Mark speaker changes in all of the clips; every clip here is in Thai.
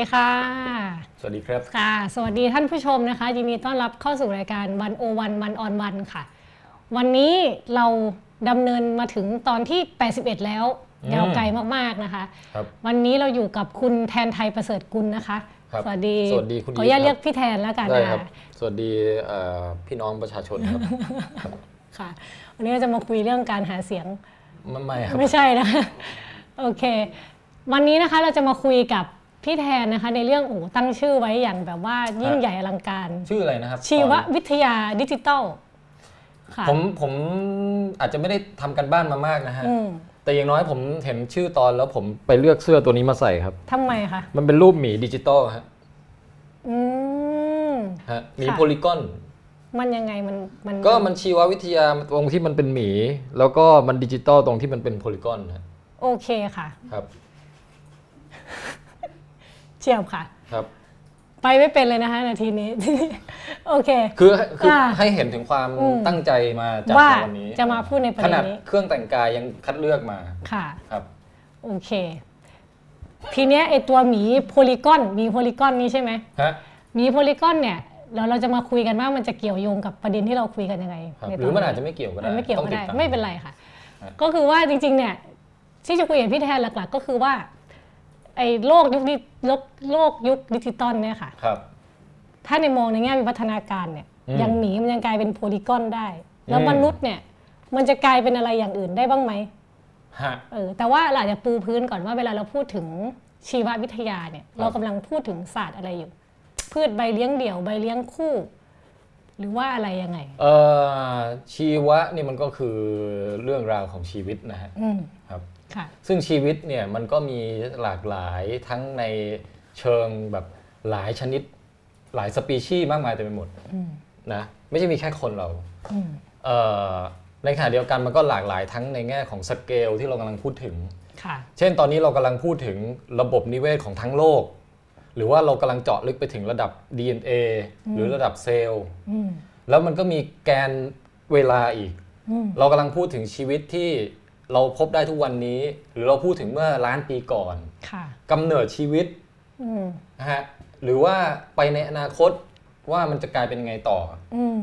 Speaker 1: ดีค่ะ
Speaker 2: สวัสดีครับ
Speaker 1: ค่ะ สวัสดีท่านผู้ชมนะคะ ยินดีต้อนรับเข้าสู่รายการวันโอวันวันออนวันค่ะ วันนี้เราดำเนินมาถึงตอนที่ 81 แล้ว
Speaker 2: อืม
Speaker 1: ยาวไกลมากๆนะคะ
Speaker 2: ครับ
Speaker 1: วันนี้เราอยู่กับคุณแทนไทยประเสริฐกุลนะคะ
Speaker 2: ครับ
Speaker 1: สวัสดี
Speaker 2: สวัสดีคุณ
Speaker 1: ขออนุญาต
Speaker 2: อีทครับ
Speaker 1: เรียกพี่แทนแล้วกัน
Speaker 2: ได้
Speaker 1: นะ
Speaker 2: ครั
Speaker 1: คะ
Speaker 2: บ สวัสดีเอ่อพี่น้องประชาชนครับ
Speaker 1: ค่ะ วันนี้เราจะมาคุยเรื่องการหาเสียง
Speaker 2: ไม่ไม่ครับ
Speaker 1: ไม่ใช่นะ โอเค วันนี้นะคะเราจะมาคุยกับ พี่แทนนะคะในเรื่องโอ้โหตั้งชื่อไว้อย่างแบบว่ายิ่งใหญ่อลังการ
Speaker 2: ชื่ออะไรนะครับ
Speaker 1: ชีว
Speaker 2: ตอน
Speaker 1: วิทยาดิจิตอลค่ะ
Speaker 2: ผมผมอาจจะไม่ได้ทำกันบ้านมามากนะฮะ
Speaker 1: อืม
Speaker 2: แต่อย่างน้อยผมเห็นชื่อตอนแล้วผมไปเลือกเสื้อตัวนี้มาใส่ครับ
Speaker 1: ทำไมคะ
Speaker 2: มันเป็นรูปหมีดิจิตอลฮะ
Speaker 1: อืม
Speaker 2: ฮะหมี
Speaker 1: ค่ะ
Speaker 2: polygon
Speaker 1: มันยังไงมันมัน
Speaker 2: ก็มันชีววิทยาตรงที่มันเป็นหมี แล้วก็มันดิจิตอลตรงที่มันเป็นโพลีกอนฮะ
Speaker 1: โอเคค่ะ
Speaker 2: ครับ
Speaker 1: เชียบค่ะ
Speaker 2: ครับ
Speaker 1: ไปไม่เป็นเลยนะคะนาทีนี้ โอเค
Speaker 2: คือคือ
Speaker 1: อ่า
Speaker 2: ให้เห็นถึงความ
Speaker 1: อืม
Speaker 2: ตั้งใจมาจัด
Speaker 1: ว่า
Speaker 2: ในวันนี้
Speaker 1: จะมาพูดในประ
Speaker 2: ข
Speaker 1: เด็น
Speaker 2: นาด
Speaker 1: นี้
Speaker 2: เครื่องแต่งกายยังคัดเลือกมา
Speaker 1: ค่ะ
Speaker 2: ครับ
Speaker 1: โอเค ทีเนี้ยไอตัวหมีโพลีกอนหมีโพลีกอนนี้ใช่ไหม
Speaker 2: ฮะ
Speaker 1: หมี polygon เนี่ยเราเราจะมาคุยกันว่ามันจะเกี่ยวโยงกับประเด็นที่เราคุยกันยังไง
Speaker 2: ครับ
Speaker 1: ในต
Speaker 2: หรือมันอาจจะไม่เกี่ยวก็ได้
Speaker 1: มันไม่เกี่ยว
Speaker 2: ต้
Speaker 1: ก็
Speaker 2: องติ
Speaker 1: ได้
Speaker 2: ตาม
Speaker 1: ไม่เป็นไรค่ะ
Speaker 2: ฮะ
Speaker 1: ก็คือว่าจริงๆเนี่ยที่จะคุยกับพี่แทนหลัก ๆ ก็คือว่า ไอ้โลกยุคดิโลกโลกยุคดิจิตอลเนี่ยค่ะ
Speaker 2: ครับ
Speaker 1: ถ้าในมองในแง่วิวัฒนาการเนี่ย
Speaker 2: อืม
Speaker 1: อย่างหมีมันยังกลายเป็น polygon ได้ แล้ว
Speaker 2: อืม
Speaker 1: มนุษย์เนี่ย มันจะกลายเป็นอะไรอย่างอื่นได้บ้างไหม
Speaker 2: ฮะ
Speaker 1: เออแต่ว่าเราอาจจะปูพื้นก่อนว่าเวลาเราพูดถึงชีววิทยาเนี่ยเรากำลังพูดถึงศาสตร์อะไรอยู่ พืชใบเลี้ยงเดี่ยวใบเลี้ยงคู่ หรือว่าอะไรยังไง
Speaker 2: เอ่อชีวะนี่มันก็คือเรื่องราวของชีวิตนะฮะ
Speaker 1: อืม
Speaker 2: ครับ
Speaker 1: ค่ะ
Speaker 2: ซึ่งชีวิตเนี่ยมันก็มีหลากหลายทั้งในเชิงแบบหลายชนิดหลายสปีชีส์มากมายเต็มไปหมด
Speaker 1: อืม
Speaker 2: นะไม่ใช่มีแค่คนเรา
Speaker 1: อืม
Speaker 2: เอ่อในขณะเดียวกันมันก็หลากหลายทั้งในแง่ของสเกลที่เรากำลังพูดถึง
Speaker 1: ค่ะ
Speaker 2: เช่นตอนนี้เรากำลังพูดถึงระบบนิเวศของทั้งโลก หรือว่าเรากำลังเจาะลึกไปถึงระดับ DNA หรือระดับเซลล์
Speaker 1: อืม
Speaker 2: แล้วมันก็มีแกนเวลาอีก
Speaker 1: อืม
Speaker 2: เรากำลังพูดถึงชีวิตที่ เราพบได้ทุกวันนี้ หรือเราพูดถึงเมื่อล้านปีก่อน
Speaker 1: ค่ะ
Speaker 2: กำเนิดชีวิต
Speaker 1: อืม
Speaker 2: นะฮะหรือว่าไปในอนาคตว่ามันจะกลายเป็นไงต่อ
Speaker 1: อืม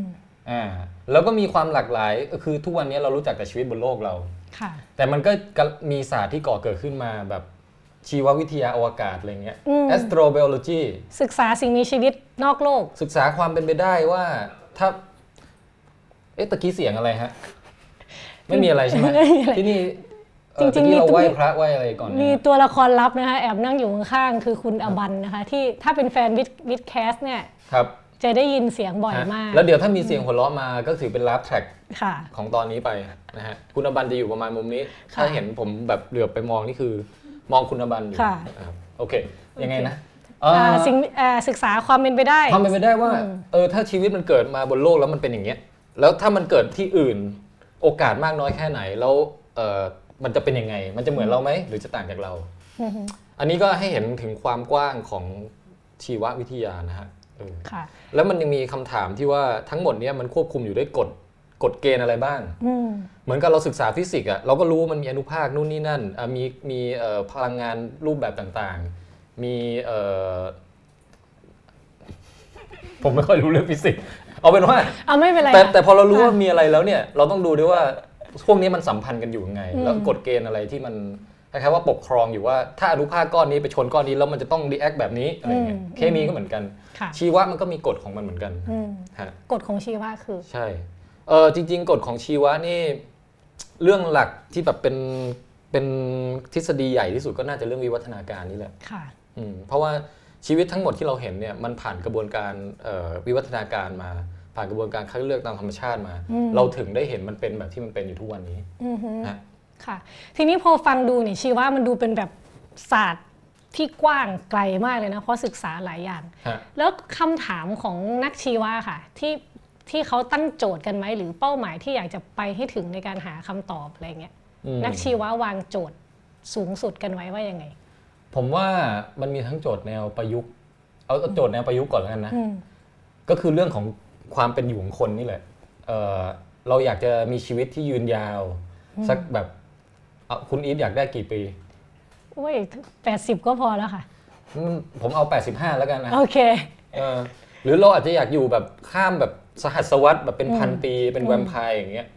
Speaker 2: อ่าแล้วก็มีความหลากหลายก็คือทุกวันนี้เรารู้จักแต่ชีวิตบนโลกเรา
Speaker 1: ค่ะ
Speaker 2: แต่มันก็มีศาสตร์ที่ก่อเกิดขึ้นมาแบบชีววิทยาอวกาศอะไรเงี้ย
Speaker 1: อืม
Speaker 2: astrobiology
Speaker 1: ศึกษาสิ่งมีชีวิตนอกโลก
Speaker 2: ศึกษาความเป็นไปได้ว่าถ้า เอ๊ะตะกี้เสียงอะไรฮะ ไม่มีอะไรใช่ไหม
Speaker 1: ไม่มีอะไร
Speaker 2: ที่นี่เอ่อ
Speaker 1: จริงๆ
Speaker 2: ตะกี้เรา
Speaker 1: มี
Speaker 2: ไหว้พระไหว้อะไรก่อน
Speaker 1: มี
Speaker 2: นะ
Speaker 1: ตัวละครลับนะคะแอบนั่งอยู่ข้างๆคือคุณอบันนะคะ ที่ถ้าเป็นแฟนวิดวิดแคสเนี่ย
Speaker 2: ครับ
Speaker 1: จะได้ยินเสียงบ่อย
Speaker 2: ฮะ
Speaker 1: มาก
Speaker 2: แล้วเดี๋ยวถ้ามีเสียงหัวเราะมาก็ถือเป็นลาฟแทร็ก
Speaker 1: ค่ะ
Speaker 2: ของตอนนี้ไปนะฮะคุณอบันจะอยู่ประมาณมุมนี้
Speaker 1: ค่ะ
Speaker 2: ถ้าเห็นผมแบบเหลือบไปมองนี่คือ มองคุณอบันอยู่
Speaker 1: ค่ะ
Speaker 2: นะครับโอเค ยังไงนะ
Speaker 1: อ่า
Speaker 2: เอ่อ
Speaker 1: สิ่งอ่าศึกษาความเป็นไปได้
Speaker 2: ความเป็นไปได้ว่า
Speaker 1: อืม
Speaker 2: เออถ้าชีวิตมันเกิดมาบนโลกแล้วมันเป็นอย่างเงี้ยแล้วถ้ามันเกิดที่อื่น โอกาสมากน้อยแค่ไหนแล้วเออมันจะเป็นยังไง มันจะเหมือนเราไหมหรือจะต่างจากเรา
Speaker 1: อือฮึ
Speaker 2: อันนี้ก็ให้เห็นถึงความกว้างของชีววิทยานะฮะเออ
Speaker 1: ค่ะ
Speaker 2: แล้วมันยังมีคำถามที่ว่าทั้งหมดเนี้ยมันควบคุมอยู่ด้วยกฎกฎเกณฑ์อะไรบ้าง
Speaker 1: อืม
Speaker 2: เหมือนกับเราศึกษาฟิสิกส์อะเราก็รู้ว่ามันมีอนุภาคนู่นนี่นั่นอะมีมีเอ่อพลังงานรูปแบบต่างๆ มีเอ่อผมไม่ค่อยรู้เรื่องฟิสิกส์ เอาเป็นว่า
Speaker 1: เอาไม่เป็นไร
Speaker 2: แต่
Speaker 1: ค่ะ
Speaker 2: แต่พอเรารู้
Speaker 1: ค่ะ
Speaker 2: ว่ามีอะไรแล้วเนี่ย เราต้องดูด้วยว่าพวกนี้มันสัมพันธ์กันอยู่ยังไง
Speaker 1: อืม
Speaker 2: แล้วกฎเกณฑ์อะไรที่มันคล้ายๆว่าปกครองอยู่ว่าถ้าอนุภาคก้อนนี้ไปชนก้อนนี้แล้วมันจะต้อง react แบบนี้อะไรเงี้ยเคมีก็เหมือนกัน
Speaker 1: ค่ะ
Speaker 2: ชีวะมันก็มีกฎของมันเหมือนกัน
Speaker 1: อืม
Speaker 2: ฮะ
Speaker 1: กฎของชีวะคือ
Speaker 2: ใช่เออจริง ๆ กฎของชีวะนี่เรื่องหลักที่แบบเป็นเป็นทฤษฎีใหญ่ที่สุดก็น่าจะเรื่องวิวัฒนาการนี่แหละ
Speaker 1: ค่ะ
Speaker 2: อืมเพราะว่าชีวิตทั้งหมดที่เราเห็นเนี่ยมันผ่านกระบวนการเอ่อวิวัฒนาการมา ผ่านกระบวนการคัดเลือกตามธรรมชาติมา
Speaker 1: อืม
Speaker 2: เราถึงได้เห็นมันเป็นแบบที่มันเป็นอยู่ทุกวันนี้
Speaker 1: อือฮึ
Speaker 2: ฮะ
Speaker 1: ค่ะ ทีนี้พอฟังดูเนี่ยชีวะมันดูเป็นแบบศาสตร์ที่กว้างไกลมากเลยนะเพราะศึกษาหลายอย่าง
Speaker 2: ฮะ
Speaker 1: แล้วคำถามของนักชีวะค่ะ ที่ที่เขาตั้งโจทย์กันไหมหรือเป้าหมายที่อยากจะไปให้ถึงในการหาคำตอบอะไรเงี้ย
Speaker 2: อืม
Speaker 1: นักชีวะวางโจทย์สูงสุดกันไว้ว่ายังไง
Speaker 2: ผมว่ามันมีทั้งโจทย์แนวประยุกต์เอาเอาโจทย์แนวประยุกต์ก่อนแล้วกันนะ
Speaker 1: อืม
Speaker 2: ก็คือเรื่องของ ความเป็นอยู่ของคนนี่แหละเอ่อเราอยากจะมีชีวิตที่ยืนยาว สักแบบเอาคุณอีทอยากได้กี่ปี
Speaker 1: โอ้ยแปดสิบก็พอแล้วค่ะ
Speaker 2: อืมผมเอา85แล้วกันนะ
Speaker 1: โอเค
Speaker 2: เออหรือเราอาจจะอยากอยู่แบบข้ามแบบสหัสวรรษแบบเป็นพัน
Speaker 1: อืม
Speaker 2: ปีเป็น
Speaker 1: อืม
Speaker 2: แวมไพร์อย่างเงี้ย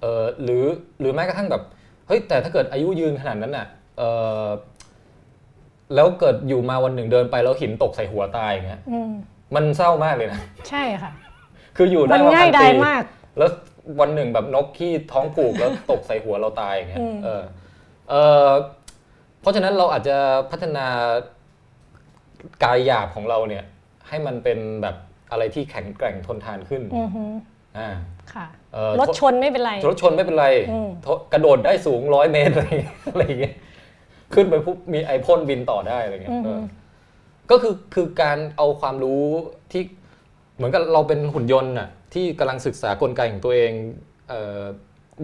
Speaker 2: เออหรือหรือแม้กระทั่งแบบเฮ้ยแต่ถ้าเกิดอายุยืนขนาดนั้นน่ะเออแล้วเกิดอยู่มาวันหนึ่งเดินไปแล้วหินตกใส่หัวตายอย่างเงี้ย
Speaker 1: อื ม
Speaker 2: มันเศร้ามากเลยนะ
Speaker 1: ใช่ค่ะ
Speaker 2: คืออยู่ได้
Speaker 1: มัน
Speaker 2: มา
Speaker 1: ง่าย
Speaker 2: พัน
Speaker 1: ดา
Speaker 2: ปี
Speaker 1: ยมาก
Speaker 2: แล้ววันหนึ่งแบบนกขี้ท้องผูกแล้วตกใส่หัวเราตายอย่างเงี้ย
Speaker 1: อืม
Speaker 2: เออเออเพราะฉะนั้นเราอาจจะพัฒนากายหยาบของเราเนี่ย ให้มันเป็นแบบอะไรที่แข็งแกร่งทนทานขึ้น
Speaker 1: อือฮึ
Speaker 2: อ่า
Speaker 1: ค่ะ
Speaker 2: เอ่อ
Speaker 1: รถชนไม่เป็นไร
Speaker 2: รถชนไม่เป็นไร
Speaker 1: อืม
Speaker 2: ทกระโดดได้สูงร้อยเมตรอะไรอย่างเงี้ยอะไรอย่างเงี้ยขึ้นไปปุ๊บมีไอพ่นบินต่อได้อะไรเงี้ย
Speaker 1: อือฮึ
Speaker 2: เออ ก็คือคือการเอาความรู้ที่เหมือนกับเราเป็นหุ่นยนต์น่ะที่กำลังศึกษากลไกของตัวเองเอ่อ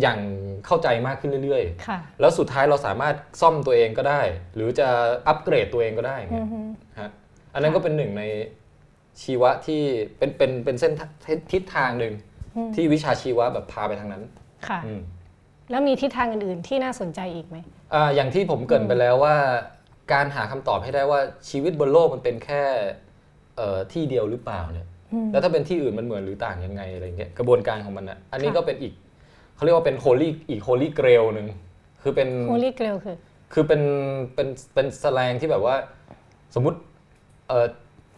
Speaker 2: อย่างเข้าใจมากขึ้นเรื่อย
Speaker 1: ค่ะ
Speaker 2: ๆ แล้วสุดท้ายเราสามารถซ่อมตัวเองก็ได้ หรือจะอัปเกรดตัวเองก็ได้อย่าง
Speaker 1: อื
Speaker 2: เงี้
Speaker 1: อยฮึ
Speaker 2: ฮะอันนั้นก็เป็นหนึ่งในชีวะที่เป็นเป็นเป็นเส้นทางทิศทางหนึ่ง
Speaker 1: อืม
Speaker 2: ที่วิชาชีวะแบบพาไปทางนั้น
Speaker 1: ค่ะ
Speaker 2: อืม
Speaker 1: แล้วมีทิศทางอื่นๆที่น่าสนใจอีกไหม
Speaker 2: อ่าอย่างที่ผมเกริ่นไปแล้วว่า การหาคำตอบให้ได้ว่าชีวิตบนโลกมันเป็นแค่เอ่อที่เดียวหรือเปล่าเนี่ย
Speaker 1: อืม
Speaker 2: แล้วถ้าเป็นที่อื่นมันเหมือนหรือต่างยังไงอะไรเงี้ยกระบวนการของมันอะอันนี้
Speaker 1: ค่ะ
Speaker 2: ก็เป็นอีกเขาเรียกว่าเป็น Holy อีก Holy Grail หนึ่งคือเป็น
Speaker 1: Holy Grail คือ
Speaker 2: คือเป็นเป็นเป็นสแลงที่แบบว่า สมมุติเอ่อ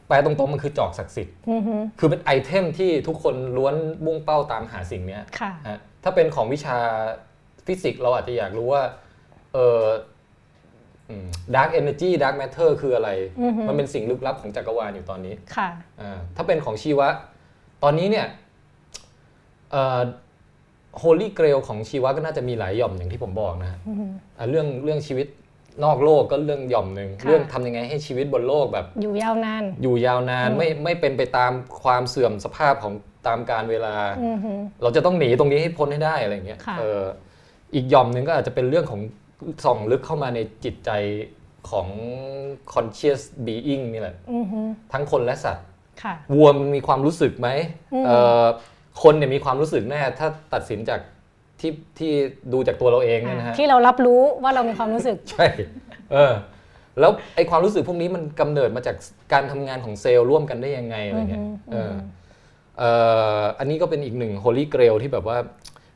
Speaker 2: แปลตรงๆมันคือจอกศักดิ์สิทธิ์
Speaker 1: อือฮึ
Speaker 2: คือเป็น item ที่ทุกคนล้วนมุ่งเป้าตามหาสิ่งเนี้ย
Speaker 1: ค่ะ
Speaker 2: ฮะถ้าเป็นของวิชาฟิสิกส์เราอาจจะอยากรู้ว่าเออ dark energy dark matter คืออะไร
Speaker 1: อือฮึ
Speaker 2: มันเป็นสิ่งลึกลับของจักรวาลอยู่ตอนนี้
Speaker 1: ค่ะ
Speaker 2: อ่าถ้าเป็นของชีวะ ตอนนี้เนี่ย Holy Grail ของชีวะก็น่าจะมีหลายหย่อมอย่างที่ผมบอกนะฮะ
Speaker 1: อือฮึ
Speaker 2: อ่าเรื่องเรื่องชีวิตนอกโลกก็เรื่องหย่อมหนึ่ง
Speaker 1: ค่ะ
Speaker 2: เรื่องทำยังไงให้ชีวิตบนโลกแบบ
Speaker 1: อยู่ยาวนาน
Speaker 2: อยู่ยาวนาน
Speaker 1: อืม
Speaker 2: ไม่ไม่เป็นไปตามความเสื่อมสภาพของตามการเวลา
Speaker 1: อือฮึ
Speaker 2: เราจะต้องหนีตรงนี้ให้พ้นให้ได้อะไรอย่างเงี้ย
Speaker 1: ค่ะ
Speaker 2: เอออีกหย่อมหนึ่งก็อาจจะเป็นเรื่องของ ส่องลึกเข้ามาในจิตใจของ conscious being นี่แหละ
Speaker 1: อือฮึ
Speaker 2: ทั้งคนและสัตว์
Speaker 1: ค่ะ
Speaker 2: วัวมันมีความรู้สึกไหม
Speaker 1: อืม
Speaker 2: เออคนเนี่ยมีความรู้สึกแน่ถ้าตัดสินจากที่ที่ดูจากตัวเราเองเนี่ยนะฮะ
Speaker 1: ที่เรารับรู้ว่าเรามีความรู้สึก
Speaker 2: ใช่เออแล้วไอความรู้สึกพวกนี้มันกำเนิดมาจากการทำงานของเซลล์ร่วมกันได้ยังไงอะไรเงี้ย
Speaker 1: อือฮึ
Speaker 2: เออ
Speaker 1: อือฮึ
Speaker 2: เอ่ออันนี้ก็เป็นอีกหนึ่ง holy grail ที่แบบว่า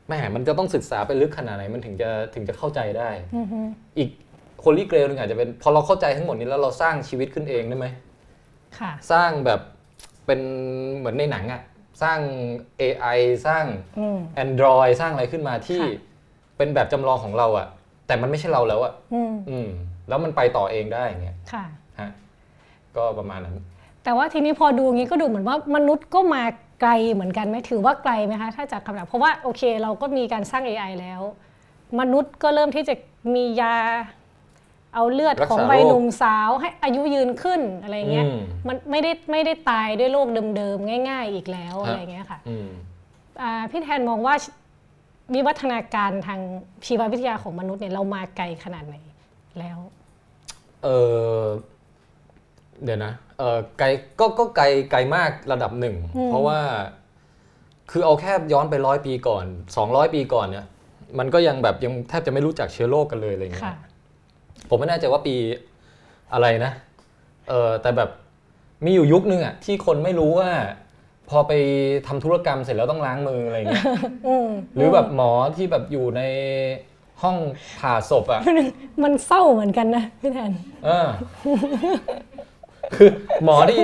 Speaker 2: แหม่มันจะต้องศึกษาไปลึกขนาดไหนมันถึงจะถึงจะเข้าใจได้
Speaker 1: อือฮึ
Speaker 2: อีก holy grail หนึงอาจจะเป็นพอเราเข้าใจทั้งหมดนี้แล้วเราสร้างชีวิตขึ้นเองได้ไหม
Speaker 1: ค่ะ
Speaker 2: สร้างแบบเป็นเหมือนในหนังอะสร้าง AI สร้าง
Speaker 1: อืม
Speaker 2: Android สร้างอะไรขึ้นมาที่
Speaker 1: ค่ะ
Speaker 2: เป็นแบบจำลองของเราอะแต่มันไม่ใช่เราแล้วอะ
Speaker 1: อืม
Speaker 2: อืมแล้วมันไปต่อเองได้อย่างเงี้ย
Speaker 1: ค่ะ
Speaker 2: ฮะก็ประมาณนั้น
Speaker 1: แต่ว่าทีนี้พอดูงี้ก็ดูเหมือนว่ามนุษย์ก็มา ไกลเหมือนกันไหมถือว่าไกลไหมคะถ้าจากคำถามเพราะว่าโอเคเราก็มีการสร้าง AI แล้ว มนุษย์ก็เริ่มที่จะมียาเอาเลือด
Speaker 2: รักษา
Speaker 1: ของวัย
Speaker 2: โรค
Speaker 1: หนุ่มสาวให้อายุยืนขึ้นอะไรเงี้ย
Speaker 2: อืม
Speaker 1: มันไม่ได้ไม่ได้ตายด้วยโรคเดิมๆง่าย ๆ อีกแล้ว
Speaker 2: ฮะ
Speaker 1: อะไรเงี้ยค่ะ
Speaker 2: อืม
Speaker 1: อ่าพี่แทนมองว่าวิวัฒนาการทางชีววิทยาของมนุษย์เนี่ยเรามาไกลขนาดไหนแล้ว
Speaker 2: เออเดี๋ยวนะเออไกลก็ก็ไกลไกลมากระดับหนึ่ง
Speaker 1: อืม
Speaker 2: เพราะว่า คือเอาแค่ย้อนไปร้อยปีก่อนสองร้อยปีก่อนเนี่ยมันก็ยังแบบยังแทบจะไม่รู้จักเชื้อโรคกันเลยอะไรเงี้
Speaker 1: ค่ะ
Speaker 2: ยผมไม่แน่ใจว่าปีอะไรนะเออแต่แบบมีอยู่ยุคนึงอะที่คนไม่รู้ว่า พอไปทำธุรกรรมเสร็จแล้วต้องล้างมืออะไรเงี้ย
Speaker 1: อืม
Speaker 2: หรือแบบหมอที่แบบอยู่ในห้องผ่าศพอะ
Speaker 1: มันเศร้าเหมือนกันนะพี่แทน
Speaker 2: เออ คือหมอที่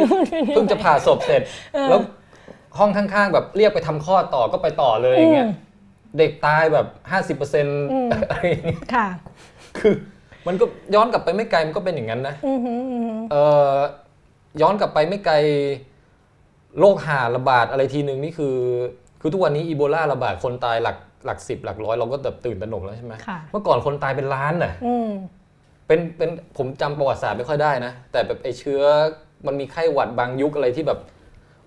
Speaker 2: เพิ่งจะผ่าศพเสร็จ แล้วห้องข้างๆ แบบเรียกไปทำคลอดต่อก็ไปต่อเลยอย่างเงี้ย
Speaker 1: อืม
Speaker 2: เด็กตายแบบห้าสิบเปอร์เซ็นต์
Speaker 1: ม
Speaker 2: อะไรอย่างเงี้ย
Speaker 1: ค่ะ
Speaker 2: คือมันก็ย้อนกลับไปไม่ไกลมันก็เป็นอย่างนั้นนะ
Speaker 1: อือหืออือหือ
Speaker 2: เออย้อนกลับไปไม่ไกลโรคหาระบาดอะไรทีนึงนี่คือ คือทุกวันนี้อีโบลาระบาดคนตายหลักหลักสิบหลักร้อยเราก็แบบตื่นตระหนกแล้วใช่ไหม
Speaker 1: ค่ะ
Speaker 2: เมื่อก่อนคนตายเป็นล้านน่ะ
Speaker 1: อืม
Speaker 2: เป็นเป็นผมจำประวัติศาสตร์ไม่ค่อยได้นะ แต่แบบไอเชื้อมันมีไข้หวัดบางยุคอะไรที่แบบ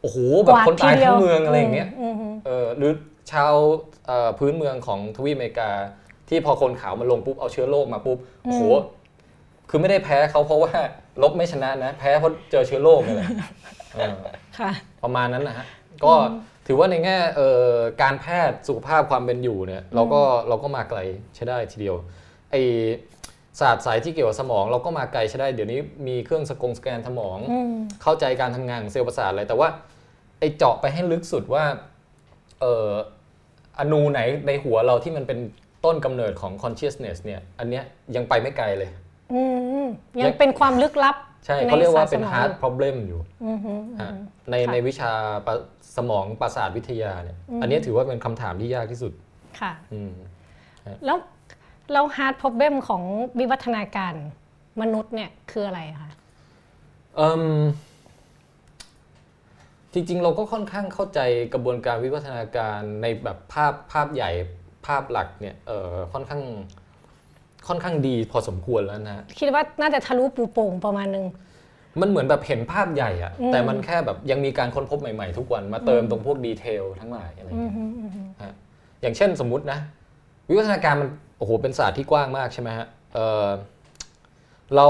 Speaker 2: โอ้โหแบบคนตายทั้งเมืองอะไรอย่างเงี้ย
Speaker 1: อืมอืม
Speaker 2: เออหรือชาวเอ่อพื้นเมืองของทวีปอเมริกา ที่พอคนขาวมาลงปุ๊บเอาเชื้อโรคมาปุ๊บโอ้โหคือไม่ได้แพ้เขาเพราะว่าลบไม่ชนะนะ แพ้เพราะเจอเชื้อโรคนี่แหละเออ
Speaker 1: ค่ะ
Speaker 2: ประมาณนั้นนะฮะก็ถือว่าในแง่เอ่อการแพทย์สุขภาพความเป็นอยู่เนี่ย เราก็เราก็มาไกลใช้ได้ทีเดียวไอ ศาสตร์สายที่เกี่ยวกับสมองเราก็มาไกลใช่ได้ เดี๋ยวนี้มีเครื่องสกงสแกนสมอง
Speaker 1: อืม
Speaker 2: เข้าใจการทำงานของเซลล์ประสาทอะไร แต่ว่าไอเจาะไปให้ลึกสุดว่าเอ่ออนูไหนในหัวเราที่มันเป็นต้นกำเนิดของ consciousness เนี่ย อันเนี้ยยังไปไม่ไกลเลย
Speaker 1: อืมยังเป็นความลึกลับ
Speaker 2: ใช่เขาเรียกว่าเป็น
Speaker 1: ศสตมอง
Speaker 2: hard problem อยู่
Speaker 1: อือฮึ
Speaker 2: ฮะใน
Speaker 1: ค่ะ
Speaker 2: ในวิชาประสมองประสาทวิทยาเนี่ย อันเนี้ยถือว่าเป็นคำถามที่ยากที่สุด
Speaker 1: ค่ะ
Speaker 2: อืม
Speaker 1: แล้ว แล้วฮาร์ด problem ของวิวัฒนาการมนุษย์เนี่ยคืออะไรคะ
Speaker 2: เอิ่มจริงๆ เราก็ค่อนข้างเข้าใจกระบวนการวิวัฒนาการในแบบภาพภาพใหญ่ภาพหลักเนี่ยเออค่อนข้างค่อนข้างดีพอสมควรแล้วนะ
Speaker 1: คิดว่าน่าจะทะลุปูโป่งประมาณนึง
Speaker 2: มันเหมือนแบบเห็นภาพใหญ่อะ
Speaker 1: อืม
Speaker 2: แต่มันแค่แบบยังมีการค้นพบใหม่ๆ ทุกวันมาเติมตรงพวกดีเทลทั้งหลายอะไรอย่างเงี้ยฮะอย่างเช่นสมมุตินะ วิวัฒนาการมันโอ้โหเป็นศาสตร์ที่กว้างมากใช่ไหมฮะเออเรา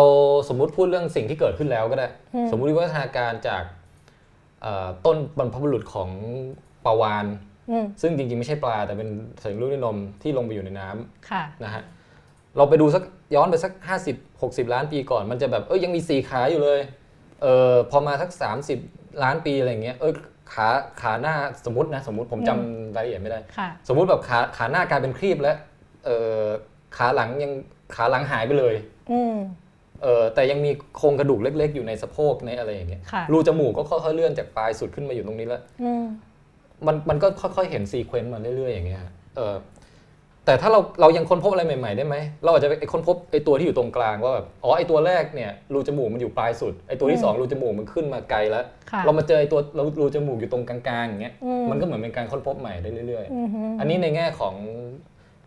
Speaker 2: สมมุติพูดเรื่องสิ่งที่เกิดขึ้นแล้วก็ได้ สมมุติวิวัฒนาการจากเอ่อต้นบรรพบุรุษของปลาวาน
Speaker 1: อืม
Speaker 2: ซึ่งจริงๆ ไม่ใช่ปลา แต่เป็นสัตว์ลูกด้วยนมที่ลงไปอยู่ในน้ำ
Speaker 1: ค่ะ
Speaker 2: นะฮะเราไปดูสักย้อนไปสัก 50 60 ล้านปีก่อน มันจะแบบเอ้ยยังมีสี่ขาอยู่เลยเออพอมาสัก 30 ล้านปีอะไรอย่างเงี้ยเอ้ยขาขาหน้าสมมตินะสมมติผมจำรายละเอียดไม่ได้
Speaker 1: ค่ะ
Speaker 2: สมมุติแบบขาขาหน้ากลายเป็นครีบแล้วเออ ขาหลังยังขาหลังหายไปเลย
Speaker 1: อืม
Speaker 2: เออแต่ยังมีโครงกระดูกเล็ก ๆ อยู่ในสะโพกในอะไรอย่างเงี้ย
Speaker 1: ค่ะ
Speaker 2: รูจมูกก็ค่อยๆเลื่อนจากปลายสุดขึ้นมาอยู่ตรงนี้แล้ว
Speaker 1: อืม
Speaker 2: มันมันก็ค่อยๆเห็นซีเควนต์มาเรื่อยๆอย่างเงี้ยฮะเออแต่ถ้าเราเรายังค้นพบอะไรใหม่ ๆ ได้ไหม เราอาจจะไปค้นพบไอ้ตัวที่อยู่ตรงกลางว่าแบบอ๋อไอ้ตัวแรกเนี่ยรูจมูกมันอยู่ปลายสุดไอ้ตัวที่สองรูจมูกมันขึ้นมาไกลแล้ว
Speaker 1: ค่ะ
Speaker 2: เรามาเจอไอ้ตัวรูรูจมูกอยู่ตรงกลางๆอย่างเงี้ย
Speaker 1: อืม
Speaker 2: มันก็เหมือนเป็นการค้นพบใหม่ได้เรื่อย
Speaker 1: อือฮึ
Speaker 2: ๆอันนี้ในแง่ของ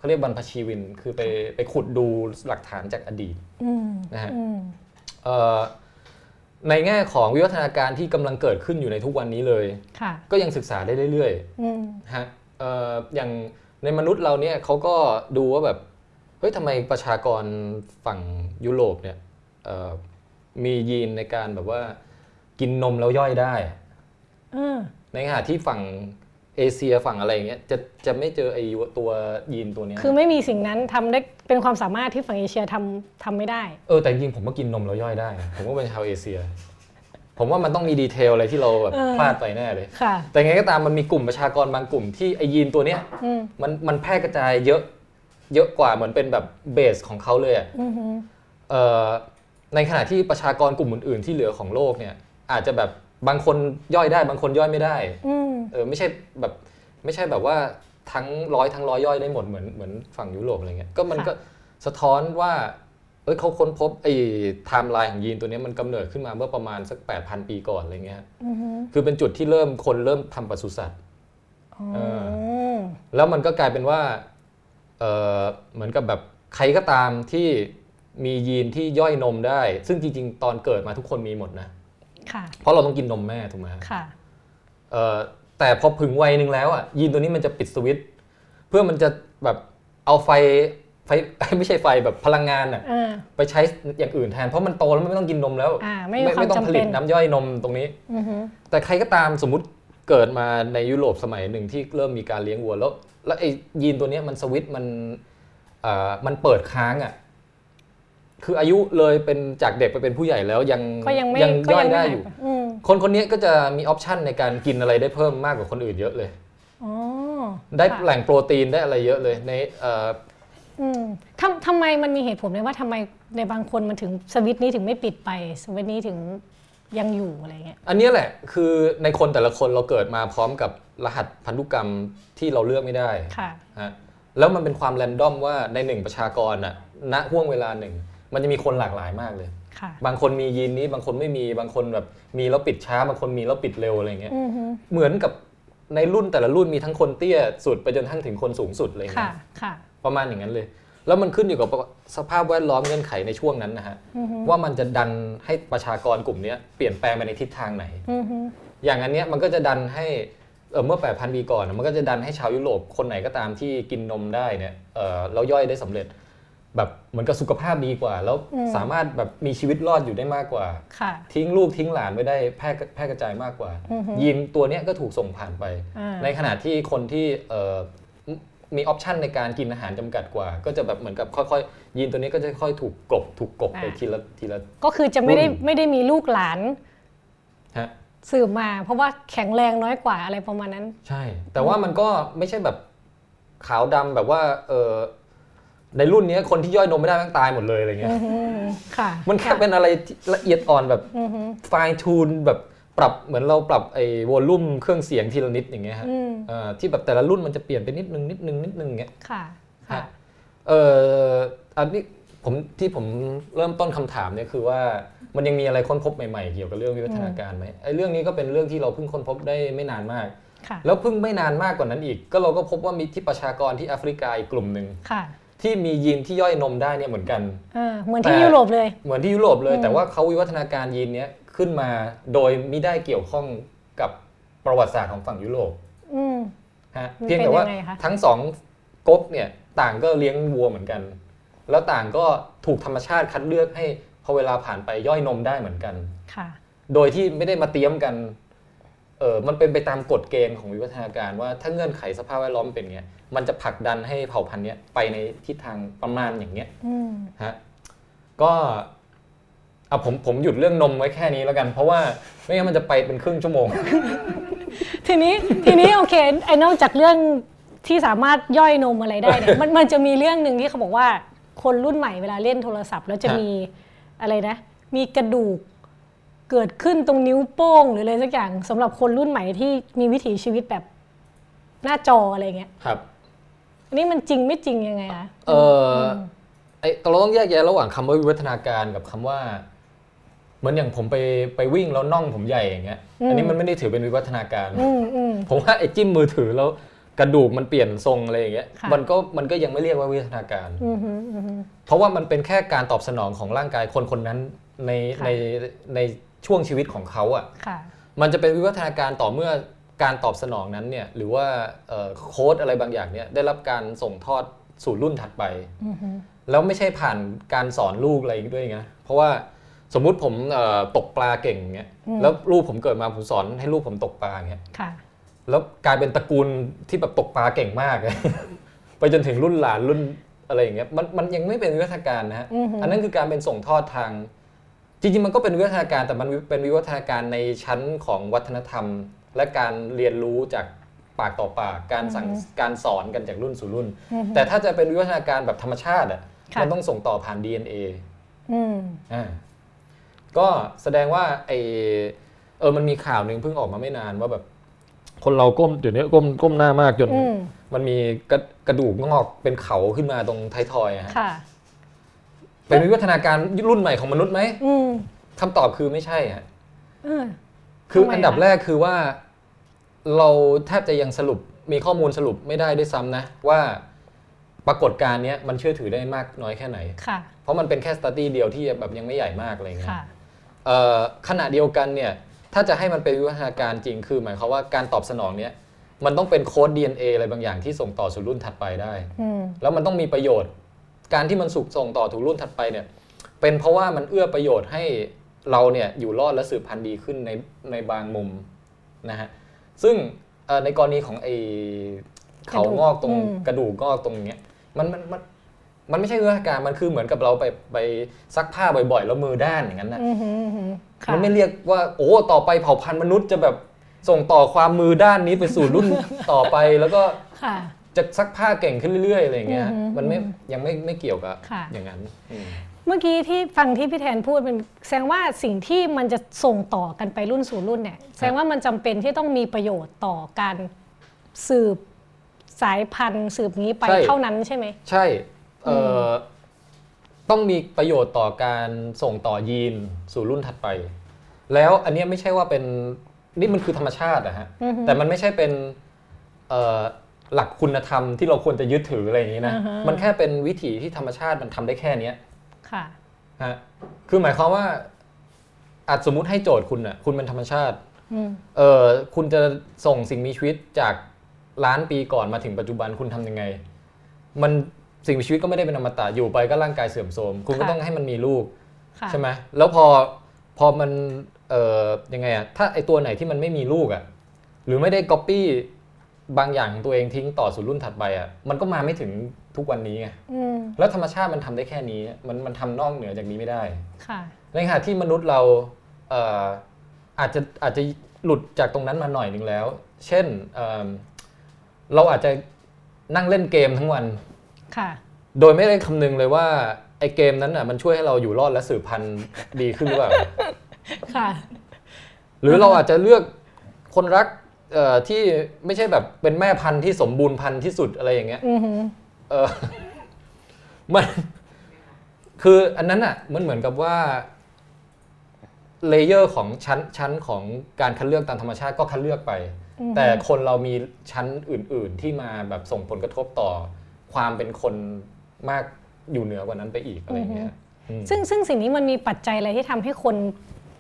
Speaker 2: เขาเรียกบรรพชีวิน คือไปไปขุดดูหลักฐานจากอดีต
Speaker 1: อืม
Speaker 2: นะฮะ
Speaker 1: อืม
Speaker 2: เอ่อในแง่ของวิวัฒนาการที่กำลังเกิดขึ้นอยู่ในทุกวันนี้เลย
Speaker 1: ค่ะ
Speaker 2: ก็ยังศึกษาได้เรื่อยๆ
Speaker 1: อืม
Speaker 2: ฮะเอ่ออย่างในมนุษย์เราเนี่ยเขาก็ดูว่าแบบ เฮ้ยทำไมประชากรฝั่งยุโรปเนี่ยเอ่อมียีนในการแบบว่ากินนมแล้วย่อยได้
Speaker 1: เออ
Speaker 2: ในขณะที่ฝั่ง เอเชียฝั่งอะไรอย่างเงี้ยจะจะไม่เจอไอ้ตัวยีนตัวเนี้ย
Speaker 1: คือไม่มีสิ่งนั้นทำได้เป็นความสามารถที่ฝั่งเอเชียทำทำไม่ได้
Speaker 2: เออแต่จริงๆผมก็กินนมแล้วย่อยได้นะผมก็เป็นชาวเอเชีย ผมว่ามันต้องมี detail อะไรที่เราแบบ
Speaker 1: เออ
Speaker 2: พลาดไปแน่เลย
Speaker 1: ค่ะ
Speaker 2: แต่ไงก็ตามมันมีกลุ่มประชากรบางกลุ่มที่ไอยีนตัวเนี้ย
Speaker 1: อืม
Speaker 2: มันมันแพร่กระจายเยอะเยอะกว่าเหมือนเป็นแบบ base ของเขาเลยอะ
Speaker 1: อือฮึ
Speaker 2: เอ่อในขณะที่ประชากรกลุ่มอื่น ๆ ที่เหลือของโลกเนี่ยอาจจะแบบ บางคนย่อยได้บางคนย่อยไม่ได้
Speaker 1: อืม
Speaker 2: เออไม่ใช่แบบไม่ใช่แบบว่าทั้งร้อยทั้งร้อยย่อยได้หมดเหมือนเหมือนฝั่งยุโรปอะไรเงี้ยก็มันก็สะท้อนว่าเอ้ยเขาค้นพบไอ้ไทม์ไลน์ของยีนตัวเนี้ยมันกำเนิดขึ้นมาเมื่อประมาณสัก 8,000 ปีก่อนอะไรเงี้ย
Speaker 1: อือฮึ
Speaker 2: คือเป็นจุดที่เริ่มคนเริ่มทำปศุสัตว์
Speaker 1: อ๋อ
Speaker 2: เอแล้วมันก็กลายเป็นว่าเออเหมือนกับแบบใครก็ตามที่มียีนที่ย่อยนมได้ ซึ่งจริง ๆ ตอนเกิดมาทุกคนมีหมดนะ
Speaker 1: ค่ะ
Speaker 2: เพราะเราต้องกินนมแม่ถูกไหม
Speaker 1: ค่ะ
Speaker 2: เออแต่พอถึงวัยหนึ่งแล้วอะยีนตัวนี้มันจะปิดสวิตช์เพื่อมันจะแบบเอาไฟไฟไม่ใช่ไฟแบบพลังงานอะ
Speaker 1: อ่า
Speaker 2: ไปใช้อย่างอื่นแทน เพราะมันโตแล้วมันไม่ต้องกินนมแล้ว
Speaker 1: อ่าไม่มีความ
Speaker 2: ไม่ต้อง
Speaker 1: จำ
Speaker 2: ผ
Speaker 1: เป็
Speaker 2: ลิต
Speaker 1: น
Speaker 2: น้ำย่อยนมตรงนี้
Speaker 1: อือฮึ
Speaker 2: แต่ใครก็ตามสมมติเกิดมาในยุโรปสมัยหนึ่งที่เริ่มมีการเลี้ยงวัวแล้ว แล้วไอ้ยีนตัวเนี้ยมันสวิตช์มันเอ่อมันเปิดค้างอะ คืออายุเลยเป็นจากเด็กไปเป็นผู้ใหญ่แล้วยัง
Speaker 1: ก็ยังไม่ก็
Speaker 2: ย่อ
Speaker 1: ยั
Speaker 2: ย
Speaker 1: งไม่
Speaker 2: ได้
Speaker 1: หาย
Speaker 2: อยู่
Speaker 1: ไปอืม
Speaker 2: คนคนนี้ก็จะมีออปชันในการกินอะไรได้เพิ่มมากกว่าคนอื่นเยอะเลย
Speaker 1: อ๋อ
Speaker 2: ได้
Speaker 1: ค่ะ
Speaker 2: แหล่งโปรตีนได้อะไรเยอะเลยในเอ่อ
Speaker 1: อืมทำทำไมมันมีเหตุผลไหมว่าทำไมในบางคนมันถึงสวิตช์นี้ถึงไม่ปิดไปสวิตช์นี้ถึงยังอยู่อะไรเงี้ย
Speaker 2: อันเนี้ยแหละคือในคนแต่ละคนเราเกิดมาพร้อมกับรหัสพันธุกรรมที่เราเลือกไม่ได้
Speaker 1: ค่ะ
Speaker 2: ฮะแล้วมันเป็นความแรนดอมว่าในหนึ่งประชากรน่ะณห่วงเวลาหนึ่ง มันจะมีคนหลากหลายมากเลย
Speaker 1: ค่ะ
Speaker 2: บางคนมียีนนี้บางคนไม่มีบางคนแบบมีแล้วปิดช้า บางคนมีแล้วปิดเร็วอะไรเงี้ย
Speaker 1: อือฮึ
Speaker 2: เหมือนกับในรุ่นแต่ละรุ่นมีทั้งคนเตี้ยสุดไปจนทั้งถึงคนสูงสุดอะไร
Speaker 1: ค่ะ
Speaker 2: เงี้ย
Speaker 1: ค่ะ
Speaker 2: ประมาณอย่างนั้นเลย แล้วมันขึ้นอยู่กับสภาพแวดล้อมเงื่อนไขในช่วงนั้นนะฮะ
Speaker 1: อือฮึ
Speaker 2: ว่ามันจะดันให้ประชากรกลุ่มเนี้ยเปลี่ยนแปลงไปในทิศทางไหน
Speaker 1: อือฮึ
Speaker 2: อย่างอันเนี้ยมันก็จะดันให้เออเมื่อ 8,000 ปีก่อนนะมันก็จะดันให้ชาวยุโรปคนไหนก็ตามที่กินนมได้เนี่ยเออแล้วย่อยได้สำเร็จ แบบเหมือนกับสุขภาพดีกว่า แล้วสามารถแบบมีชีวิตรอดอยู่ได้มากกว่า
Speaker 1: ค่ะ
Speaker 2: ทิ้งลูกทิ้งหลานไว้ได้แพร่แพร่กระจายมากกว่า
Speaker 1: อือฮึ
Speaker 2: ยีนตัวเนี้ยก็ถูกส่งผ่านไป
Speaker 1: อ่า
Speaker 2: ในขณะที่คนที่เออมีออปชันในการกินอาหารจำกัดกว่า ก็จะแบบเหมือนกับค่อยๆยีนตัวนี้ก็จะค่อยถูกกลบถูกกลบไป
Speaker 1: อ่า
Speaker 2: ทีละทีละ
Speaker 1: ก็คือจะไม่ได้
Speaker 2: รุ่น
Speaker 1: ไม่ได้มีลูกหลาน
Speaker 2: ฮะ
Speaker 1: สืบมา เพราะว่าแข็งแรงน้อยกว่าอะไรประมาณนั้น
Speaker 2: ใช่ แต่ว่ามันก็ไม่ใช่แบบขาวดำแบบว่าเออ ในรุ่นนี้คนที่ย่อยนมไม่ได้แม่งตายหมดเลยอะไรเงี้ย
Speaker 1: อืมค่ะ
Speaker 2: มันแค่เป็นอะไรที่ละเอียดอ่อนแบบ
Speaker 1: อือฮึ
Speaker 2: ไฟทูนแบบปรับเหมือนเราปรับไอ้วอลลุ่มเครื่องเสียงทีละนิดอย่างเงี้ยฮะ
Speaker 1: อืม
Speaker 2: เอ่อที่แบบแต่ละรุ่นมันจะเปลี่ยนไปนิดนึงนิดนึงนิดนึงอย่างเงี้ย
Speaker 1: ค่ะค่ะ
Speaker 2: ฮะเอออันนี้ผมที่ผมเริ่มต้นคำถามเนี่ยคือว่ามันยังมีอะไรค้นพบใหม่ๆ เกี่ยวกับเรื่องวิวัฒนาการไหมไอ้เรื่องนี้ก็เป็นเรื่องที่เราเพิ่งค้นพบได้ไม่นานมาก
Speaker 1: ค่ะ
Speaker 2: แล้วเพิ่งไม่นานมากกว่านั้นอีก ก็เราก็พบว่ามีที่ประชากรที่แอฟริกาอีกกลุ่มหนึ่ง
Speaker 1: ค่ะ
Speaker 2: ที่มียีนที่ย่อยนมได้เนี่ยเหมือนกัน
Speaker 1: เออเหมือนที่
Speaker 2: แต่
Speaker 1: ยุโรปเลย
Speaker 2: เหมือนที่ยุโรปเลย
Speaker 1: อืม
Speaker 2: แต่ว่าเขาวิวัฒนาการยีนเนี้ยขึ้นมาโดยไม่ได้เกี่ยวข้องกับประวัติศาสตร์ของฝั่งยุโรป
Speaker 1: อืม
Speaker 2: ฮะ
Speaker 1: มัน
Speaker 2: เพียงแต่ว่า
Speaker 1: เป็นยังไงคะ
Speaker 2: ทั้งสองก๊กเนี่ยต่างก็เลี้ยงวัวเหมือนกัน แล้วต่างก็ถูกธรรมชาติคัดเลือกให้พอเวลาผ่านไปย่อยนมได้เหมือนกัน
Speaker 1: ค่ะ
Speaker 2: โดยที่ไม่ได้มาเตรียมกัน เออมันเป็นไปตามกฎเกณฑ์ของวิวัฒนาการว่าถ้าเงื่อนไขสภาพแวดล้อมเป็นเงี้ยมันจะผลักดันให้เผ่าพันธุ์เนี้ยไปในทิศทางประมาณอย่างเงี้ย
Speaker 1: อืม
Speaker 2: ฮะก็เอาผมผมหยุดเรื่องนมไว้แค่นี้แล้วกัน เพราะว่าไม่งั้นมันจะไปเป็นครึ่งชั่วโมง
Speaker 1: ทีนี้ทีนี้โอเคไอ้นอกจากเรื่องที่สามารถย่อยนมอะไรได้เนี่ยมันมันจะมีเรื่องหนึ่งที่เขาบอกว่า คนรุ่นใหม่เวลาเล่นโทรศัพท์ แล้วจะ
Speaker 2: ฮะ
Speaker 1: มีอะไรนะ มีกระดูก เกิดขึ้นตรงนิ้วโป้งหรืออะไรสักอย่างสำหรับคนรุ่นใหม่ที่มีวิถีชีวิตแบบหน้าจออะไรเงี้ย
Speaker 2: ครับ
Speaker 1: อันนี้มันจริงไม่จริงยังไงคะ
Speaker 2: เออไอเราต้องแยกแยะระหว่างคำว่าวิวัฒนาการกับคำว่า เหมือนอย่างผมไปไปวิ่งแล้วน่องผมใหญ่อย่างเงี้ย อันนี้มันไม่ได้ถือเป็นวิวัฒนาการ
Speaker 1: อืมอืม
Speaker 2: ผมว่าไอ้จิ้มมือถือแล้วกระดูกมันเปลี่ยนทรงอะไรอย่างเงี้ย
Speaker 1: ค่ะ
Speaker 2: มันก็มันก็ยังไม่เรียกว่าวิวัฒนาการ
Speaker 1: อืมฮึอืมฮึ
Speaker 2: เพราะว่ามันเป็นแค่การตอบสนองของร่างกายคนคนนั้นใน
Speaker 1: ค่ะ
Speaker 2: ในใน ช่วงชีวิตของเขาอะ
Speaker 1: ค่ะ
Speaker 2: มันจะเป็นวิวัฒนาการต่อเมื่อการตอบสนองนั้นเนี่ยหรือว่าเอ่อโค้ดอะไรบางอย่างเนี่ยได้รับการส่งทอดสู่รุ่นถัดไป
Speaker 1: อืมฮึ
Speaker 2: แล้วไม่ใช่ผ่านการสอนลูกอะไรด้วยไงเพราะว่าสมมุติผมเอ่อตกปลาเก่งเงี้ยแล้วลูกผมเกิดมาผมสอนให้ลูกผมตกปลาเงี้ย
Speaker 1: ค่ะ
Speaker 2: แล้วกลายเป็นตระกูลที่แบบตกปลาเก่งมากไปจนถึงรุ่นหลานรุ่นอะไรอย่างเงี้ยมันมันยังไม่เป็นวิวัฒนาการนะฮะ
Speaker 1: อือหืออั
Speaker 2: อันนั้นคือการเป็นส่งทอดทาง จริงๆ มันก็เป็นวิวัฒนาการแต่มันเป็นวิวัฒนาการในชั้นของวัฒนธรรม และการเรียนรู้จากปากต่อปากการสั่งการสอนกันจากรุ่นสู่รุ่น แต่ถ้าจะเป็นวิวัฒนาการแบบธรรมชาติอะ
Speaker 1: ค่ะ
Speaker 2: มันต้องส่งต่อผ่าน DNA
Speaker 1: อืม
Speaker 2: อ่าก็แสดงว่าไอเออมันมีข่าวหนึ่งเพิ่งออกมาไม่นานว่าแบบ คนเราก้มเดี๋ยวนี้ก้มก้มหน้ามากจน
Speaker 1: อืม
Speaker 2: มันมีกระกระดูกงอกเป็นเขาขึ้นมาตรงท้ายทอยอะฮะ
Speaker 1: ค่ะ
Speaker 2: เป็นวิวัฒนาการรุ่นใหม่ของมนุษย์ไหม
Speaker 1: อืม
Speaker 2: คำตอบคือไม่ใช่ฮะ
Speaker 1: เออ
Speaker 2: คือ
Speaker 1: ทำไม
Speaker 2: อันดับ
Speaker 1: อะ
Speaker 2: แรกคือว่า เราแทบจะยังสรุปมีข้อมูลสรุปไม่ได้ด้วยซ้ำนะ ว่าปรากฏการณ์เนี้ยมันเชื่อถือได้มากน้อยแค่ไหน
Speaker 1: ค่ะ
Speaker 2: เพราะมันเป็นแค่สต u d ดี้เดียวที่แบบยังไม่ใหญ่มากอะไรเงี้ย
Speaker 1: ค่ะ
Speaker 2: เอ่อขณะเดียวกันเนี่ย ถ้าจะให้มันเป็นวิวัฒนาการจริงคือ หมายความว่าการตอบสนองเนี้ยมันต้องเป็นโค้ด DNA อะไรบางอย่างที่ส่งต่อสู่รุ่นถัดไปได้
Speaker 1: อืม
Speaker 2: แล้วมันต้องมีประโยชน์ การที่มันสุกส่งต่อถึงรุ่นถัดไปเนี่ยเป็นเพราะว่ามันเอื้อประโยชน์ให้เราเนี่ยอยู่รอดและสืบพันธุ์ดีขึ้นในในบางมุมนะฮะซึ่งเอ่อในกรณีของไอ้เขางอกตรง
Speaker 1: อืม
Speaker 2: กระดูกงอกตรงเนี้ยมันมันมันมันไม่ใช่วิวัฒนาการมันคือเหมือนกับเราไปไปซักผ้าบ่อยๆ แล้วมือด้านอย่างนั้นนะ
Speaker 1: อืมฮึอืมฮึค่ะ
Speaker 2: มันไม่เรียกว่า โอ้ต่อไปเผ่าพันธุ์มนุษย์จะแบบส่งต่อความมือด้านนี้ไปสู่รุ่นต่อไปแล้วก็
Speaker 1: ค่ะ
Speaker 2: จะซักผ้าเก่งขึ้นเรื่อยๆอะไรอย่างเงี้ย
Speaker 1: อือฮึ
Speaker 2: มันไม่ยังไม่ไม่เกี่ยวกับ
Speaker 1: ค่ะ
Speaker 2: อย่างนั้นอืม
Speaker 1: เมื่อกี้ที่ฟังที่พี่แทนพูดเป็นแสดงว่าสิ่งที่มันจะส่งต่อกันไปรุ่นสู่รุ่นเนี่ยแสดงว่ามันจำเป็นที่ต้องมีประโยชน์ต่อการสืบสายพันธุ์สืบนี้ไป
Speaker 2: ใช่
Speaker 1: เท่านั้นใช่ไหม
Speaker 2: ใช่เอ่ออต้องมีประโยชน์ต่อการส่งต่อยีนสู่รุ่นถัดไป แล้วอันเนี้ยไม่ใช่ว่าเป็นนี่มันคือธรรมชาติอะฮะ
Speaker 1: อือฮึ
Speaker 2: แต่มันไม่ใช่เป็นเอ่อ หลักคุณธรรมที่เราควรจะยึดถืออะไรอย่างนี้นะ
Speaker 1: อือฮึ
Speaker 2: มันแค่เป็นวิถีที่ธรรมชาติมันทำได้แค่เนี้ย
Speaker 1: ค่ะ
Speaker 2: ฮะคือหมายความว่าอาจสมมุติให้โจทย์คุณอะคุณเป็นธรรมชาติ
Speaker 1: อืม
Speaker 2: เออคุณจะส่งสิ่งมีชีวิตจากล้านปีก่อนมาถึงปัจจุบันคุณทำยังไง มันสิ่งมีชีวิตก็ไม่ได้เป็นอมตะอยู่ไปก็ร่างกายเสื่อมโทรมคุณก็
Speaker 1: ค่ะ
Speaker 2: ต้องให้มันมีลูก
Speaker 1: ค่ะ
Speaker 2: ใช่ไหมแล้วพอพอมันเอ่อยังไงอะถ้าไอตัวไหนที่มันไม่มีลูกอะหรือไม่ได้ก๊อปปี้ บางอย่างของตัวเองทิ้งต่อสู่รุ่นถัดไปอะมันก็มาไม่ถึงทุกวันนี้ไง
Speaker 1: อืม
Speaker 2: แล้วธรรมชาติมันทำได้แค่นี้ มันมันทำนอกเหนือจากนี้ไม่ได้
Speaker 1: ค่ะ
Speaker 2: ในขณะที่มนุษย์เราเอ่ออาจจะอาจจะหลุดจากตรงนั้นมาหน่อยหนึ่งแล้ว เช่นเอิ่มเราอาจจะนั่งเล่นเกมทั้งวัน
Speaker 1: ค่ะ
Speaker 2: โดยไม่ได้คำนึงเลยว่าไอ้เกมนั้นน่ะมันช่วยให้เราอยู่รอดและสืบพันธุ์ดีขึ้นหรือเปล่า
Speaker 1: ค่ะ
Speaker 2: หรือเราอาจจะเลือกคนรักเอ่อ ที่ไม่ใช่แบบเป็นแม่พันธุ์ที่สมบูรณ์พันธุ์ที่สุดอะไรอย่างเงี้ย
Speaker 1: อือหือ
Speaker 2: เออมันคืออันนั้นอะมันเหมือนกับว่าเลเยอร์ของชั้นชั้นของการคัดเลือกตามธรรมชาติก็คัดเลือกไป แต่คนเรามีชั้นอื่น ๆ ที่มาแบบส่งผลกระทบต่อความเป็นคนมากอยู่เหนือกว่านั้นไปอีกอะไรอย่างเงี้ยอืม
Speaker 1: ซึ่งซึ่งสิ่งนี้มันมีปัจจัยอะไรที่ทำให้คน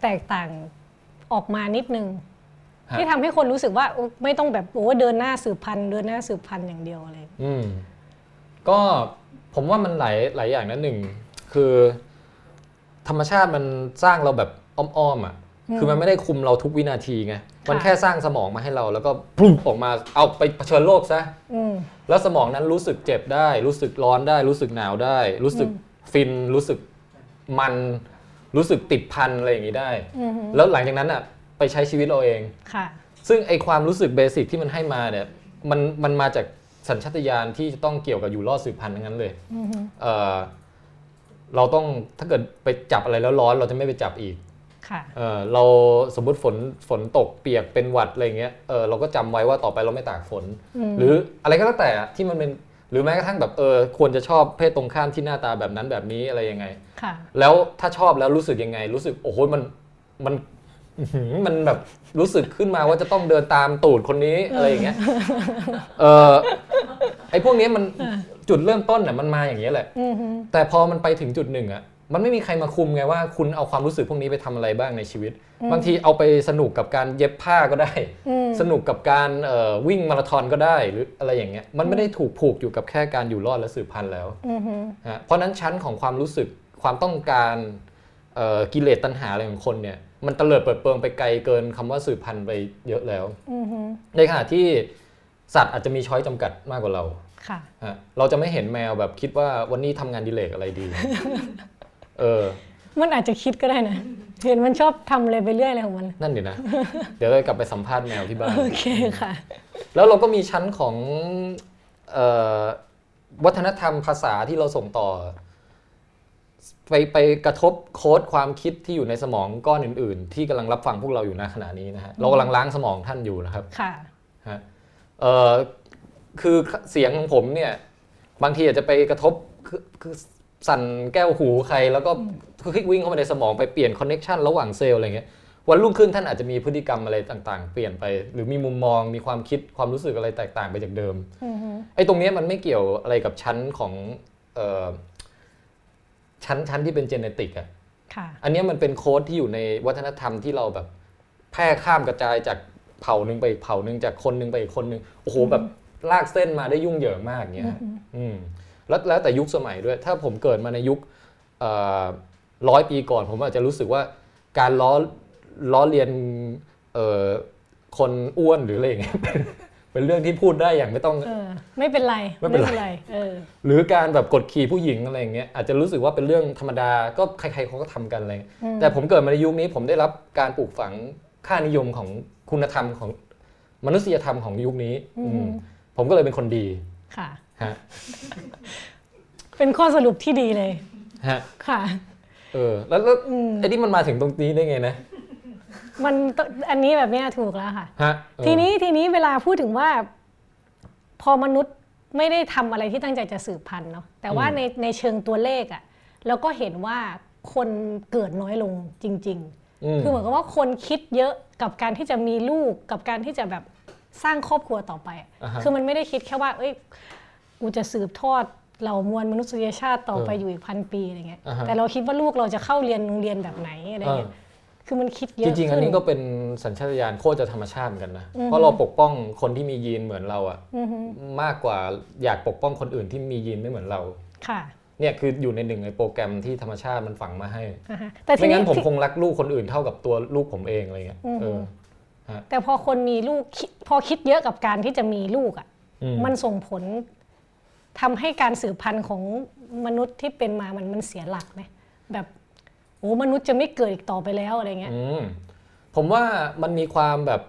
Speaker 1: แตกต่างออกมานิดนึง
Speaker 2: ฮะ
Speaker 1: ที่ทำให้คนรู้สึกว่าโอ๊ะไม่ต้องแบบโอ้เดินหน้าสืบพันธุ์เดินหน้าสืบพันธุ์อย่างเดียวอะไร
Speaker 2: อืมก็ผมว่ามันหลายหลายอย่างนะหนึ่งคือ ธรรมชาติมันสร้างเราแบบอ้อมๆอะ คือมันไม่ได้คุมเราทุกวินาทีไงมันแค่สร้างสมองมาให้เราแล้วก็ปุ๊บออกมาเอาไปเผชิญโลกซะ
Speaker 1: อืม
Speaker 2: แล้วสมองนั้นรู้สึกเจ็บได้ รู้สึกร้อนได้ รู้สึกหนาวได้ รู้สึกฟินรู้สึกมันรู้สึกติดพันอะไรอย่างนี้ได้
Speaker 1: อือหือ
Speaker 2: แล้วหลังจากนั้นอะ ไปใช้ชีวิตเราเอง
Speaker 1: ค่ะ
Speaker 2: ซึ่งไอความรู้สึกเบสิกที่มันให้มาเนี่ยมันมันมาจากสัญชาตญาณที่จะต้องเกี่ยวกับอยู่รอดสืบพันธุ์ทั้งนั้นเลย
Speaker 1: อือหือ
Speaker 2: เออเราต้องถ้าเกิดไปจับอะไรแล้วร้อนเราจะไม่ไปจับอีก
Speaker 1: ค่ะ
Speaker 2: เออเราสมมุติฝนฝนตกเปียกเป็นหวัดอะไรเงี้ยเออเราก็จำไว้ว่าต่อไปเราไม่ตากฝน
Speaker 1: อืม
Speaker 2: หรืออะไรก็แล้วแต่อะที่มันเป็นหรือแม้กระทั่งแบบเออควรจะชอบเพศตรงข้ามที่หน้าตาแบบนั้นแบบนี้อะไรยังไง
Speaker 1: ค่ะ
Speaker 2: แล้วถ้าชอบแล้วรู้สึกยังไง รู้สึกโอ้โหมันมันอื้อหือ มันแบบรู้สึกขึ้นมาว่าจะต้องเดินตามตูดคนนี้อะไรอย่างเงี้ยเออไอ้พวกนี้มันจุดเริ่มต้นน่ะมันมาอย่างเงี้ยแหละ
Speaker 1: อือหือ
Speaker 2: แต่พอมันไปถึงจุดหนึ่งอะมันไม่มีใครมาคุมไงว่าคุณเอาความรู้สึกพวกนี้ไปทำอะไรบ้างในชีวิต บางทีเอาไปสนุกกับการเย็บผ้าก็ได้
Speaker 1: อืม
Speaker 2: สนุกกับการเอ่อวิ่งมาราธอนก็ได้หรืออะไรอย่างเงี้ยมันไม่ได้ถูกผูกอยู่กับแค่การอยู่รอดและสืบพันธุ์แล้ว
Speaker 1: อือหือ
Speaker 2: ฮะเพราะฉะนั้นชั้นของความรู้สึกความต้องการเอ่อกิเลสตัณหาอะไรของคนเนี่ย มันเตลิดเปิดเปิงไปไกลเกินคำว่าสืบพันธุ์ไปเยอะแล้ว
Speaker 1: อือหือ
Speaker 2: ในขณะที่สัตว์อาจจะมีช้อยจำกัดมากกว่าเรา
Speaker 1: ค่ะ
Speaker 2: ฮะเราจะไม่เห็นแมวแบบคิดว่าวันนี้ทำงานอดิเลกอะไรดี เออ
Speaker 1: มันอาจจะคิดก็ได้นะเห็นมันชอบทำอะไรไปเรื่อยอะไรของมัน
Speaker 2: นั่นดินะ เดี๋ยวเรากลับไปสัมภาษณ์แมวที่บ้าน
Speaker 1: โอเคค่ะ
Speaker 2: แล้วเราก็มีชั้นของเออวัฒนธรรมภาษาที่เราส่งต่อ ไปไปกระทบโค้ดความคิดที่อยู่ในสมองก้อนอื่น ๆ ที่กำลังรับฟังพวกเราอยู่ณขณะนี้นะฮะเรากำลังล้างสมองท่านอยู่นะครับ
Speaker 1: ค่ะ
Speaker 2: ฮะเออคือเสียงของผมเนี่ยบางทีอาจจะไปกระทบคือคือสั่นแก้วหูใคร แล้วก็คลิกวิ่งเข้ามาในสมองไปเปลี่ยน connection ระหว่างเซลล์อะไรเงี้ยวันรุ่งขึ้นท่านอาจจะมีพฤติกรรมอะไรต่าง ๆ เปลี่ยนไป หรือมีมุมมองมีความคิดความรู้สึกอะไรแตกต่างไปจากเดิม
Speaker 1: อือหือ
Speaker 2: ไอ้ตรงเนี้ยมันไม่เกี่ยวอะไรกับชั้นของเอ่อ ชั้นชั้นที่เป็น genetic อะ
Speaker 1: ค่ะ
Speaker 2: อันเนี้ยมันเป็นโค้ดที่อยู่ในวัฒนธรรมที่เราแบบ แพร่ข้ามกระจายจากเผ่าหนึ่งไปอีกเผ่าหนึ่งจากคนหนึ่งไปอีกคนหนึ่งโอ้โหแบบลากเส้นมาได้ยุ่งเหยิงมากเงี้ยฮะอืมแล้วแล้วแต่ยุคสมัยด้วย ถ้าผมเกิดมาในยุคร้อยปีก่อน ผมอาจจะรู้สึกว่าการล้อล้อเลียนเอ่อคนอ้วนหรืออะไรอย่างเงี้ย เป็นเป็นเรื่องที่พูดได้อย่างไม่ต้อง
Speaker 1: เออไม่เป็นไร
Speaker 2: ไม่เป็นไร
Speaker 1: เออ
Speaker 2: หรือการแบบกดขี่ผู้หญิงอะไรอย่างเงี้ยอาจจะรู้สึกว่าเป็นเรื่องธรรมดาก็ใครๆเขาก็ทำกันอะไรเงี้ยแต่ผมเกิดมาในยุคนี้ผมได้รับการปลูกฝังค่านิยมของคุณธรรมของมนุษยธรรมของยุคนี้อืมผมก็เลยเป็นคนดี
Speaker 1: ค่ะ
Speaker 2: ฮะ
Speaker 1: เป็นข้อสรุปที่ดีเลย
Speaker 2: ฮะ
Speaker 1: ค่ะ
Speaker 2: เออ แล้วแล้วไอ้นี่มันมาถึงตรงนี้ได้ไงนะ
Speaker 1: มันตอันนี้แบบเนี้ยถูกแล้วค่ะ
Speaker 2: ฮะเออ
Speaker 1: ทีนี้ทีนี้เวลาพูดถึงว่า พอมนุษย์ไม่ได้ทำอะไรที่ตั้งใจจะสืบพันธุ์เนาะแต่ว่าในในเชิงตัวเลขอะ่ะเราก็เห็นว่าคนเกิดน้อยลงจริง
Speaker 2: อืม
Speaker 1: ๆคือเหมือนกับว่าคนคิดเยอะกับการที่จะมีลูกกับการที่จะแบบสร้างครอบครัวต่อไปอะ
Speaker 2: อ่าฮะ
Speaker 1: คือมันไม่ได้คิดแค่ว่า เอ้ยกูจะสืบทอดเหล่ามวลมนุษยชาติต่อไป
Speaker 2: เออ
Speaker 1: อยู่อีกพันปีอะไรเงี้ย
Speaker 2: อ่าฮะ
Speaker 1: แต่เราคิดว่าลูกเราจะเข้าเรียนโรงเรียนแบบไหนอะไรเงี้ย
Speaker 2: เออ
Speaker 1: คือมันคิดเย
Speaker 2: จ
Speaker 1: อะ
Speaker 2: ริงๆ อัน
Speaker 1: ขึ้
Speaker 2: นี้ก็เป็นสัญชาตญาณโคตรจะธรรมชาติเหมือนกันนะ เพราะเราปกป้องคนที่มียีนเหมือนเราอะ
Speaker 1: อือฮึ
Speaker 2: มากกว่าอยากปกป้องคนอื่นที่มียีนไม่เหมือนเรา
Speaker 1: ค่ะ
Speaker 2: เนี่ยคืออยู่ในหนึ่งในโปรแกรมที่ธรรมชาติมันฝังมาให้
Speaker 1: อ่าฮะแต่ที
Speaker 2: ไม่
Speaker 1: นี้
Speaker 2: งั้นผม
Speaker 1: ที่
Speaker 2: คงรักลูกคนอื่นเท่ากับตัวลูกผมเองอะไรเงี้ย
Speaker 1: อือฮึ
Speaker 2: เออฮะ
Speaker 1: แต่พอคนมีลูกคิดพอคิดเยอะกับการที่จะมีลูกอะ
Speaker 2: อืม
Speaker 1: มันส่งผลทำให้การสืบพันธุ์ของมนุษย์ที่เป็นมามันมันเสียหลักไหมแบบโอ้มนุษย์จะไม่เกิดอีกต่อไปแล้วอะไรเงี้ย
Speaker 2: อืมผมว่ามันมีความแบบ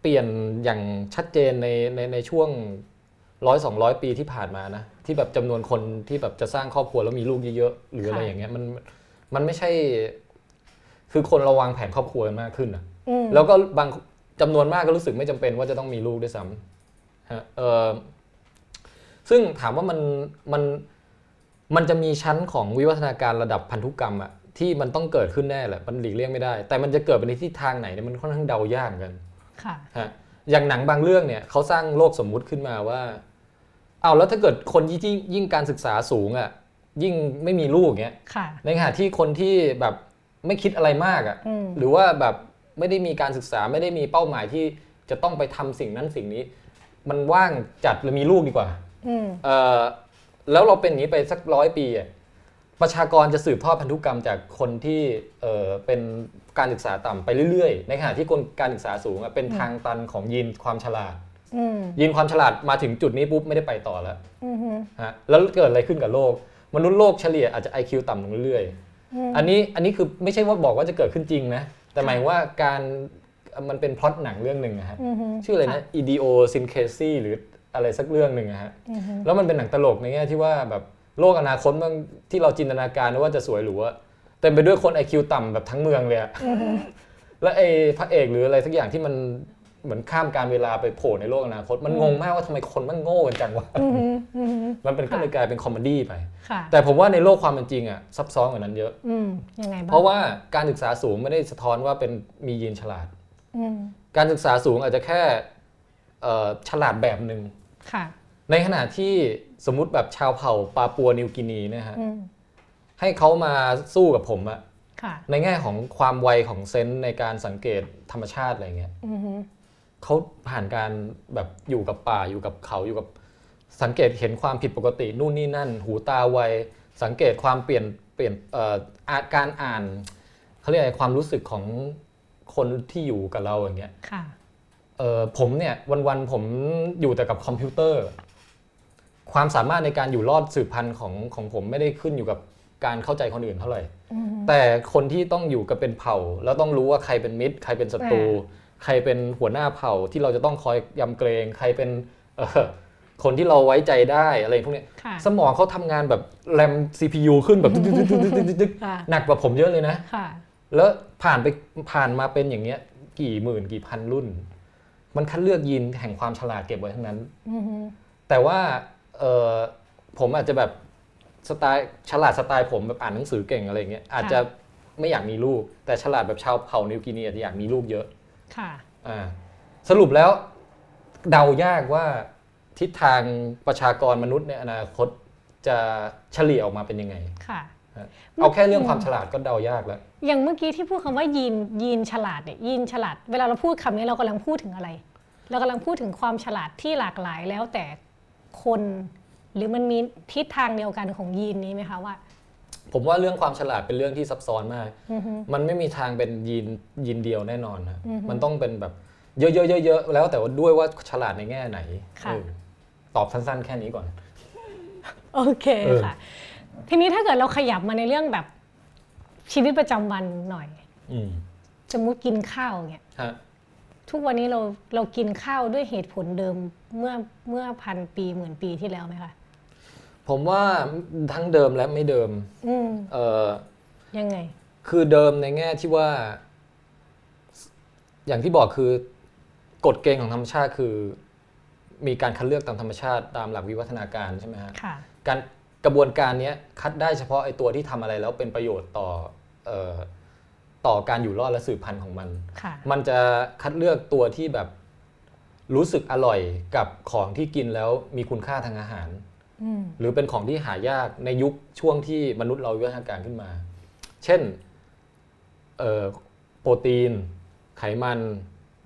Speaker 2: เปลี่ยนอย่างชัดเจนในในในช่วงร้อยสองร้อยปีที่ผ่านมานะ ที่แบบจำนวนคนที่แบบจะสร้างครอบครัวแล้วมีลูกเยอะๆหรืออะไร
Speaker 1: ค่ะ
Speaker 2: อย่างเงี้ยมันมันไม่ใช่ คือคนเราวางแผนครอบครัวกันมากขึ้นอะ
Speaker 1: อืม
Speaker 2: แล้วก็บางจำนวนมากก็รู้สึกไม่จำเป็นว่าจะต้องมีลูกด้วยซ้ำฮะเออซึ่งถามว่ามันมันมันจะมีชั้นของวิวัฒนาการระดับพันธุกรรมอะ ที่มันต้องเกิดขึ้นแน่แหละมันหลีกเลี่ยงไม่ได้ แต่มันจะเกิดไปในทิศทางไหนเนี่ยมันค่อนข้างเดายากเหมือนกัน
Speaker 1: ค่ะ
Speaker 2: ฮะอย่างหนังบางเรื่องเนี่ยเขาสร้างโลกสมมุติขึ้นมาว่าเอาแล้วถ้าเกิดคนที่ยิ่งยิ่งการศึกษาสูงอะ่ะยิ่งไม่มีลูกเงี้ย
Speaker 1: ค่ะ
Speaker 2: ในขณะที่คนที่แบบไม่คิดอะไรมากอะ่ะ
Speaker 1: อืม
Speaker 2: หรือว่าแบบไม่ได้มีการศึกษาไม่ได้มีเป้าหมายที่จะต้องไปทำสิ่งนั้นสิ่งนี้ มันว่างจัดเลยมีลูกดีกว่า
Speaker 1: อืม
Speaker 2: เออแล้วเราเป็นอย่างนี้ไปสักร้อยปีอะ ประชากรจะสืบทอดพันธุกรรมจากคนที่เออเป็นการศึกษาต่ำไปเรื่อยๆ ในขณะที่คนการศึกษาสูงอะเป็นทางตันของยีนความฉลาด
Speaker 1: อืม
Speaker 2: ยีนความฉลาดมาถึงจุดนี้ปุ๊บไม่ได้ไปต่อแล้ว
Speaker 1: อืมฮึ
Speaker 2: ฮะแล้วเกิดอะไรขึ้นกับโลก มนุษย์โลกเฉลี่ยอาจจะ IQ ต่ำลงเรื่อย
Speaker 1: อืม
Speaker 2: ๆอันนี้อันนี้คือไม่ใช่ว่าบอกว่าจะเกิดขึ้นจริงนะ แต่หมายว่าการมันเป็นพล็อตหนังเรื่องหนึ่งอะฮะ
Speaker 1: อืมฮึ
Speaker 2: ชื่ออะไรนะ Idiocracy หรืออะไรสักเรื่องหนึ่งอะฮะ
Speaker 1: อืมฮึ
Speaker 2: แล้วมันเป็นหนังตลกในแง่ที่ว่าแบบ โลกอนาคตมันที่เราจินตนาการว่าจะสวยหรูอะเต็มไปด้วยคน IQ ต่ำแบบทั้งเมืองเลยอะแล้วไอ้พระเอกหรืออะไรสักอย่างที่มันเหมือนข้ามกาลเวลาไปโผล่ในโลกอนาคต มันงงมากว่าทำไมคนมันโง่กันจังวะ
Speaker 1: อืมฮึอืมฮึ
Speaker 2: มันเป็นก็เลยกลายเป็น comedy ไป
Speaker 1: ค่ะ
Speaker 2: แต่ผมว่าในโลกความเป็นจริงอะซับซ้อนกว่านั้นเยอะ
Speaker 1: อืมยังไงบ้าง
Speaker 2: เพราะว่าการศึกษาสูงไม่ได้สะท้อนว่าเป็นมียีนฉลาด
Speaker 1: อืม
Speaker 2: การศึกษาสูงอาจจะแค่เอ่อฉลาดแบบหนึ่ง
Speaker 1: ค่ะ
Speaker 2: ในขณะที่ สมมุติแบบชาวเผ่าปาปัวนิวกินีเนะฮะ
Speaker 1: อืม
Speaker 2: ให้เขามาสู้กับผมอะ
Speaker 1: ค่ะ
Speaker 2: ในแง่ของความไวของเซนส์ในการสังเกตธรรมชาติอะไรเงี้ย
Speaker 1: อืมฮึ
Speaker 2: เขาผ่านการแบบอยู่กับป่าอยู่กับเขาอยู่กับสังเกตเห็นความผิดปกตินู่นนี่นั่น หูตาไวสังเกตความเปลี่ยนเปลี่ยนเอ่ออาการอ่านเขาเรียกอะไรความรู้สึกของคนที่อยู่กับเราอย่างเงี้ย
Speaker 1: ค่ะ
Speaker 2: เออผมเนี่ยวันๆผมอยู่แต่กับคอมพิวเตอร์ ความสามารถในการอยู่รอดสืบพันธุ์ของของผมไม่ได้ขึ้นอยู่กับการเข้าใจคนอื่นเท่าไหร่
Speaker 1: อืมฮึ
Speaker 2: แต่คนที่ต้องอยู่กับเป็นเผ่า แล้วต้องรู้ว่าใครเป็นมิตร ใครเป็นศัตรู
Speaker 1: อ่
Speaker 2: ใครเป็นหัวหน้าเผ่าที่เราจะต้องคอยยำเกรง ใครเป็นเออคนที่เราไว้ใจได้อะไรพวกเนี้ย
Speaker 1: ค่ะ
Speaker 2: สมองเขาทำงานแบบแรม CPU ขึ้นแบบตึ๊กๆๆๆๆๆ
Speaker 1: ค่ะ
Speaker 2: หนักกว่าผมเยอะเลยนะ
Speaker 1: ค่ะ
Speaker 2: แล้วผ่านไปผ่านมาเป็นอย่างเงี้ยกี่หมื่นกี่พันรุ่น มันคัดเลือกยีนแห่งความฉลาดเก็บไว้ทั้งนั้น
Speaker 1: อืมฮึ
Speaker 2: แต่ว่า เออผมอาจจะแบบสไตล์ฉลาดสไตล์ผมแบบอ่านหนังสือเก่งอะไรเงี้ยอาจจะไม่อยากมีลูก แต่ฉลาดแบบชาวเผ่านิวกินีอาจจะอยากมีลูกเยอะ
Speaker 1: ค่ะ
Speaker 2: อ่าสรุปแล้วเดายากว่าทิศทางประชากรมนุษย์ในอนาคตจะเฉลี่ยออกมาเป็นยังไง
Speaker 1: ค่ะ
Speaker 2: เอาแค่เรื่องความฉลาดก็เดายากแล้ว
Speaker 1: อย่างเมื่อกี้ที่พูดคำว่ายีนยีนฉลาดเนี่ยยีนฉลาด เวลาเราพูดคำนี้เรากำลังพูดถึงอะไร เรากำลังพูดถึงความฉลาดที่หลากหลายแล้วแต่ คน หรือมันมีทิศทางเดียวกันของยีนนี้ไหมคะว่า
Speaker 2: ผมว่าเรื่องความฉลาดเป็นเรื่องที่ซับซ้อนมาก
Speaker 1: อือฮึ
Speaker 2: มันไม่มีทางเป็นยีนยีนเดียวแน่นอนนะ
Speaker 1: อือฮึ
Speaker 2: มันต้องเป็นแบบเยอะๆๆๆแล้วแต่ว่าด้วยว่าฉลาดในแง่ไหน
Speaker 1: ค่ะ
Speaker 2: เออตอบสั้นๆ แค่นี้ก่อน
Speaker 1: โอเค
Speaker 2: เออ
Speaker 1: ค่ะ ทีนี้ถ้าเกิดเราขยับมาในเรื่องแบบชีวิตประจำวันหน่อย
Speaker 2: อืม
Speaker 1: สมมติกินข้าวเนี่ย
Speaker 2: ฮะ
Speaker 1: ทุกวันนี้เราเรากินข้าวด้วยเหตุผลเดิมเมื่อเมื่อพันปีหมื่นปีที่แล้วไหมคะ
Speaker 2: ผมว่าทั้งเดิมและไม่เดิม
Speaker 1: อืม
Speaker 2: เออ
Speaker 1: ยังไง
Speaker 2: คือเดิมในแง่ที่ว่า อย่างที่บอกคือกฎเกณฑ์ของธรรมชาติคือ มีการคัดเลือกตามธรรมชาติตามหลักวิวัฒนาการใช่ไหมฮะ
Speaker 1: ค่ะ
Speaker 2: การกระบวนการเนี้ยคัดได้เฉพาะไอ้ตัวที่ทำอะไรแล้วเป็นประโยชน์ต่อเอ่อ ต่อการอยู่รอดและสืบพันธุ์ของมัน
Speaker 1: ค่ะ
Speaker 2: มันจะคัดเลือกตัวที่แบบรู้สึกอร่อยกับของที่กินแล้วมีคุณค่าทางอาหาร
Speaker 1: อืม
Speaker 2: หรือเป็นของที่หายากในยุคช่วงที่มนุษย์เราวิวัฒนาการขึ้นมา เช่นเอ่อโปรตีน ไขมัน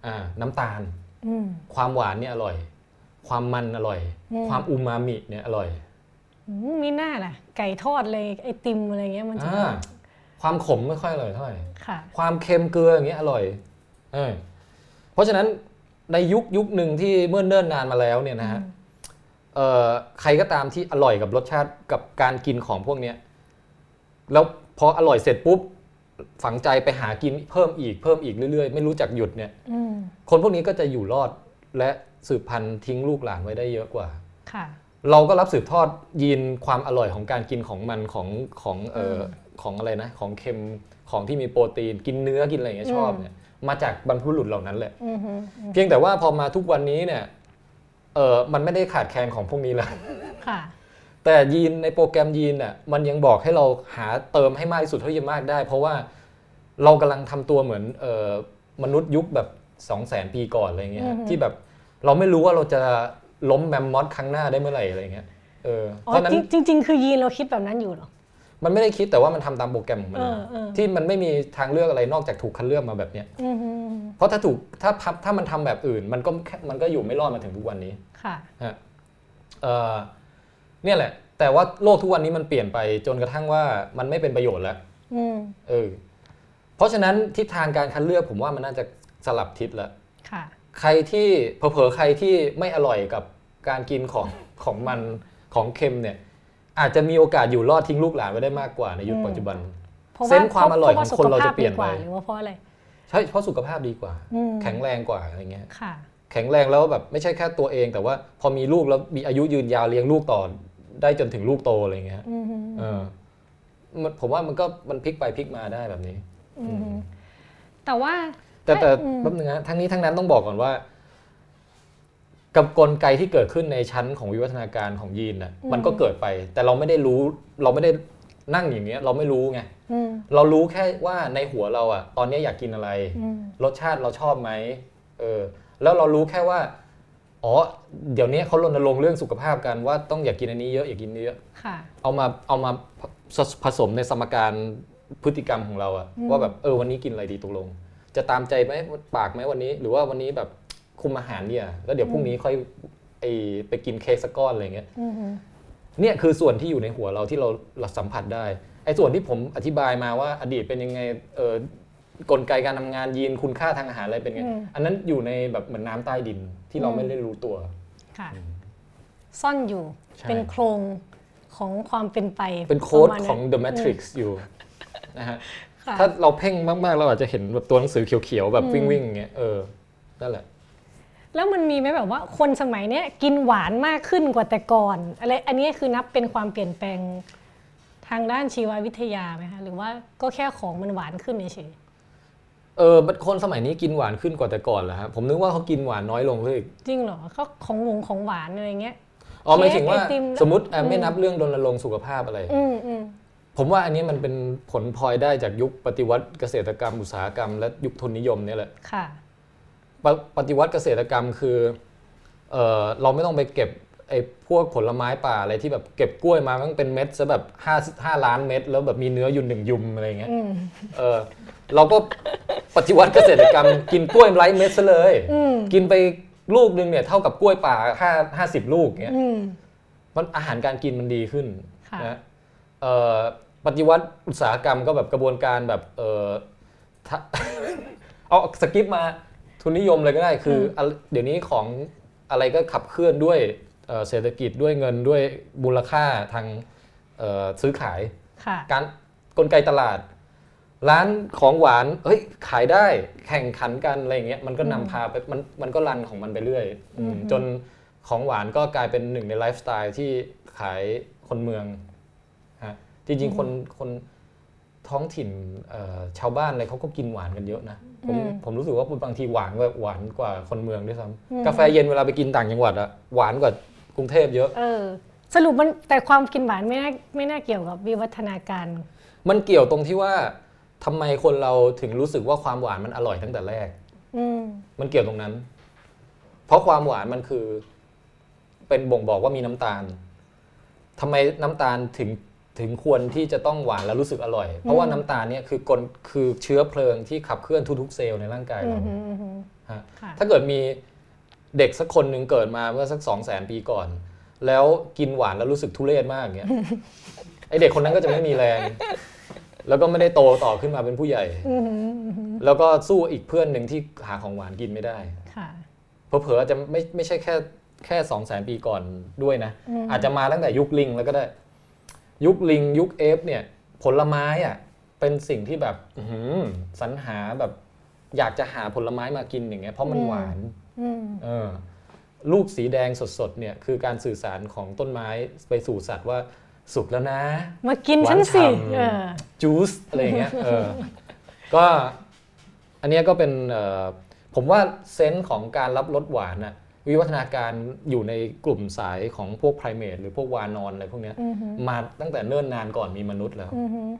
Speaker 2: อ่าน้ำตาล
Speaker 1: อืม
Speaker 2: ความหวานเนี่ยอร่อย ความมันอร่อย
Speaker 1: อืม
Speaker 2: ความอูมามิเนี่ยอร่อย
Speaker 1: อืมมีหน้าล่ะ ไก่ทอดเลยไอติมอะไรเงี้ยมันจะ
Speaker 2: อ่า ความขมไม่ค่อยอร่อยเท่าไหร่
Speaker 1: ค่ะ
Speaker 2: ความเค็มเกลืออย่างเงี้ยอร่อยเออเพราะฉะนั้นในยุคยุคหนึ่งที่เมื่อเนิ่นนานมาแล้วเนี่ยนะฮะเอ่อใครก็ตามที่อร่อยกับรสชาติกับการกินของพวกเนี้ยแล้วพออร่อยเสร็จปุ๊บฝังใจไปหากินเพิ่มอีกเพิ่มอีกเรื่อยๆ ไม่รู้จักหยุดเนี่ย
Speaker 1: อืม
Speaker 2: คนพวกนี้ก็จะอยู่รอดและสืบพันธุ์ทิ้งลูกหลานไว้ได้เยอะกว่า
Speaker 1: ค่ะ
Speaker 2: เราก็รับสืบทอดยีนความอร่อยของการกินของมันของของเอ่ออ ของอะไรนะ ของเค็มของที่มีโปรตีน กินเนื้อกินอะไรอย่างเงี้ยชอบเนี่ยมาจากบรรพบุรุษเหล่านั้นแหละ
Speaker 1: อืมฮึ
Speaker 2: เพียงแต่ว่าพอมาทุกวันนี้เนี่ยเออมันไม่ได้ขาดแคลนของพวกนี้แล้ว
Speaker 1: ค่ะ
Speaker 2: แต่ยีนในโปรแกรมยีนน่ะมันยังบอกให้เราหาเติมให้มากที่สุดเท่าที่จะมากได้ เพราะว่าเรากำลังทำตัวเหมือนเออมนุษย์ยุคแบบ2 0 0 0 0 0 ปีก่อนอะไรเงี้ย
Speaker 1: อือฮึ
Speaker 2: ที่แบบเราไม่รู้ว่าเราจะล้มแมมมอสครั้งหน้าได้เมื่อไหร่อะไรเงี้ยเออ
Speaker 1: อ๋
Speaker 2: เพ
Speaker 1: อ
Speaker 2: ราะฉะนั้น
Speaker 1: จริงจริงๆ คือยีนเราคิดแบบนั้นอยู่เหรอ
Speaker 2: มันไม่ได้คิดแต่ว่ามันทำตามโปรแกรมของมัน
Speaker 1: เอ
Speaker 2: นะ
Speaker 1: อเออ
Speaker 2: ที่มันไม่มีทางเลือกอะไรนอกจากถูกคัดเลือกมาแบบเนี้ย
Speaker 1: อืมฮึ
Speaker 2: เพราะถ้าถูกถ้าถ้าถ้ามันทำแบบอื่น มันก็แค่มันก็อยู่ไม่รอดมาถึงทุกวันนี้
Speaker 1: ค่ะ
Speaker 2: ฮะเอ่อเนี่ยแหละ แต่ว่าโลกทุกวันนี้มันเปลี่ยนไปจนกระทั่งว่ามันไม่เป็นประโยชน์แล้ว
Speaker 1: อืม
Speaker 2: เออเพราะฉะนั้นทิศทางการคัดเลือกผมว่ามันน่าจะสลับทิศแล้ว
Speaker 1: ค่ะ
Speaker 2: ใครที่เผลอๆใครที่ไม่อร่อยกับการกินของของมันของเค็มเนี่ย อาจจะมีโอกาสอยู่รอดทิ้งลูกหลานไว้ได้มากกว่าในยุค
Speaker 1: อืม
Speaker 2: ปัจจุบัน
Speaker 1: เพราะ
Speaker 2: เซนส์ความอร่อยของคนเราจะเปลี่ยนไป
Speaker 1: พราะว่าสุขภาพดีกว่าหรือว่าเพราะอะไร
Speaker 2: ใช่เพราะสุขภาพดีกว่า
Speaker 1: อืม
Speaker 2: แข็งแรงกว่าอะไรเงี้ย
Speaker 1: ค่ะ
Speaker 2: แข็งแรงแล้วแบบไม่ใช่แค่ตัวเอง แต่ว่าพอมีลูกแล้วมีอายุยืนยาวเลี้ยงลูกต่อได้จนถึงลูกโตอะไรเงี้ย
Speaker 1: อืมฮึ
Speaker 2: เออมันผมว่ามันก็มันพลิกไปพลิกมาได้แบบนี้
Speaker 1: อืมฮึแต่ว่า
Speaker 2: แต่แต่
Speaker 1: อืม
Speaker 2: แป๊บนึงนะทั้งนี้ทั้งนั้นต้องบอกก่อนว่า กับกลไกที่เกิดขึ้นในชั้นของวิวัฒนาการของยีนน่ะมันก็เกิดไป แต่เราไม่ได้รู้เราไม่ได้นั่งอย่างเงี้ยเราไม่รู้ไง
Speaker 1: อืม
Speaker 2: เรารู้แค่ว่าในหัวเราอะตอนนี้อยากกินอะไร
Speaker 1: อืม
Speaker 2: รสชาติเราชอบไหมเออแล้วเรารู้แค่ว่าอ๋อเดี๋ยวนี้เขารณรงค์เรื่องสุขภาพกันว่าต้องอย่ากกินอันนี้เยอะอย่ากินเยอะ
Speaker 1: ค่ะ
Speaker 2: เอามาเอามาผสผสมในสมการพฤติกรรมของเราอะ
Speaker 1: อืม
Speaker 2: ว่าแบบเออวันนี้กินอะไรดีตกลง จะตามใจไหมปากไหมวันนี้ หรือว่าวันนี้แบบ คุมอาหารเนี่ย แล้วเดี๋ยวพรุ่งนี้ค่อยไอไปกินเค้กสักก้อนอะไรเงี้ย
Speaker 1: อืมฮึ
Speaker 2: เนี่ยคือส่วนที่อยู่ในหัวเราที่เราเราสัมผัสได้ไอ้ส่วนที่ผมอธิบายมาว่าอดีตเป็นยังไงเออกลไกการทำงานยีนคุณค่าทางอาหารอะไรเป็นไง อันนั้นอยู่ในแบบเหมือนน้ำใต้ดินที่เราไม่ได้รู้ตัว
Speaker 1: ค่ะซ่อนอยู่
Speaker 2: ใช่
Speaker 1: เป็นโครงของความเป็นไป
Speaker 2: เป็นโค้ด
Speaker 1: ประมาณ
Speaker 2: ของ
Speaker 1: นั้น
Speaker 2: The Matrix อยู่นะฮะ
Speaker 1: ค่ะ
Speaker 2: ถ้าเราเพ่งมาก ๆ เราอาจจะเห็นแบบตัวหนังสือเขียว ๆ แบบ
Speaker 1: อื
Speaker 2: วิ่ง
Speaker 1: ม
Speaker 2: วิ่งอย่างเงี้ยเออนั่นแหละ
Speaker 1: แล้วมันมีไหมแบบว่าคนสมัยเนี้ยกินหวานมากขึ้นกว่าแต่ก่อนอะไรอันนี้คือนับเป็นความเปลี่ยนแปลงทางด้านชีววิทยาไหมคะหรือว่าก็แค่ของมันหวานขึ้นเฉย
Speaker 2: เออคนสมัยนี้กินหวานขึ้นกว่าแต่ก่อนเหรอฮะผมนึกว่าเขากินหวานน้อยลงเลย
Speaker 1: ๆจริงเหรอก็ของหวงของหวานอะไรเงี้ย
Speaker 2: อ๋อหมายถึงว่า
Speaker 1: เค้กไอติม
Speaker 2: สมมติอะ
Speaker 1: อืม
Speaker 2: ไม่นับเรื่องรณรงค์สุขภาพอะไร
Speaker 1: อืมอืม
Speaker 2: ผมว่าอันนี้มันเป็นผลพลอยได้จากยุคปฏิวัติเกษตรกรรมอุตสาหกรรมและยุคทุนนิยมเนี่ยแหละ
Speaker 1: ค่ะ
Speaker 2: ปะปฏิวัติเกษตรกรรมคือเออเราไม่ต้องไปเก็บไอ้พวกผลไม้ป่าอะไรที่แบบเก็บกล้วยมามันเป็นเม็ดซะแบบ5 5ล้านเม็ดแล้วแบบมีเนื้ออยู่หนึ่งยุมอะไรเงี้ย
Speaker 1: อืม
Speaker 2: เออเราก็ปฏิวัติเกษตรกรรม กินกล้วยไร้เม็ดซะเลย
Speaker 1: อืม
Speaker 2: กินไปลูกหนึ่งเนี่ยเท่ากับกล้วยป่าห้าห้าสิบลูกเงี้ย
Speaker 1: อืม
Speaker 2: มันอาหารการกินมันดีขึ้น
Speaker 1: ค่ะ
Speaker 2: นะเอ่อปฏิวัติอุตสาหกรรมก็แบบกระบวนการแบบเออถ้าเอาสกิปมา ทุนนิยมเลยก็ได้คืออะเดี๋ยวนี้ของอะไรก็ขับเคลื่อนด้วยเอ่อเศรษฐกิจด้วยเงินด้วยมูลค่าทางเอ่อซื้อขาย
Speaker 1: ค่ะ
Speaker 2: การกลไกตลาด ร้านของหวานเฮ้ยขายได้แข่งขันกันอะไรอย่างเงี้ยมันก็นำพาไปมันมันก็รันของมันไปเรื่อยอืมจนของหวานก็กลายเป็นหนึ่งในไลฟ์สไตล์ที่ขายคนเมืองฮะจริงๆคนคนท้องถิ่นเอ่อชาวบ้านอะไรเขาก็กินหวานกันเยอะนะ ผม
Speaker 1: อืม
Speaker 2: ผมรู้สึกว่าบางทีหวานแบบหวานกว่าคนเมืองด้วยซ้
Speaker 1: อืมำ
Speaker 2: กาแฟเย็นเวลาไปกินต่างจังหวัดอะหวานกว่ากรุงเทพเยอะ
Speaker 1: เออสรุปมันแต่ความกินหวานไม่น่าไม่น่าเกี่ยวกับวิวัฒนาการ
Speaker 2: มันเกี่ยวตรงที่ว่าทำไมคนเราถึงรู้สึกว่าความหวานมันอร่อยตั้งแต่แรก
Speaker 1: อืม
Speaker 2: มันเกี่ยวตรงนั้น เพราะความหวานมันคือ เป็นบ่งบอกว่ามีน้ำตาลทำไมน้ำตาลถึง ถึงควรที่จะต้องหวานแล้วรู้สึกอร่อย เพราะว่าน้ำตาลเนี่ยคือกลคือเชื้อเพลิงที่ขับเคลื่อนทุกๆเซลล์ในร่างกาย
Speaker 1: อื
Speaker 2: เรา
Speaker 1: มอืมอืม
Speaker 2: ฮะ
Speaker 1: ค่ะ
Speaker 2: ถ้าเกิดมีเด็กสักคนหนึ่งเกิดมาเมื่อสักสองแสนปีก่อน แล้วกินหวานแล้วรู้สึกทุเรศมากเงี้ยไอเด็กคนนั้นก็จะไม่มีแรง แล้วก็ไม่ได้โตต่อขึ้นมาเป็นผู้ใหญ่
Speaker 1: อือหืออือหือ
Speaker 2: แล้วก็สู้อีกเพื่อนหนึ่งที่หาของหวานกินไม่ได้
Speaker 1: ค่ะ
Speaker 2: เผลอๆอาจจะไม่ไม่ใช่แค่แค่สองแสนปีก่อนด้วยนะ
Speaker 1: อืม
Speaker 2: อาจจะมาตั้งแต่ยุคลิงแล้วก็ได้ ยุคลิงยุคเอฟเนี่ยผลไม้อะเป็นสิ่งที่แบบอื้อหือสรรหาแบบอยากจะหาผลไม้มากินอย่างเงี้ยเพราะมันหวาน
Speaker 1: อืม
Speaker 2: เออลูกสีแดงสดๆเนี่ยคือการสื่อสารของต้นไม้ไปสู่สัตว์ว่าสุกแล้วนะ
Speaker 1: มากินฉันสิ
Speaker 2: หวานฉ่ำ
Speaker 1: เออ
Speaker 2: จูสอะไรอย่างเงี้ยเออก็อันเนี้ยก็เป็นเอ่อผมว่าเซนส์ของการรับรสหวานน่ะ วิวัฒนาการอยู่ในกลุ่มสายของพวกไพรเมทหรือพวกวานอนอะไรพวกเนี้ย
Speaker 1: อือหือ
Speaker 2: มาตั้งแต่เนิ่นนานก่อนมีมนุษย์แล้ว
Speaker 1: อือหือ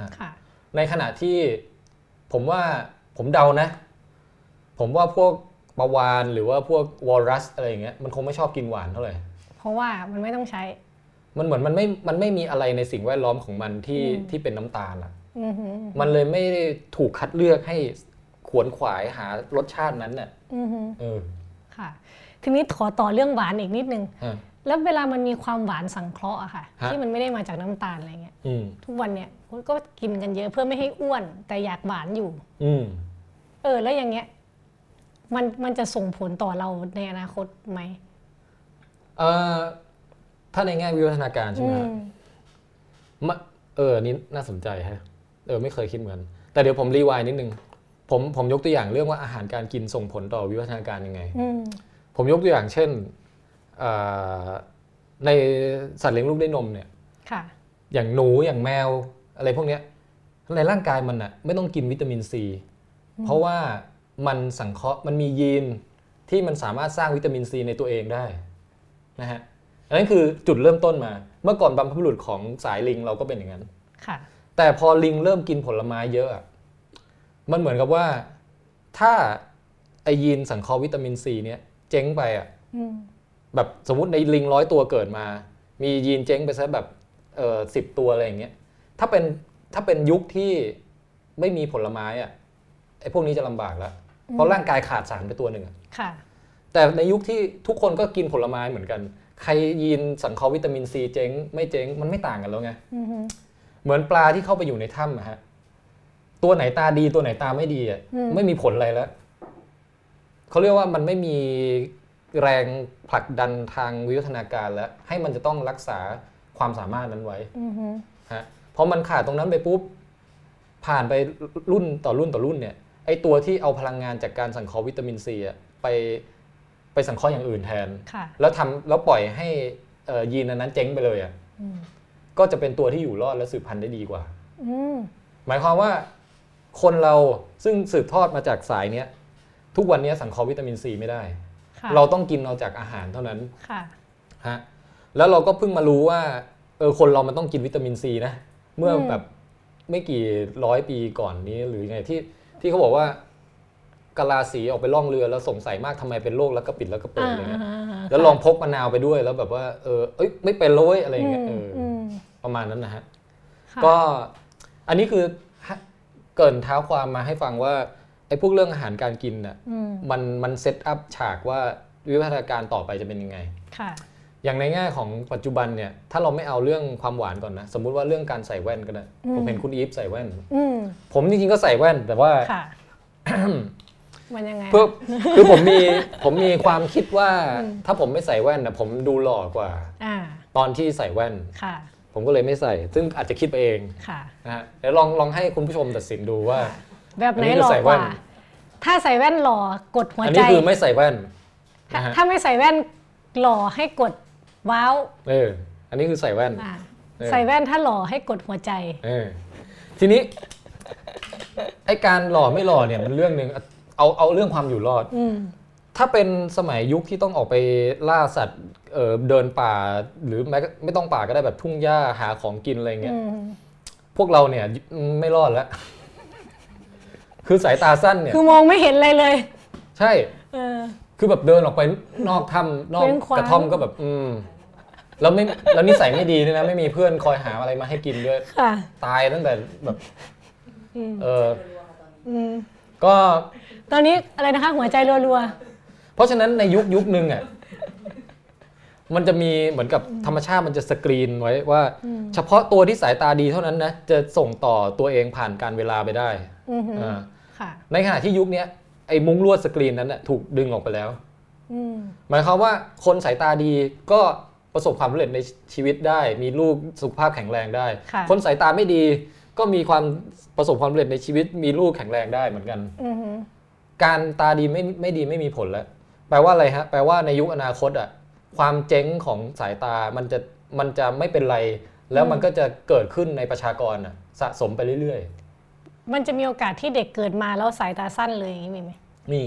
Speaker 2: ฮะ
Speaker 1: ค่ะ
Speaker 2: ในขณะที่ผมว่าผมเดานะ ผมว่าพวกปลาวานหรือว่าพวกวอลรัสอะไรอย่างเงี้ยมันคงไม่ชอบกินหวานเท่าไหร่
Speaker 1: เพราะว่ามันไม่ต้องใช้
Speaker 2: มันเหมือนมันไม่มันไม่มีอะไรในสิ่งแวดล้อมของมันที่
Speaker 1: อืม
Speaker 2: ที่เป็นน้ำตาลอะ
Speaker 1: อือหือ
Speaker 2: มันเลยไม่ได้ถูกคัดเลือกให้ขวนขวายหารสชาตินั้นน่ะ
Speaker 1: อือหือ
Speaker 2: เออ
Speaker 1: ค่ะ ทีนี้ขอต่อเรื่องหวานอีกนิดนึง
Speaker 2: ฮะ
Speaker 1: แล้วเวลามันมีความหวานสังเคราะห์อะค่ะ
Speaker 2: ฮะ
Speaker 1: ที่มันไม่ได้มาจากน้ำตาลอะไรเงี้ย
Speaker 2: อืม
Speaker 1: ทุกวันเนี่ยคนก็กินกันเยอะเพื่อไม่ให้อ้วน แต่อยากหวานอยู่
Speaker 2: อืม
Speaker 1: เออ แล้วอย่างเงี้ย มันมันจะส่งผลต่อเราในอนาคตไหม
Speaker 2: เอ่อถ้าในแง่วิวัฒนาการใช่ไหมฮะ
Speaker 1: อืม
Speaker 2: มะเออนี่น่าสนใจฮะ เออ ไม่เคยคิดเหมือน แต่เดี๋ยวผมรีไวน์นิดนึง ผมผมยกตัวอย่างเรื่องว่าอาหารการกินส่งผลต่อวิวัฒนาการยังไง
Speaker 1: อืม
Speaker 2: ผมยกตัวอย่างเช่นเอ่อในสัตว์เลี้ยงลูกด้วยนมเนี่ย
Speaker 1: ค่ะ
Speaker 2: อย่างหนูอย่างแมวอะไรพวกเนี้ยในร่างกายมันอะไม่ต้องกินวิตามินซีเพราะว่ามันสังเคราะห์มันมียีนที่มันสามารถสร้างวิตามินซีในตัวเองได้นะฮะอันนั้นคือจุดเริ่มต้นมา เมื่อก่อนบรรพบุรุษของสายลิงเราก็เป็นอย่างนั้น
Speaker 1: ค่ะ
Speaker 2: แต่พอลิงเริ่มกินผลไม้เยอะอะมันเหมือนกับว่าถ้าไอยีนสังเคราะห์วิตามินซีเนี้ย เจ๊งไปอะ
Speaker 1: อืม
Speaker 2: แบบสมมติในลิงร้อยตัวเกิดมา มียีนเจ๊งไปซะแบบเออสิบตัวอะไรอย่างเงี้ยถ้าเป็นถ้าเป็นยุคที่ไม่มีผลไม้อะไอ้พวกนี้จะลำบากแล้วเพราะร่างกายขาดสารไปตัวหนึ่งอะ
Speaker 1: ค่ะ
Speaker 2: แต่ในยุคที่ทุกคนก็กินผลไม้เหมือนกัน ใครยีนสังเคราะห์วิตามินซีเจ๊ง ไม่เจ๊งมันไม่ต่างกันแล้วไง
Speaker 1: อือหือ
Speaker 2: เหมือนปลาที่เข้าไปอยู่ในถ้ำอะฮะตัวไหนตาดีตัวไหนตาไม่ดีอะ
Speaker 1: อืม
Speaker 2: ไม่มีผลอะไรแล้ว เขาเรียกว่ามันไม่มีแรงผลักดันทางวิวัฒนาการแล้ว ให้มันจะต้องรักษาความสามารถนั้นไว้
Speaker 1: อือหือ
Speaker 2: ฮะพอมันขาดตรงนั้นไปปุ๊บ ผ่านไปรุ่นต่อรุ่นต่อรุ่นเนี่ยไอตัวที่เอาพลังงานจากการสังเคราะห์วิตามินซีอะไปไปสังเคราะห์อย่างอื่นแทน
Speaker 1: ค่ะ
Speaker 2: แล้วทำแล้วปล่อยให้เอ่อยีนอันนั้นเจ๊งไปเลยอะ
Speaker 1: อืม
Speaker 2: ก็จะเป็นตัวที่อยู่รอดและสืบพันธุ์ได้ดีกว่า
Speaker 1: อืม
Speaker 2: หมายความว่าคนเราซึ่งสืบทอดมาจากสายเนี้ย ทุกวันนี้สังเคราะห์วิตามินซีไม่ได้
Speaker 1: ค่ะ
Speaker 2: เราต้องกินเอาจากอาหารเท่านั้น
Speaker 1: ค่ะ
Speaker 2: ฮะแล้วเราก็เพิ่งมารู้ว่าเออคนเรามันต้องกินวิตามินซีนะ เมื่ออ
Speaker 1: ม
Speaker 2: แบบไม่กี่ร้อยปีก่อนนี้หรือยังไงที่ที่เขาบอกว่ากะลาสีออกไปล่องเรือแล้วสงสัยมากทำไมเป็นโรคแล้วก็ปิดแล้วก็เปิดอะไรเงี้ย
Speaker 1: อ่า
Speaker 2: แล้วลองพกมะนาวไปด้วยแล้วแบบว่าเออเอ้ยไม่เป็นเลยเว้ยอะไรอย่างเงี้ยเอออ
Speaker 1: ม
Speaker 2: ประมาณนั้นนะฮะ
Speaker 1: ค่ะ
Speaker 2: ก็อันนี้คือฮะเกรินเท้าความมาให้ฟังว่า ไอ้พวกเรื่องอาหารการกินน่ะ
Speaker 1: อืม
Speaker 2: มันมันเซตอัพฉากว่าวิวัฒนาการต่อไปจะเป็นยังไง
Speaker 1: ค่ะ
Speaker 2: อย่างในแง่ของปัจจุบันเนี่ยถ้าเราไม่เอาเรื่องความหวานก่อนนะ สมมุติว่าเรื่องการใส่แว่นก็ได้
Speaker 1: อืม
Speaker 2: ผมเห็นคุณอีฟใส่แว่น
Speaker 1: อืม
Speaker 2: ผมจริงๆก็ใส่แว่นแต่ว่า
Speaker 1: ค่ะมันยังไง
Speaker 2: เพื่อคือผมมีผมมีความคิดว่า
Speaker 1: อืม
Speaker 2: ถ้าผมไม่ใส่แว่นนะผมดูหล่อกว่า
Speaker 1: อ่า
Speaker 2: ตอนที่ใส่แว่น
Speaker 1: ค่ะ
Speaker 2: ผมก็เลยไม่ใส่ ซึ่งอาจจะคิดไปเอง
Speaker 1: ค่ะ
Speaker 2: นะฮะเดี๋ยวลองลองให้คุณผู้ชมตัดสินดูว่า
Speaker 1: แบบไหน
Speaker 2: อันนี้คือ
Speaker 1: หล่อ
Speaker 2: ใส่
Speaker 1: ก
Speaker 2: แว่
Speaker 1: ว่า
Speaker 2: น
Speaker 1: ถ้าใส่แว่นหล่อกดหัว
Speaker 2: อัน
Speaker 1: ใจ
Speaker 2: นี้คือไม่ใส่แว่น
Speaker 1: ถ้า
Speaker 2: นะฮะ
Speaker 1: ถ้าไม่ใส่แว่นหล่อให้กดว้าว
Speaker 2: เออ อันนี้คือใส่แว่น
Speaker 1: อ่า
Speaker 2: เออ
Speaker 1: ใส่แว่นถ้าหล่อให้กดหัวใจ
Speaker 2: เออ ทีนี้ไอการหล่อไม่หล่อเนี่ยมันเรื่องหนึ่งเอาเอาเรื่องความอยู่รอด
Speaker 1: อืม
Speaker 2: ถ้าเป็นสมัยยุคที่ต้องออกไปล่าสัตว์เออเดินป่า หรือแม้ไม่ต้องป่าก็ได้แบบทุ่งหญ้าหาของกินอะไรเงี้ย
Speaker 1: อืม
Speaker 2: พวกเราเนี่ยไม่รอดแล้ว คือสายตาสั้นเนี่ย
Speaker 1: คือมองไม่เห็นอะไรเลย
Speaker 2: ใช่
Speaker 1: เออ
Speaker 2: คือแบบเดินออกไปนอกถ้ำนอก
Speaker 1: เคว้งคว้าง
Speaker 2: กระท่อมก็แบบ อืม แล้วไม่แล้วนิสัยไม่ดีด้วยนะ ไม่มีเพื่อนคอยหาอะไรมาให้กินด้วย
Speaker 1: ค่ะ
Speaker 2: ตายตั้งแต่แบบ
Speaker 1: อืม
Speaker 2: เออ
Speaker 1: อืม
Speaker 2: ก็
Speaker 1: ตอนนี้อะไรนะคะหัวใจรัว
Speaker 2: เพราะฉะนั้นในยุคยุคหนึ่งอะ มันจะมีเหมือนกับธรรมชาติมันจะสกรีนไว้ว่า เฉพาะตัวที่สายตาดีเท่านั้นนะ จะส่งต่อตัวเองผ่านการเวลาไปได้
Speaker 1: อือหือ
Speaker 2: อ่า
Speaker 1: ค่ะ
Speaker 2: ในขณะที่ยุคเนี้ยไอ้มุ้งลวดสกรีนนั้นนะถูกดึงออกไปแล้ว
Speaker 1: อืม
Speaker 2: หมายความว่าคนสายตาดีก็ประสบความสำเร็จในชีวิตได้ มีลูกสุขภาพแข็งแรงได้
Speaker 1: ค่ะ
Speaker 2: คนสายตาไม่ดีก็มีความประสบความสำเร็จในชีวิต มีลูกแข็งแรงได้เหมือนกัน
Speaker 1: อือหือ
Speaker 2: การตาดีไม่ไม่ดีไม่มีผลแล้ว แปลว่าอะไรฮะ แปลว่าในยุคอนาคตอะความเจ๊งของสายตามันจะมันจะไม่เป็นไร แล้วมันก็จะเกิดขึ้นในประชากรอะสะสมไปเรื่อย
Speaker 1: มันจะมีโอกาสที่เด็กเกิดมาแล้วสายตาสั้นเลยอย่างนี้มีไหม
Speaker 2: ๆมี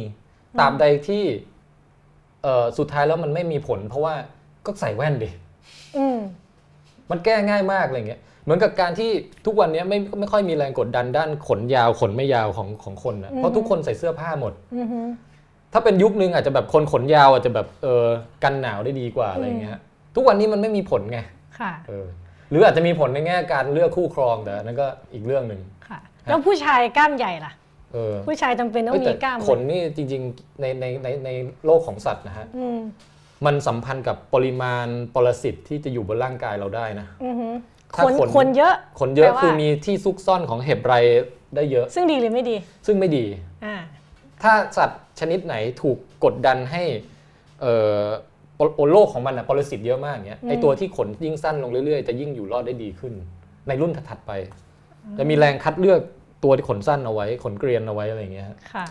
Speaker 2: ตราบใดที่เอ่อสุดท้ายแล้วมันไม่มีผล เพราะว่าก็ใส่แว่นดิ
Speaker 1: อืม
Speaker 2: มันแก้ง่ายมากอะไรเงี้ยเหมือนกับการที่ทุกวันนี้ไม่ไม่ค่อยมีแรงกดดันด้านขนยาวขนไม่ยาวของของคนนะเพราะทุกคนใส่เสื้อผ้าหมด
Speaker 1: อือหือ
Speaker 2: ถ้าเป็นยุคนึงอาจจะแบบคนขนยาวอาจจะแบบเออกันหนาวได้ดีกว่าอะไรเงี้ยทุกวันนี้มันไม่มีผลไง
Speaker 1: ค่ะ
Speaker 2: เออหรืออาจจะมีผลในแง่การเลือกคู่ครองแต่นั่นก็อีกเรื่องหนึ่ง
Speaker 1: ค่ะ แล้วผู้ชายกล้ามใหญ่ล่ะ
Speaker 2: เออ
Speaker 1: ผู้ชายจำเป็นต้อ
Speaker 2: เอ้
Speaker 1: ง
Speaker 2: ย
Speaker 1: มี
Speaker 2: แต่
Speaker 1: กล้ามไหม
Speaker 2: ขนนี่จริงๆในในในในโลกของสัตว์นะฮะ
Speaker 1: อืม
Speaker 2: มันสัมพันธ์กับปริมาณปรสิตที่จะอยู่บนร่างกายเราได้นะ
Speaker 1: อือหือ
Speaker 2: ถ้า
Speaker 1: ขน
Speaker 2: ขน
Speaker 1: ขนเยอะ
Speaker 2: ขนเยอะ
Speaker 1: แปลว่า
Speaker 2: คือมีที่ซุกซ่อนของเห็บไรได้เยอะ
Speaker 1: ซึ่งดีหรือไม่ดี
Speaker 2: ซึ่งไม่ดี
Speaker 1: อ่า
Speaker 2: ถ้าสัตว์ชนิดไหนถูกกดดันให้เอ่อโอโอโลกของมันอะปรสิตเยอะมากเงี้ย
Speaker 1: อืม
Speaker 2: ไอตัวที่ขนยิ่งสั้นลงเรื่อยๆ จะยิ่งอยู่รอดได้ดีขึ้น ในรุ่นถัดๆไป จะมีแรงคัดเลือก ตัวที่ขนสั้นเอาไว้ขนเกรียนเอาไว้อะไรเงี้ยฮะ
Speaker 1: ค่ะ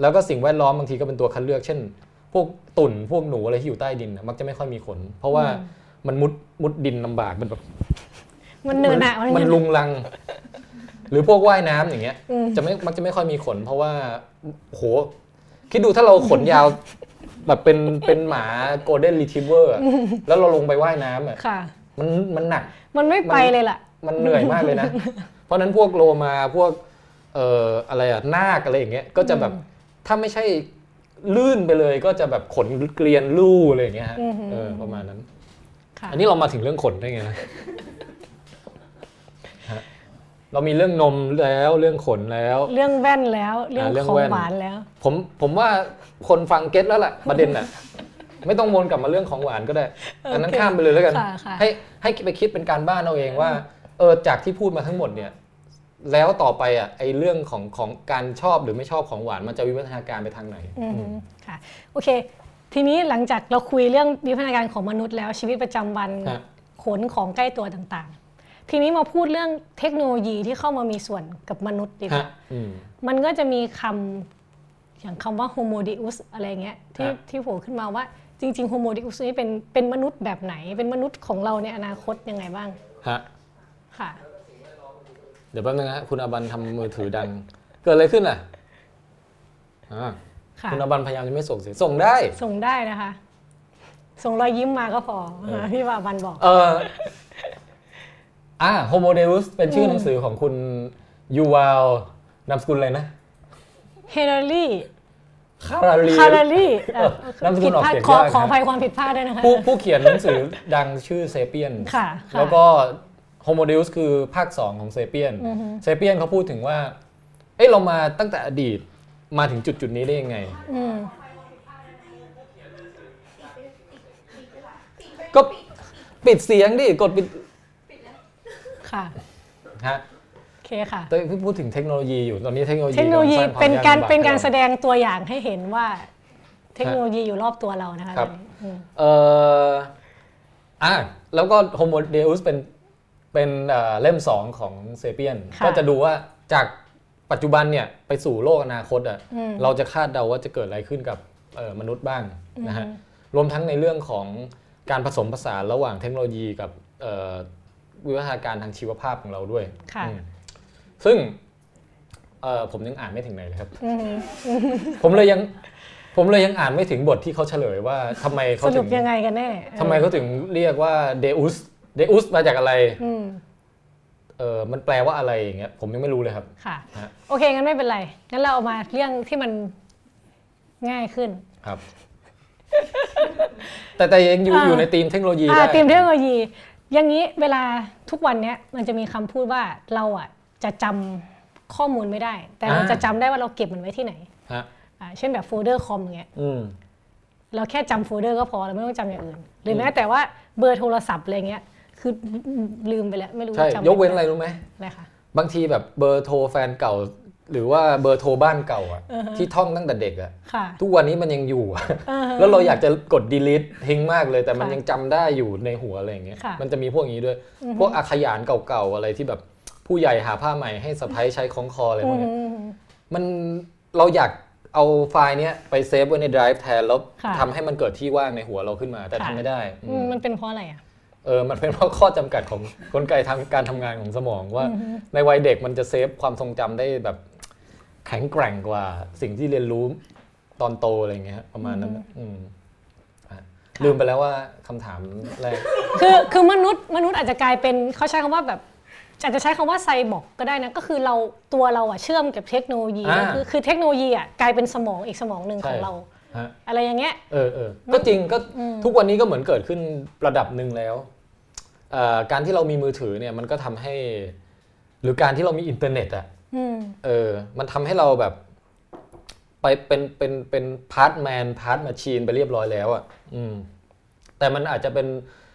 Speaker 2: แล้วก็สิ่งแวดล้อมบางทีก็เป็นตัวคัดเลือก เช่น พวกตุ่นพวกหนูอะไรที่อยู่ใต้ดินอะมักจะไม่ค่อยมีขน เพราะว่า
Speaker 1: อืม
Speaker 2: มันมุดมุดดินลำบากมันแบบ
Speaker 1: มันเนินอะ
Speaker 2: มัน
Speaker 1: เลุ
Speaker 2: งลัง หรือพวกว่ายน้ำอย่างเงี้ย
Speaker 1: อืม
Speaker 2: จะไม่มักจะไม่ค่อยมีขน เพราะว่าโหคิดดูถ้าเราขนยาวแบบเป็นเป็นหมาโกลเด้นรีท i เวอร์แล้วเราลงไปว่ายน้ำอะ
Speaker 1: ค่ะ
Speaker 2: มันมันหนัก
Speaker 1: มันไม่ไปเลยล่ะ
Speaker 2: มันเหนื่อยมากเลยนะ เพราะฉะนั้นพวกโลมาพวก เอ่ออะไรอะนาคอะไรอย่างเงี้ยก็จะแบบถ้าไม่ใช่ลื่นไปเลยก็จะแบบขนเกลียนลู่อะไรอย่างเงี้ยฮะ
Speaker 1: อือหือ
Speaker 2: เออประมาณนั้น
Speaker 1: ค่ะ
Speaker 2: อันนี้เรามาถึงเรื่องขนได้ไงนะฮะเรามีเรื่องนมแล้วเรื่องขนแล้ว
Speaker 1: เรื่องแว่นแล้ว เรื่อง
Speaker 2: อ่าเรื่อง
Speaker 1: ของ
Speaker 2: แว่น
Speaker 1: หวานแล้ว
Speaker 2: ผมผมว่าคนฟังเก็ตแล้วล่ะประเด็นน่ะไม่ต้องวนกลับมาเรื่องของหวานก็ได้อันนั้น
Speaker 1: โอเค
Speaker 2: ข้ามไปเลยแล้วกัน
Speaker 1: ค่ะค่ะ
Speaker 2: ให้ให้ไปคิดเป็นการบ้านเอาเองว่าเออจากที่พูดมาทั้งหมดเนี่ย แล้วต่อไปอะไอเรื่องของของการชอบหรือไม่ชอบของหวานมันจะวิวัฒนาการไปทางไหน
Speaker 1: อือหือค่ะโอเค ทีนี้หลังจากเราคุยเรื่องวิวัฒนาการของมนุษย์แล้วชีวิตประจำวัน
Speaker 2: ฮะ
Speaker 1: ขนของใกล้ตัวต่างๆ ทีนี้มาพูดเรื่องเทคโนโลยีที่เข้ามามีส่วนกับมนุษย์ดีก
Speaker 2: ฮะ
Speaker 1: ว่า
Speaker 2: อืม
Speaker 1: มันก็จะมีคำอย่างคำว่า homo deus อะไรเงี้ยที่
Speaker 2: ฮะ
Speaker 1: ที่โผล่ขึ้นมาว่าจริงๆ homo deus นี่เป็นเป็นมนุษย์แบบไหน เป็นมนุษย์ของเราในอนาคตยังไงบ้าง
Speaker 2: ฮะ
Speaker 1: ค่ะ
Speaker 2: เดี๋ยวแป๊บนึงนะคุณอบันทำมือถือดัง เกิดอะไรขึ้นอะอ่า
Speaker 1: ค่ะ
Speaker 2: คุณอบันพยายามจะไม่ส่งเสียงส่งได้
Speaker 1: ส่งได้นะคะ ส่งรอยยิ้มมาก็พอนะพี่ว่าบันบอก
Speaker 2: เอออ่า Homo Deus เป็นชื่อหนังสือของคุณยูวาลนามสกุลอะไรนะ
Speaker 1: เฮเลอรี่
Speaker 2: คาราลี
Speaker 1: คาราลี่เอ่อนา
Speaker 2: มสกุ
Speaker 1: ผิ
Speaker 2: ล
Speaker 1: ด
Speaker 2: ออก
Speaker 1: พลาด
Speaker 2: เสียง
Speaker 1: ขอยา
Speaker 2: ก
Speaker 1: ขออ
Speaker 2: นะ
Speaker 1: ภัยความผิดพลาดด้วยนะคะ
Speaker 2: ผู้ผู้เขียนหนังสือดังชื่อเซเปียน
Speaker 1: ค่ะค่ะ
Speaker 2: แล้วก็ Homo Deus คือภาค 2 ของเซเปียนเซเปียนเขาพูดถึงว่า เอ้ยเรามาตั้งแต่อดีตมาถึงจุดจุดๆนี้ได้ยังไง
Speaker 1: อืม
Speaker 2: ก็ปิดเสียงดิ กดปิด
Speaker 1: ค่ะ
Speaker 2: ฮะ
Speaker 1: โอเคค่ะ
Speaker 2: แต่พี่พูดถึงเทคโนโลยีอยู่ตอนนี้เทคโนโลยี
Speaker 1: เทคโนโลยีำ
Speaker 2: ลังสงควม
Speaker 1: เป็นการ
Speaker 2: ยลำบ
Speaker 1: เป็นการ
Speaker 2: ให้
Speaker 1: แสดงตัวอย่างให้เห็นว่า เทคโนโลยีอยู่รอบตัวเรานะคะ
Speaker 2: ครับ
Speaker 1: ตอนนี้อืม
Speaker 2: เอ่ออะแล้วก็ Homo Deus เป็นเป็น เอ่อเล่ม 2 ของเซเปียน
Speaker 1: ค่ะ
Speaker 2: ก็จะดูว่าจากปัจจุบันเนี่ยไปสู่โลกอนาคตอะ
Speaker 1: อืม
Speaker 2: เราจะคาดเดาว่าจะเกิดอะไรขึ้นกับเอ่อมนุษย์บ้างนะฮะ
Speaker 1: อืม
Speaker 2: รวมทั้งในเรื่องของการผสมผสานระหว่างเทคโนโลยีกับเอ่อวิวัฒนาการทางชีวภาพของเราด้วย
Speaker 1: ค่ะ
Speaker 2: อืมซึ่งเอ่อผมยังอ่านไม่ถึงไหนเลยครับ
Speaker 1: อืม
Speaker 2: ผมเลยยังผมเลยยังอ่านไม่ถึงบทที่เขาเฉลยว่าทำไม
Speaker 1: ส
Speaker 2: เขา
Speaker 1: รุ
Speaker 2: ถึ
Speaker 1: ป
Speaker 2: ง
Speaker 1: ยังไงกันแน่
Speaker 2: ทำไมเขาถึงเรียกว่าเดอุส เดอุสมาจากอะไร
Speaker 1: อืม
Speaker 2: เออมันแปลว่าอะไรอย่างเงี้ยผมยังไม่รู้เลยครับ
Speaker 1: ค่ะ
Speaker 2: ฮะ
Speaker 1: โอเคงั้นไม่เป็นไรงั้นเราเอามาเรื่องที่มันง่ายขึ้น
Speaker 2: ครับ แต่แต่ยังอยู่
Speaker 1: อ่า
Speaker 2: อยู่ในทีมเทคโนโลยี
Speaker 1: อ่า
Speaker 2: ได้
Speaker 1: เตรียมเทคโนโลยี อย่างนี้เวลาทุกวันเนี้ยมันจะมีคำพูดว่าเราอะจะจำข้อมูลไม่ได้ แต่เราจะจำได้ว่าเราเก็บมันไว้ที่ไหน
Speaker 2: ฮะ
Speaker 1: อ่าเช่นแบบโฟลเดอร์คอมอย่างเงี้ย
Speaker 2: อืม
Speaker 1: เราแค่จำโฟลเดอร์ก็พอเราไม่ต้องจำอย่างอื่นหรือแม้แต่ว่าเบอร์โทรศัพท์อะไรเงี้ย คือลืมไปแล้วไม่รู้
Speaker 2: ใช่
Speaker 1: จำ
Speaker 2: ยกเว้นอะไรรู้ไหม
Speaker 1: อะไรคะ
Speaker 2: บางทีแบบเบอร์โทรแฟนเก่า หรือว่าเบอร์โทรบ้านเก่าอะที่ท่องตั้งแต่เด็กอะ
Speaker 1: ค่ะ
Speaker 2: ทุกวันนี้มันยังอยู่อะ
Speaker 1: เออ
Speaker 2: แล้วเราอยากจะกด delete ทิ้งมากเลย แต่มัน
Speaker 1: ค่ะ
Speaker 2: ยังจำได้อยู่ในหัวอะไรอย่างเงี้ย
Speaker 1: ค่ะ
Speaker 2: มันจะมีพวกนี้ด้วย พวกอาขยานเก่าๆอะไรที่แบบผู้ใหญ่หาผ้าใหม่ให้สะพ้ายใช้คล้องคออะไรพวกเนี้ย
Speaker 1: อืม
Speaker 2: มันเราอยากเอาไฟล์เนี้ยไปเซฟไว้ใน Drive แทนแล้ว
Speaker 1: ค่ะ
Speaker 2: ทำให้มันเกิดที่ว่างในหัวเราขึ้นมา แต่
Speaker 1: ค่ะ
Speaker 2: ทำไม่ได้อื
Speaker 1: อื
Speaker 2: ม
Speaker 1: มมันเป็นเพราะอะไรอะ
Speaker 2: เออมันเป็นเพราะข้อจำกัดของกลไกทางการทำงานของสมองว่า ในวัยเด็กมันจะเซฟความทรงจำได้แบบแข็งแกร่งกว่าสิ่งที่เรียนรู้ตอนโตอะไรอย่างเงี้ยประมาณนั้นนะอืมอะลืมไปแล้วว่าคำถามแรก
Speaker 1: คือคือมนุษย์มนุษย์อาจจะกลายเป็นเขาใช้คำว่าแบบอาจจะใช้คำว่าไซบอร์กก็ได้นะ ก็คือเราตัวเราอะเชื่อมกับเทคโนโลยี
Speaker 2: อ่า
Speaker 1: คือคือเทคโนโลยีอะกลายเป็นสมองอีกสมองหนึ่งของ
Speaker 2: ใช่
Speaker 1: เรา
Speaker 2: ฮะ
Speaker 1: อะไรอย่างเงี้ย
Speaker 2: เออเออก็จริงก็ทุกวันนี้ก็เหมือนเกิดขึ้นระดับหนึ่งแล้วเอ่อ การที่เรามีมือถือเนี่ยมันก็ทำให้ หรือการที่เรามีอินเทอร์เน็ตอะ
Speaker 1: อืม
Speaker 2: เออ มันทำให้เราแบบ ไปเป็นเป็นเป็น part man part machine ไปเรียบร้อยแล้วอะอืม แต่มันอาจจะเป็น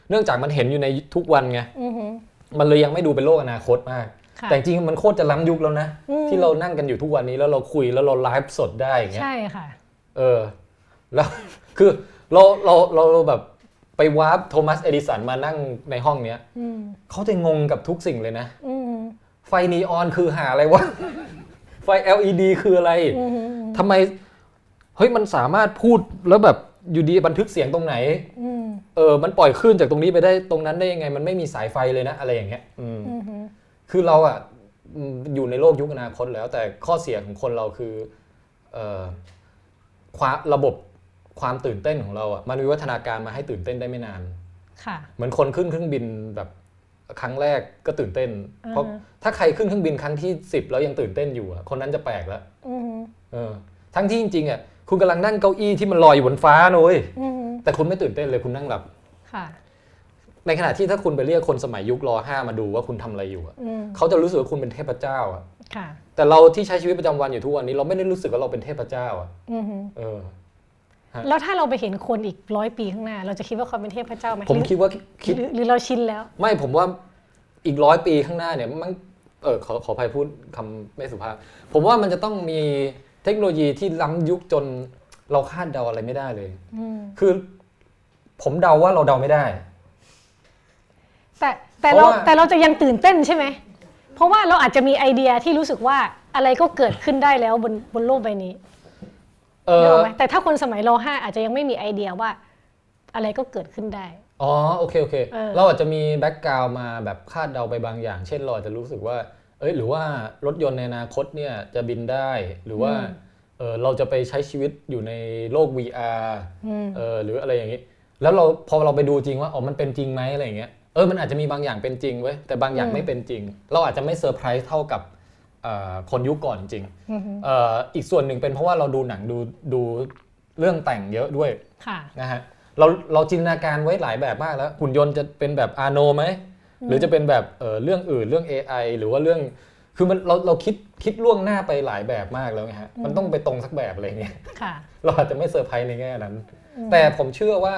Speaker 2: เนื่องจากมันเห็นอยู่ในทุกวันไง
Speaker 1: อือหือ
Speaker 2: มันเลยยังไม่ดูเป็นโลกอนาคตมาก
Speaker 1: ค่ะ
Speaker 2: แต่จริงๆมันโคตรจะล้ำยุคแล้วนะ
Speaker 1: อืม
Speaker 2: ที่เรานั่งกันอยู่ทุกวันนี้แล้วเราคุยแล้วเราไลฟ์สดได้อย่างเงี้ย
Speaker 1: ใช่ค่ะ
Speaker 2: เออ แล้วคือเราเราเราแบบ ไปวาร์ปโทมัสเอดิสันมานั่งในห้องเนี้ย
Speaker 1: อืม
Speaker 2: เขาจะงงกับทุกสิ่งเลยนะ
Speaker 1: อืม
Speaker 2: ไฟนีออนคือหาอะไรวะ ไฟ LED คืออะไร
Speaker 1: อืม
Speaker 2: ทำไม เฮ้ยมันสามารถพูดแล้วแบบอยู่ดีบันทึกเสียงตรงไหน
Speaker 1: อืม
Speaker 2: เออ มันปล่อยคลื่นจากตรงนี้ไปได้ตรงนั้นได้ยังไง มันไม่มีสายไฟเลยนะ อะไรอย่างเงี้ยอืม
Speaker 1: อืมอืม
Speaker 2: คือเราอะอืมอยู่ในโลกยุคอนาคตแล้ว แต่ข้อเสียของคนเราคือเอ่อความระบบ ความตื่นเต้นของเราอะมันวิวัฒนาการมาให้ตื่นเต้นได้ไม่นาน
Speaker 1: ค่ะ
Speaker 2: เหมือนคนขึ้นเครื่องบินแบบครั้งแรกก็ตื่นเต้น เพราะ
Speaker 1: อ่าฮะ
Speaker 2: ถ้าใครขึ้นเครื่องบินครั้งที่10แล้วยังตื่นเต้นอยู่อะคนนั้นจะแปลกแล้ว
Speaker 1: อืม
Speaker 2: เออ ทั้งที่จริงๆอะคุณกำลังนั่งเก้าอี้ที่มันลอยอยู่บนฟ้านะเว้ย
Speaker 1: อืม
Speaker 2: แต่คุณไม่ตื่นเต้นเลยคุณนั่งหลับ
Speaker 1: ค่ะ
Speaker 2: ในขณะที่ถ้าคุณไปเรียกคนสมัยยุครอห้ามาดูว่าคุณทำอะไรอยู่อะ
Speaker 1: อืม
Speaker 2: เขาจะรู้สึกว่าคุณเป็นเทพเจ้าอะ
Speaker 1: ค่ะ
Speaker 2: แต่เราที่ใช้ชีวิตประจำวันอยู่ทุกวันนี้เราไม่ได้รู้สึกว่าเราเป็นเทพเจ้าอะ
Speaker 1: อืม
Speaker 2: เออ
Speaker 1: แล้วถ้าเราไปเห็นคนอีกร้อยปีข้างหน้า เราจะคิดว่าเขาเป็นเทพเจ้าไหม
Speaker 2: ผมคิดว่าคิด
Speaker 1: หรือหรือเราชินแล้ว
Speaker 2: ไม่ผมว่าอีกร้อยปีข้างหน้าเนี่ยมันเออขอขออภัยพูดคำไม่สุภาพ ผมว่ามันจะต้องมีเทคโนโลยีที่ล้ำยุคจนเราคาดเดาอะไรไม่ได้เลย
Speaker 1: อืม
Speaker 2: คือ ผมเดาว่าเราเดาไม่ได้
Speaker 1: แต่แต่
Speaker 2: เพ
Speaker 1: เรา
Speaker 2: ราะว่า
Speaker 1: แต่เราจะยังตื่นเต้นใช่ไหมเพราะว่าเราอาจจะมีไอเดียที่รู้สึกว่าอะไรก็เกิดขึ้นได้แล้วบนบนโลกใบนี้
Speaker 2: เอ
Speaker 1: นึก
Speaker 2: อ
Speaker 1: ออกไหมแต่ถ้าคนสมัยรห้าอาจจะยังไม่มีไอเดียว่าอะไรก็เกิดขึ้นได้
Speaker 2: อ๋อโอเคโอเค
Speaker 1: เออ
Speaker 2: เราอาจจะมีแบ็กกราวมาแบบคาดเดาไปบางอย่าง เช่นเราอาจจะรู้สึกว่า เอ้ยหรือว่ารถยนต์ในอนาคตเนี่ยจะบินได้หรือว่าเออเราจะไปใช้ชีวิตอยู่ในโลก VR
Speaker 1: อืม
Speaker 2: เออหรืออะไรอย่างนี้ แล้วเราพอเราไปดูจริงว่าอ๋อมันเป็นจริงไหมอะไรอย่างเงี้ยเออมันอาจจะมีบางอย่างเป็นจริงเว้ยแต่บางอย่าง
Speaker 1: อืม
Speaker 2: ไม่เป็นจริง เราอาจจะไม่เซอร์ไพรส์เท่ากับเอ่อ คนยุคก่อนจริง
Speaker 1: อืม
Speaker 2: เอ่ออีกส่วนหนึ่งเป็นเพราะว่าเราดูหนังดูดูเรื่องแต่งเยอะด้วย
Speaker 1: ค่ะ
Speaker 2: นะฮะเราเราจินตนาการไว้หลายแบบมากแล้วหุ่นยนต์จะเป็นแบบอาโนไหมหรือจะเป็นแบบเออเรื่องอื่นเรื่อง AI หรือว่าเรื่องคือมันเราเราคิดคิดล่วงหน้าไปหลายแบบมากแล้วไงฮะมันต้องไปตรงสักแบบอะไรเงี้ย
Speaker 1: ค่ะ
Speaker 2: เราอาจจะไม่เซอร์ไพรส์ในแง่นั้น แต่ผมเชื่อว่า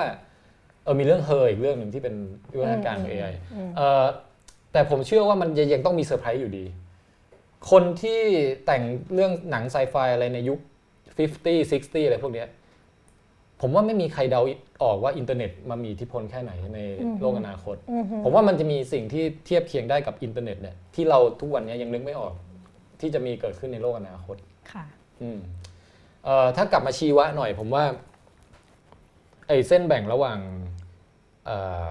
Speaker 2: เออมีเรื่องเฮออีกเรื่องหนึ่งที่เป็นวิวัฒนาการของ AI
Speaker 1: อืม
Speaker 2: เออแต่ผมเชื่อว่ามันยังยังต้องมีเซอร์ไพรส์อยู่ดี คนที่แต่งเรื่องหนังไซไฟอะไรในยุค 50 60 อะไรพวกเนี้ยผมว่าไม่มีใครเดาออกว่าอินเทอร์เน็ตมามีอิทธิพลแค่ไหนในโลกอนาคต
Speaker 1: อืม
Speaker 2: ผมว่ามันจะมีสิ่งที่เทียบเคียงได้กับอินเทอร์เน็ตเนี่ยที่เราทุกวันนี้ยังนึกไม่ออก ที่จะมีเกิดขึ้นในโลกอนาคต
Speaker 1: ค่ะ
Speaker 2: อืมเอ่อถ้ากลับมาชีวะหน่อย ผมว่าไอ้เส้นแบ่งระหว่างเอ่อ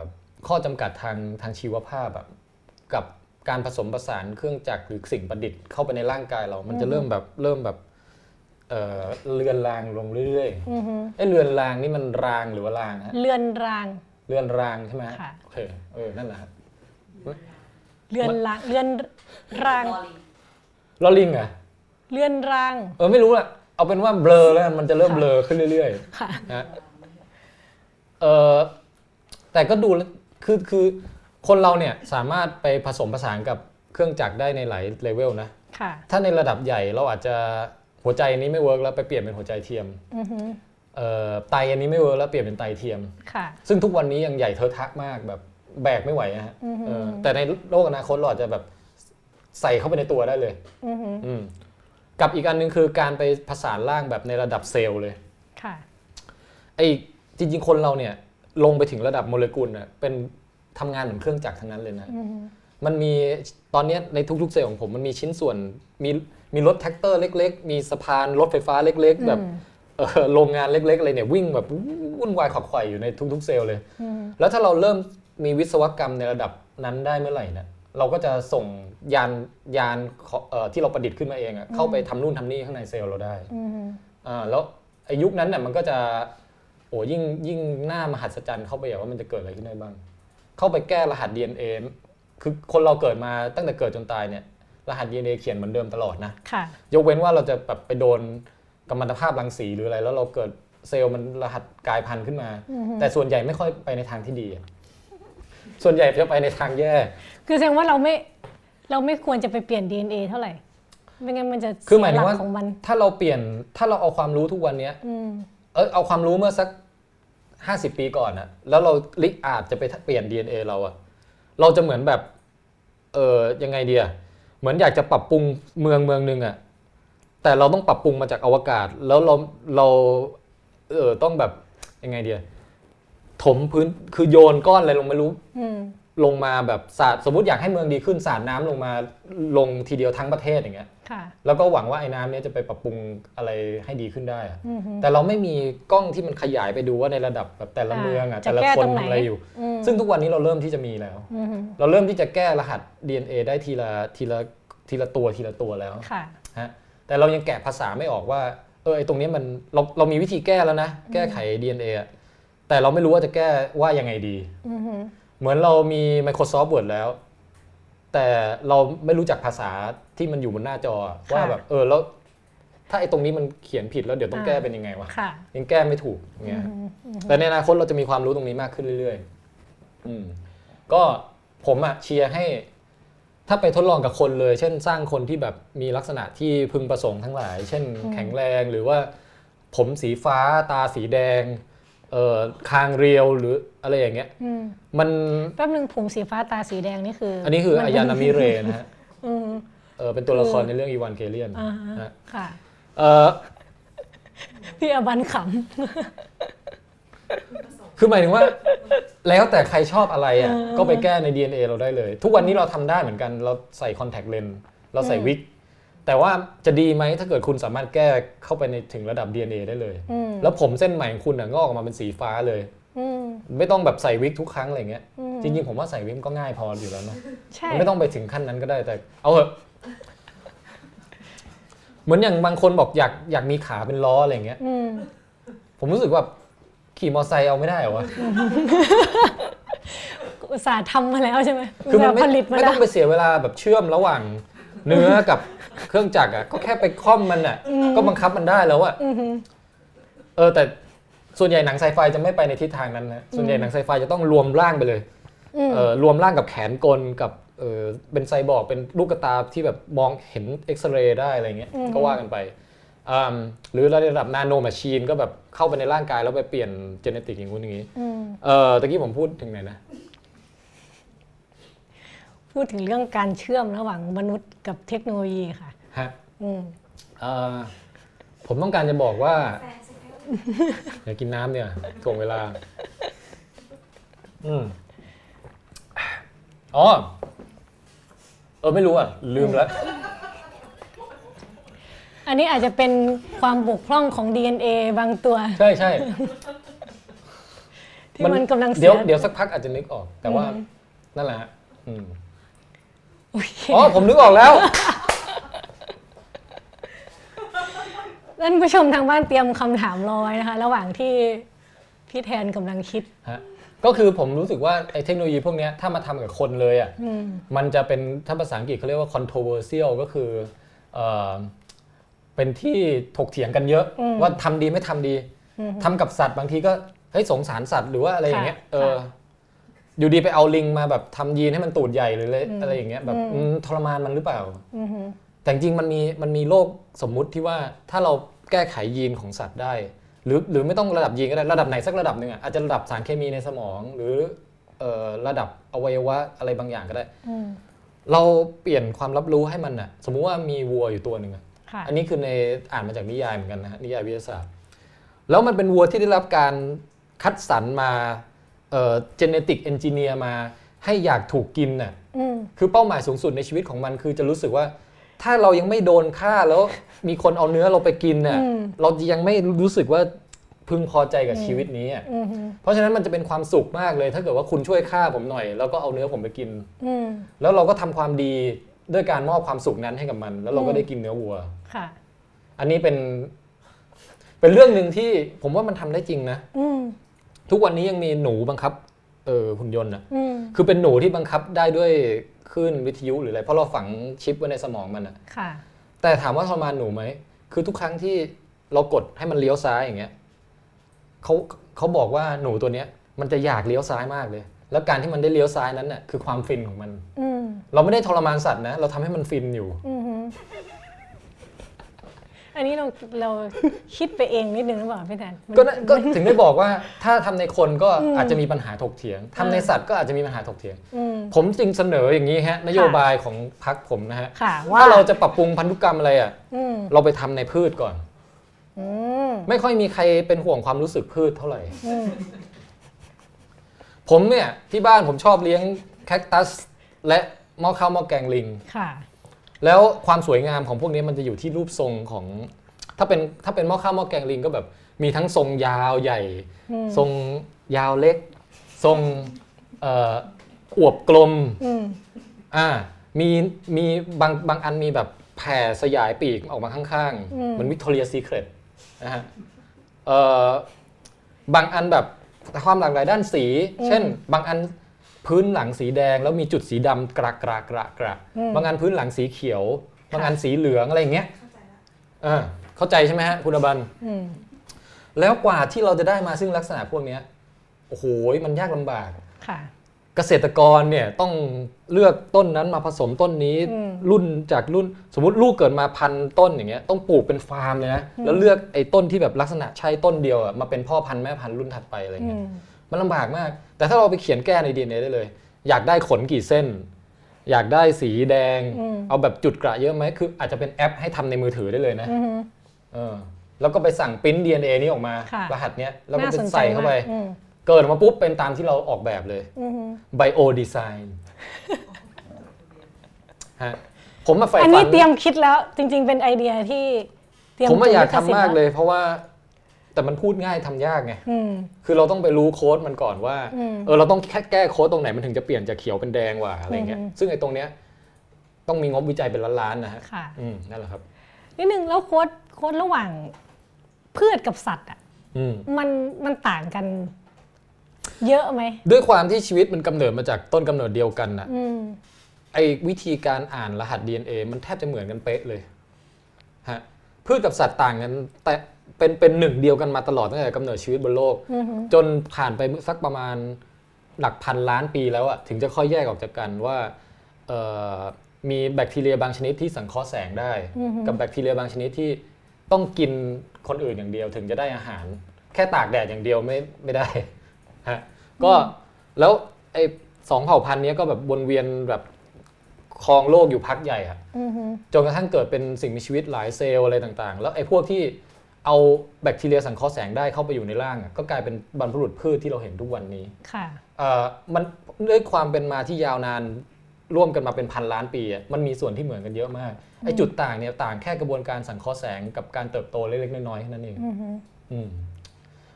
Speaker 2: ข้อจำกัดทางทางชีวภาพแบบกับ การผสมผสานเครื่องจักรหรือสิ่งประดิษฐ์เข้าไปในร่างกายเรา มันจะเริ่มแบบเริ่มแบบเอ่อเลือนรางลงเรื่อย
Speaker 1: อือฮึ
Speaker 2: ๆไอ้เลือนรางนี่มันรางหรือว่ารางฮะ
Speaker 1: เรือนราง
Speaker 2: เลือนรางใช่ไหมฮะ
Speaker 1: ค่ะ
Speaker 2: โอเคเออนั่นแหละฮะ
Speaker 1: เลือนรางเลือนราง
Speaker 2: ลอลิงเหรอะ
Speaker 1: เลือนราง
Speaker 2: เออไม่รู้ละเอาเป็นว่าเบลอแล้วกันมันจะเริ่มเบลอขึ้นเรื่อยๆ
Speaker 1: ค่ะ
Speaker 2: นะเออแต่ก็ดูแล้วคือคือ คนเราเนี่ยสามารถไปผสมผสานกับเครื่องจักรได้ในหลายเลเวลนะ
Speaker 1: ค่ะ
Speaker 2: ถ้าในระดับใหญ่เราอาจจะหัวใจนี้ไม่ work แล้วไปเปลี่ยนเป็นหัวใจเทียม
Speaker 1: อือฮึ
Speaker 2: เอ่อไตอันนี้ไม่ work แล้วเปลี่ยนเป็นไตเทียม
Speaker 1: ค่ะ
Speaker 2: ซึ่งทุกวันนี้ยังใหญ่เทอะทะมากแบบแบกไม่ไหวนะฮะ
Speaker 1: อือหือ
Speaker 2: เออแต่ในโลกอนาคตเราอาจจะแบบใส่เข้าไปในตัวได้เลย
Speaker 1: อือหือ
Speaker 2: อืมกับอีกอันหนึ่งคือการไปผสานร่างแบบในระดับเซลล์เลย
Speaker 1: ค่ะ
Speaker 2: ไอ้จริง ๆ คนเราเนี่ยลงไปถึงระดับโมเลกุลน่ะเป็น ทำงานเหมือนเครื่องจักรทั้งนั้นเลยนะ
Speaker 1: อือหือ
Speaker 2: มันมีตอนเนี้ยในทุกๆเซลล์ของผมมันมีชิ้นส่วน มีมีรถแทรกเตอร์เล็ก ๆ มีสะพานรถไฟฟ้าเล็ก ๆ แบบ
Speaker 1: อืม
Speaker 2: เออโรงงานเล็ก ๆ อะไรเนี่ยวิ่งแบบวุ่นวายขวักไขว่อยู่ในทุก ๆ เซลล์เลย
Speaker 1: อืม
Speaker 2: แล้วถ้าเราเริ่มมีวิศวกรรมในระดับนั้นได้เมื่อไหร่เนี่ยเราก็จะส่งยานยานของเอ่อที่เราประดิษฐ์ขึ้นมาเองอะเข้าไปทำนู่นทำนี่ข้างในเซลล์เราได้
Speaker 1: อืม
Speaker 2: อ่าแล้วไอายุคนั้นเนี่ยมันก็จะโอ้ยิ่งยิ่งหน้ามหัศจรรย์เข้าไปอย่างว่ามันจะเกิดอะไรขึ้นได้บ้าง เข้าไปแก้รหัส DNA คือคนเราเกิดมาตั้งแต่เกิดจนตายเนี่ยรหัส DNA เขียนเหมือนเดิมตลอดนะ
Speaker 1: ค่ะ
Speaker 2: ยกเว้นว่าเราจะแบบไปโดนกัมมันตภาพรังสีหรืออะไร แล้วเราเกิดเซลล์มันรหัสกลายพันธุ์ขึ้นมา แต่ส่วนใหญ่ไม่ค่อยไปในทางที่ดีอะส่วนใหญ่จะไปในทางแย่
Speaker 1: คือแสดงว่าเราไม่เราไม่ควรจะไปเปลี่ยน DNA เท่าไหร่ไม่งั้นมันจะ
Speaker 2: คือหมายถึง
Speaker 1: เสี
Speaker 2: ว่า
Speaker 1: ลักของมัน
Speaker 2: ถ้าเราเปลี่ยนถ้าเราเอาความรู้ทุกวันเนี้ย
Speaker 1: อืม
Speaker 2: เออเอาความรู้เมื่อสัก ห้าสิบปีก่อนอะแล้วเราลิอาจจะไปเปลี่ยน DNA เราอะเราจะเหมือนแบบ เออยังไงเดียเหมือนอยากจะปรับปรุงเมืองเมืองหนึ่งอะแต่เราต้องปรับปรุงมาจากอวกาศ แล้วเราเราเออต้องแบบยังไงเดียถมพื้นคือโยนก้อนอะไรลงไม่รู้
Speaker 1: อื
Speaker 2: ลงมาแบบสาดสมมติอยากให้เมืองดีขึ้นสาดน้ำลงมาลงทีเดียวทั้งประเทศอย่างเงี้ย
Speaker 1: ค่ะ
Speaker 2: แล้วก็หวังว่าไอ้น้ำเนี้ยจะไปปรับปรุงอะไรให้ดีขึ้นได้อะ
Speaker 1: อืม
Speaker 2: แต่เราไม่มีกล้องที่มันขยายไปดูว่าในระดับแบบแต่ละ
Speaker 1: อ่า
Speaker 2: เมืองอะ
Speaker 1: จะ
Speaker 2: แต่ละ
Speaker 1: แก้
Speaker 2: คน
Speaker 1: ตรงไหน
Speaker 2: ทำอะไรอยู่
Speaker 1: อืม
Speaker 2: ซึ่งทุกวันนี้เราเริ่มที่จะมีแล้ว
Speaker 1: อืม
Speaker 2: เราเริ่มที่จะแก้รหัส DNA ได้ทีละทีละทีละตัวทีละตัวแล้ว
Speaker 1: ค่ะ
Speaker 2: ฮะแต่เรายังแกะภาษาไม่ออกว่าเออไอ้ตรงเนี้ยมันเราเรามีวิธีแก้แล้วนะ แก้ไข DNA อะแต่เราไม่รู้ว่าจะแก้ว่ายังไงดี
Speaker 1: อืม
Speaker 2: เหมือนเรามี Microsoft Word แล้ว แต่เราไม่รู้จักภาษาที่มันอยู่บนหน้าจออะว่าแบบเออแล้วถ้าไอ้ตรงนี้มันเขียนผิดแล้วเดี๋ยวต้องแก้เป็นยังไงวะ
Speaker 1: ค่ะ
Speaker 2: ยังแก้ไม่ถูกอย่างเงี้ยแต่ในอนาคตเราจะมีความรู้ตรงนี้มากขึ้นเรื่อยๆอืมก็ผมอะเชียร์ให้ ถ้าไปทดลองกับคนเลย เช่น สร้างคนที่แบบมีลักษณะที่พึงประสงค์ทั้งหลาย เช่น แข็งแรงหรือว่า ผมสีฟ้าตาสีแดงเอ่อ คางเรียวหรืออะไรอย่างเงี้ย
Speaker 1: อืม
Speaker 2: มัน
Speaker 1: แป๊บนึงผมสีฟ้าตาสีแดงนี่คือ
Speaker 2: อั
Speaker 1: อั
Speaker 2: นนี้คืออายานามิเรนะฮะ
Speaker 1: อืม
Speaker 2: เออเป็นตัวละครในเรื่องอีวานเกเลียน
Speaker 1: อ่า
Speaker 2: นะ
Speaker 1: ฮะค่ะ
Speaker 2: เออ
Speaker 1: พี่อบันข
Speaker 2: คือหมายถึงว่า แล้วแต่ใครชอบอะไรอะก็ไปแก้ใน DNA เราได้เลย ทุกวันนี้เราทำได้เหมือนกัน เราใส่คอนแทคเลนส์เราใส่วิก แต่ว่าจะดีไหมถ้าเกิดคุณสามารถแก้เข้าไปในถึงระดับ DNA ได้เลยำ
Speaker 1: อืม
Speaker 2: แล้วผมเส้นใหม่ของคุณน่ะงอกออกมาเป็นสีฟ้าเลย
Speaker 1: อืม
Speaker 2: ไม่ต้องแบบใส่วิกทุกครั้งอะไรเงี้ย
Speaker 1: อืม
Speaker 2: จริงๆผมว่าใส่วิกก็ง่ายพออยู่แล้วเนอะ
Speaker 1: ใช่
Speaker 2: มันไม่ต้องไปถึงขั้นนั้นก็ได้แต่ เอาเถอะเหมือนอย่างบางคนบอกอยากอยากมีขาเป็นล้ออะไรเงี้ย
Speaker 1: อืม
Speaker 2: ผมรู้สึกว่าขี่มอไซค์เอาไม่ได้เหรอวะ
Speaker 1: อุตส่าห์ทำมาแล้วใช่ไหม
Speaker 2: คือมัน
Speaker 1: ต
Speaker 2: ไม่
Speaker 1: ส่าห์ผลิตมา
Speaker 2: ไม่
Speaker 1: แล้
Speaker 2: ต้
Speaker 1: ว
Speaker 2: องไปเสียเวลาแบบเชื่อมระหว่างเนื้อกับ เครื่องจักรอะก็แค่ไปคล่อมมันอะ ก็บังคับมันได้แล้วอะ
Speaker 1: อือหือ
Speaker 2: เออ แต่ส่วนใหญ่หนังไซไฟจะไม่ไปในทิศทางนั้นนะส่วนใหญ่หนังไซไฟจะต้องรวมร่างไปเลย
Speaker 1: อืม
Speaker 2: เออรวมร่างกับแขนกลกับเออเป็นไซบอร์กเป็นลูกกระตาที่แบบมองเห็นเอ็กซเรย์ได้อะไรเงี้ยก็ว่ากันไปอ่าหรือระดับ nanomachine ก็แบบเข้าไปในร่างกายแล้วไปเปลี่ยน genetic อย่างงู้นอย่างนี้
Speaker 1: อืม
Speaker 2: เออตะกี้ผมพูดถึงไหนนะ
Speaker 1: พูดถึงเรื่องการเชื่อมระหว่างมนุษย์กับเทคโนโลยีค่ะ
Speaker 2: ฮะ
Speaker 1: อืม
Speaker 2: เอ่อผมต้องการจะบอกว่า อย่ากินน้ำเนี่ยถ่วงเวลา อืมอ๋อ เออไม่รู้อะ ลืมแล้ว
Speaker 1: อันนี้อาจจะเป็นความบกพร่องของ DNA บางตัว
Speaker 2: ใช่ใช่
Speaker 1: ที่มันกำลังเสี
Speaker 2: เดี๋ยวยเดี๋ยวสักพักอาจจะนึกออก แต่ว่า
Speaker 1: อืม
Speaker 2: นั่นแหละฮะอืม
Speaker 1: โอเค
Speaker 2: อ๋อผมนึกออกแล้ว
Speaker 1: ท่านผู้ชมทางบ้านเตรียมคำถามรอไว้นะคะ ระหว่างที่พี่แทนกำลังคิด
Speaker 2: ฮะก็คือผมรู้สึกว่าไอ้เทคโนโลยีพวกเนี้ยถ้ามาทำกับคนเลยอะ
Speaker 1: อืม
Speaker 2: มันจะเป็นถ้าภาษาอังกฤษเขาเรียกว่า controversial ก็คือเอ่อเป็นที่ถกเถียงกันเยอะ
Speaker 1: อืม
Speaker 2: ว่าทำดีไม่ทำดี
Speaker 1: อืม
Speaker 2: ทำกับสัตว์บางทีก็เฮ้ยสงสารสัตว์หรือว่าอะไรอย่างเงี้ย
Speaker 1: ค่ะ
Speaker 2: เออ
Speaker 1: ค่ะ
Speaker 2: อยู่ดีไปเอาลิงมาแบบทำยีนให้มันตูดใหญ่หรืออะไร
Speaker 1: อืม
Speaker 2: อะไรอย่างเงี้ยแบบ
Speaker 1: อืม
Speaker 2: อืมทรมานมันหรือเปล่า
Speaker 1: อือหือ
Speaker 2: แต่จริงๆมันมีมันมีโลกสมมุติที่ว่าถ้าเราแก้ไขยีนของสัตว์ได้ หรือหรือไม่ต้องระดับยีนก็ได้ระดับไหนสักระดับหนึ่งอะอาจจะระดับสารเคมีในสมอง หรือเอ่อระดับอวัยวะอะไรบางอย่างก็ได้
Speaker 1: อืม
Speaker 2: เราเปลี่ยนความรับรู้ให้มันอะสมมุติว่ามีวัวอยู่ตัวหนึ่งอะ
Speaker 1: ค่ะ
Speaker 2: อันนี้คือในอ่านมาจากนิยายเหมือนกันนะฮะนิยายวิทยาศาสตร์ แล้วมันเป็นวัวที่ได้รับการคัดสรรมา เอ่อเจเนติกเอนจิเนียมาให้อยากถูกกินน่ะ
Speaker 1: อืม
Speaker 2: คือเป้าหมายสูงสุดในชีวิตของมันคือจะรู้สึกว่า ถ้าเรายังไม่โดนฆ่าแล้วมีคนเอาเนื้อเราไปกินน่ะ
Speaker 1: อืม
Speaker 2: เรายังไม่รู้สึกว่าพึงพอใจกับชีวิตนี้อะ
Speaker 1: อืม
Speaker 2: เพราะฉะนั้นมันจะเป็นความสุขมากเลย ถ้าเกิดว่าคุณช่วยฆ่าผมหน่อย แล้วก็เอาเนื้อผมไปกิน
Speaker 1: อืม
Speaker 2: แล้วเราก็ทำความดีด้วยการมอบความสุขนั้นให้กับมัน แล้วเราก็
Speaker 1: อืม
Speaker 2: ได้กินเนื้อวัว
Speaker 1: ค่ะ
Speaker 2: อันนี้เป็น เป็นเรื่องหนึ่งที่ผมว่ามันทำได้จริงนะ
Speaker 1: อืม
Speaker 2: ทุกวันนี้ยังมีหนูบังคับเออหุ่นยนต์อะ
Speaker 1: อืม
Speaker 2: คือเป็นหนูที่บังคับได้ด้วยคลื่นวิทยุหรืออะไรเพราะเราฝังชิปไว้ในสมองมันอะ
Speaker 1: ค่ะ
Speaker 2: แต่ถามว่าทรมานหนูไหมคือทุกครั้งที่เรากดให้มันเลี้ยวซ้ายอย่างเงี้ยเขาเขาบอกว่าหนูตัวเนี้ย มันจะอยากเลี้ยวซ้ายมากเลย แล้วการที่มันได้เลี้ยวซ้ายนั้นน่ะคือความฟินของมัน
Speaker 1: อืม
Speaker 2: เราไม่ได้ทรมานสัตว์นะ เราทำให้มันฟินอยู่
Speaker 1: อืมฮึอันนี้เราเราคิดไปเองนิดนึงหรือเปล่าพี่แทนมัน
Speaker 2: ก็นั่นก็ถึงได้บอกว่าถ้าทำในคนก็
Speaker 1: อืม
Speaker 2: อาจจะมีปัญหาถกเถียงทำในสัตว์ก็อาจจะมีปัญหาถกเถียง
Speaker 1: อืม
Speaker 2: ผมจึงเสนออย่างนี้ฮะนโยบายของพรรคผมนะฮะ
Speaker 1: ค่ะว่า
Speaker 2: ถ้าเราจะปรับปรุงพันธุกรรมอะไรอะ
Speaker 1: อืม
Speaker 2: เราไปทำในพืชก่อน
Speaker 1: อืม
Speaker 2: ไม่ค่อยมีใครเป็นห่วงความรู้สึกพืชเท่าไหร่
Speaker 1: อืม
Speaker 2: ผมเนี่ยที่บ้านผมชอบเลี้ยงแคคตัส และหม้อข้าวหม้อแกงลิง
Speaker 1: ค่ะ
Speaker 2: แล้วความสวยงามของพวกนี้มันจะอยู่ที่รูปทรงของ ถ้าเป็นถ้าเป็นหม้อข้าวหม้อแกงลิงก็แบบมีทั้งทรงยาวใหญ่
Speaker 1: อืม
Speaker 2: ทรงยาวเล็ก ทรงเอ่ออวบกลม
Speaker 1: อืม
Speaker 2: อ่ามีมีบางบางอันมีแบบแผ่สยายปีกออกมาข้างๆเหมือนวิกตอเรียซีเครตนะฮะเอ่อบางอันแบบความหลากหลายด้านสี เช่น บางอัน พื้นหลังสีแดงแล้วมีจุดสีดำกระกระกระกระบางอันพื้นหลังสีเขียวบางอันสีเหลืองอะไรอย่างเงี้ยอ่าเข้าใจใช่ไหมฮะคุณอบัน
Speaker 1: อืม
Speaker 2: แล้วกว่าที่เราจะได้มาซึ่งลักษณะพวกเนี้ยโอ้โหมันยากลำบาก
Speaker 1: ค่ะ
Speaker 2: เกษตรกรเนี่ยต้องเลือกต้นนั้นมาผสมต้นนี้
Speaker 1: อืม
Speaker 2: รุ่นจากรุ่นสมมติลูกเกิดมาพันต้นอย่างเงี้ยต้องปลูกเป็นฟาร์มเลยนะแล้วเลือกไอ้ต้นที่แบบลักษณะใช่ต้นเดียวอะมาเป็นพ่อพันธุ์แม่พันธุ์รุ่นถัดไปอะไร
Speaker 1: อื
Speaker 2: เงี้ย
Speaker 1: ม
Speaker 2: มันลำบากมาก แต่ถ้าเราไปเขียนแก้ใน DNA ได้เลย อยากได้ขนกี่เส้น อยากได้สีแดง
Speaker 1: อืม
Speaker 2: เอาแบบจุดกระเยอะไหมคืออาจจะเป็นแอปให้ทำในมือถือได้เลยนะ
Speaker 1: อืม
Speaker 2: เออแล้วก็ไปสั่งปริ้น DNA นี้ออกมา
Speaker 1: ค่ะ
Speaker 2: รหัสเนี้ยแล้วก็
Speaker 1: น่า
Speaker 2: ไป
Speaker 1: สนใจ
Speaker 2: ใส่เข้าไป
Speaker 1: มากอืม
Speaker 2: เกิดออกมาปุ๊บเป็นตามที่เราออกแบบเลย
Speaker 1: อืม
Speaker 2: Bio Design ฮะผมมาใฝ่
Speaker 1: อัน
Speaker 2: ฝั
Speaker 1: นี้
Speaker 2: น
Speaker 1: เตรียมคิดแล้วจริง ๆ เป็นไอเดียที่เตรียม
Speaker 2: ผมมาอยาก
Speaker 1: ตัว
Speaker 2: ทำมาก
Speaker 1: ลิขสิทธิ์
Speaker 2: เลย เพราะว่า แต่มันพูดง่ายทำยากไง
Speaker 1: อืม
Speaker 2: คือเราต้องไปรู้โค้ดมันก่อนว่า
Speaker 1: อืม
Speaker 2: เออเราต้องแค่แก้โค้ดตรงไหนมันถึงจะเปลี่ยนจากเขียวเป็นแดงว่ะอะไรเงี้ย
Speaker 1: อืม
Speaker 2: ซึ่งไอ้ตรงเนี้ยต้องมีงบวิจัยเป็นล้านๆนะฮะ
Speaker 1: ค่ะ
Speaker 2: อืมนั่นแหละครับ
Speaker 1: นิดนึงแล้วโค้ดโค้ดระหว่างพืชกับสัตว์อะ
Speaker 2: อืม
Speaker 1: มันมันต่างกัน เยอะไหม
Speaker 2: ด้วยความที่ชีวิตมันกำเนิดมาจากต้นกำเนิดเดียวกันน่ะ
Speaker 1: อืม
Speaker 2: ไอ้วิธีการอ่านรหัส DNA มันแทบจะเหมือนกันเป๊ะเลยฮะพืชกับสัตว์ต่างกันแต่ เป็นเป็นหนึ่งเดียวกันมาตลอดตั้งแต่กำเนิดชีวิตบนโลก
Speaker 1: อืม
Speaker 2: จนผ่านไปสักประมาณหลักพันล้านปีแล้วอะถึงจะค่อยแยกออกจากกันว่าเอ่อมีแบคทีเรียบางชนิดที่สังเคราะห์แสงได้ กับแบคทีเรียบางชนิดที่ต้องกินคนอื่นอย่างเดียวถึงจะได้อาหาร แค่ตากแดดอย่างเดียวไม่ไม่ได้ฮะก็แล้วไอ้สองเผ่าพันธุ์เนี้ยก็แบบวนเวียนแบบครองโลกอยู่พักใหญ่อะ
Speaker 1: อืม
Speaker 2: จนกระทั่งเกิดเป็นสิ่งมีชีวิตหลายเซลล์อะไรต่างๆ แล้วไอ้พวกที่ เอาแบคทีเรียสังเคราะห์แสงได้เข้าไปอยู่ในร่างอะก็กลายเป็นบรรพบุรุษพืชที่เราเห็นทุกวันนี้
Speaker 1: ค่ะ
Speaker 2: เอ่อมันด้วยความเป็นมาที่ยาวนานร่วมกันมาเป็นพันล้านปีอะมันมีส่วนที่เหมือนกันเยอะมากไอ้จุดต่างเนี่ยต่างแค่กระบวนการสังเคราะห์แสงกับการเติบโตเล็กๆน้อยๆแค่นั้นเอง
Speaker 1: อืม
Speaker 2: อืม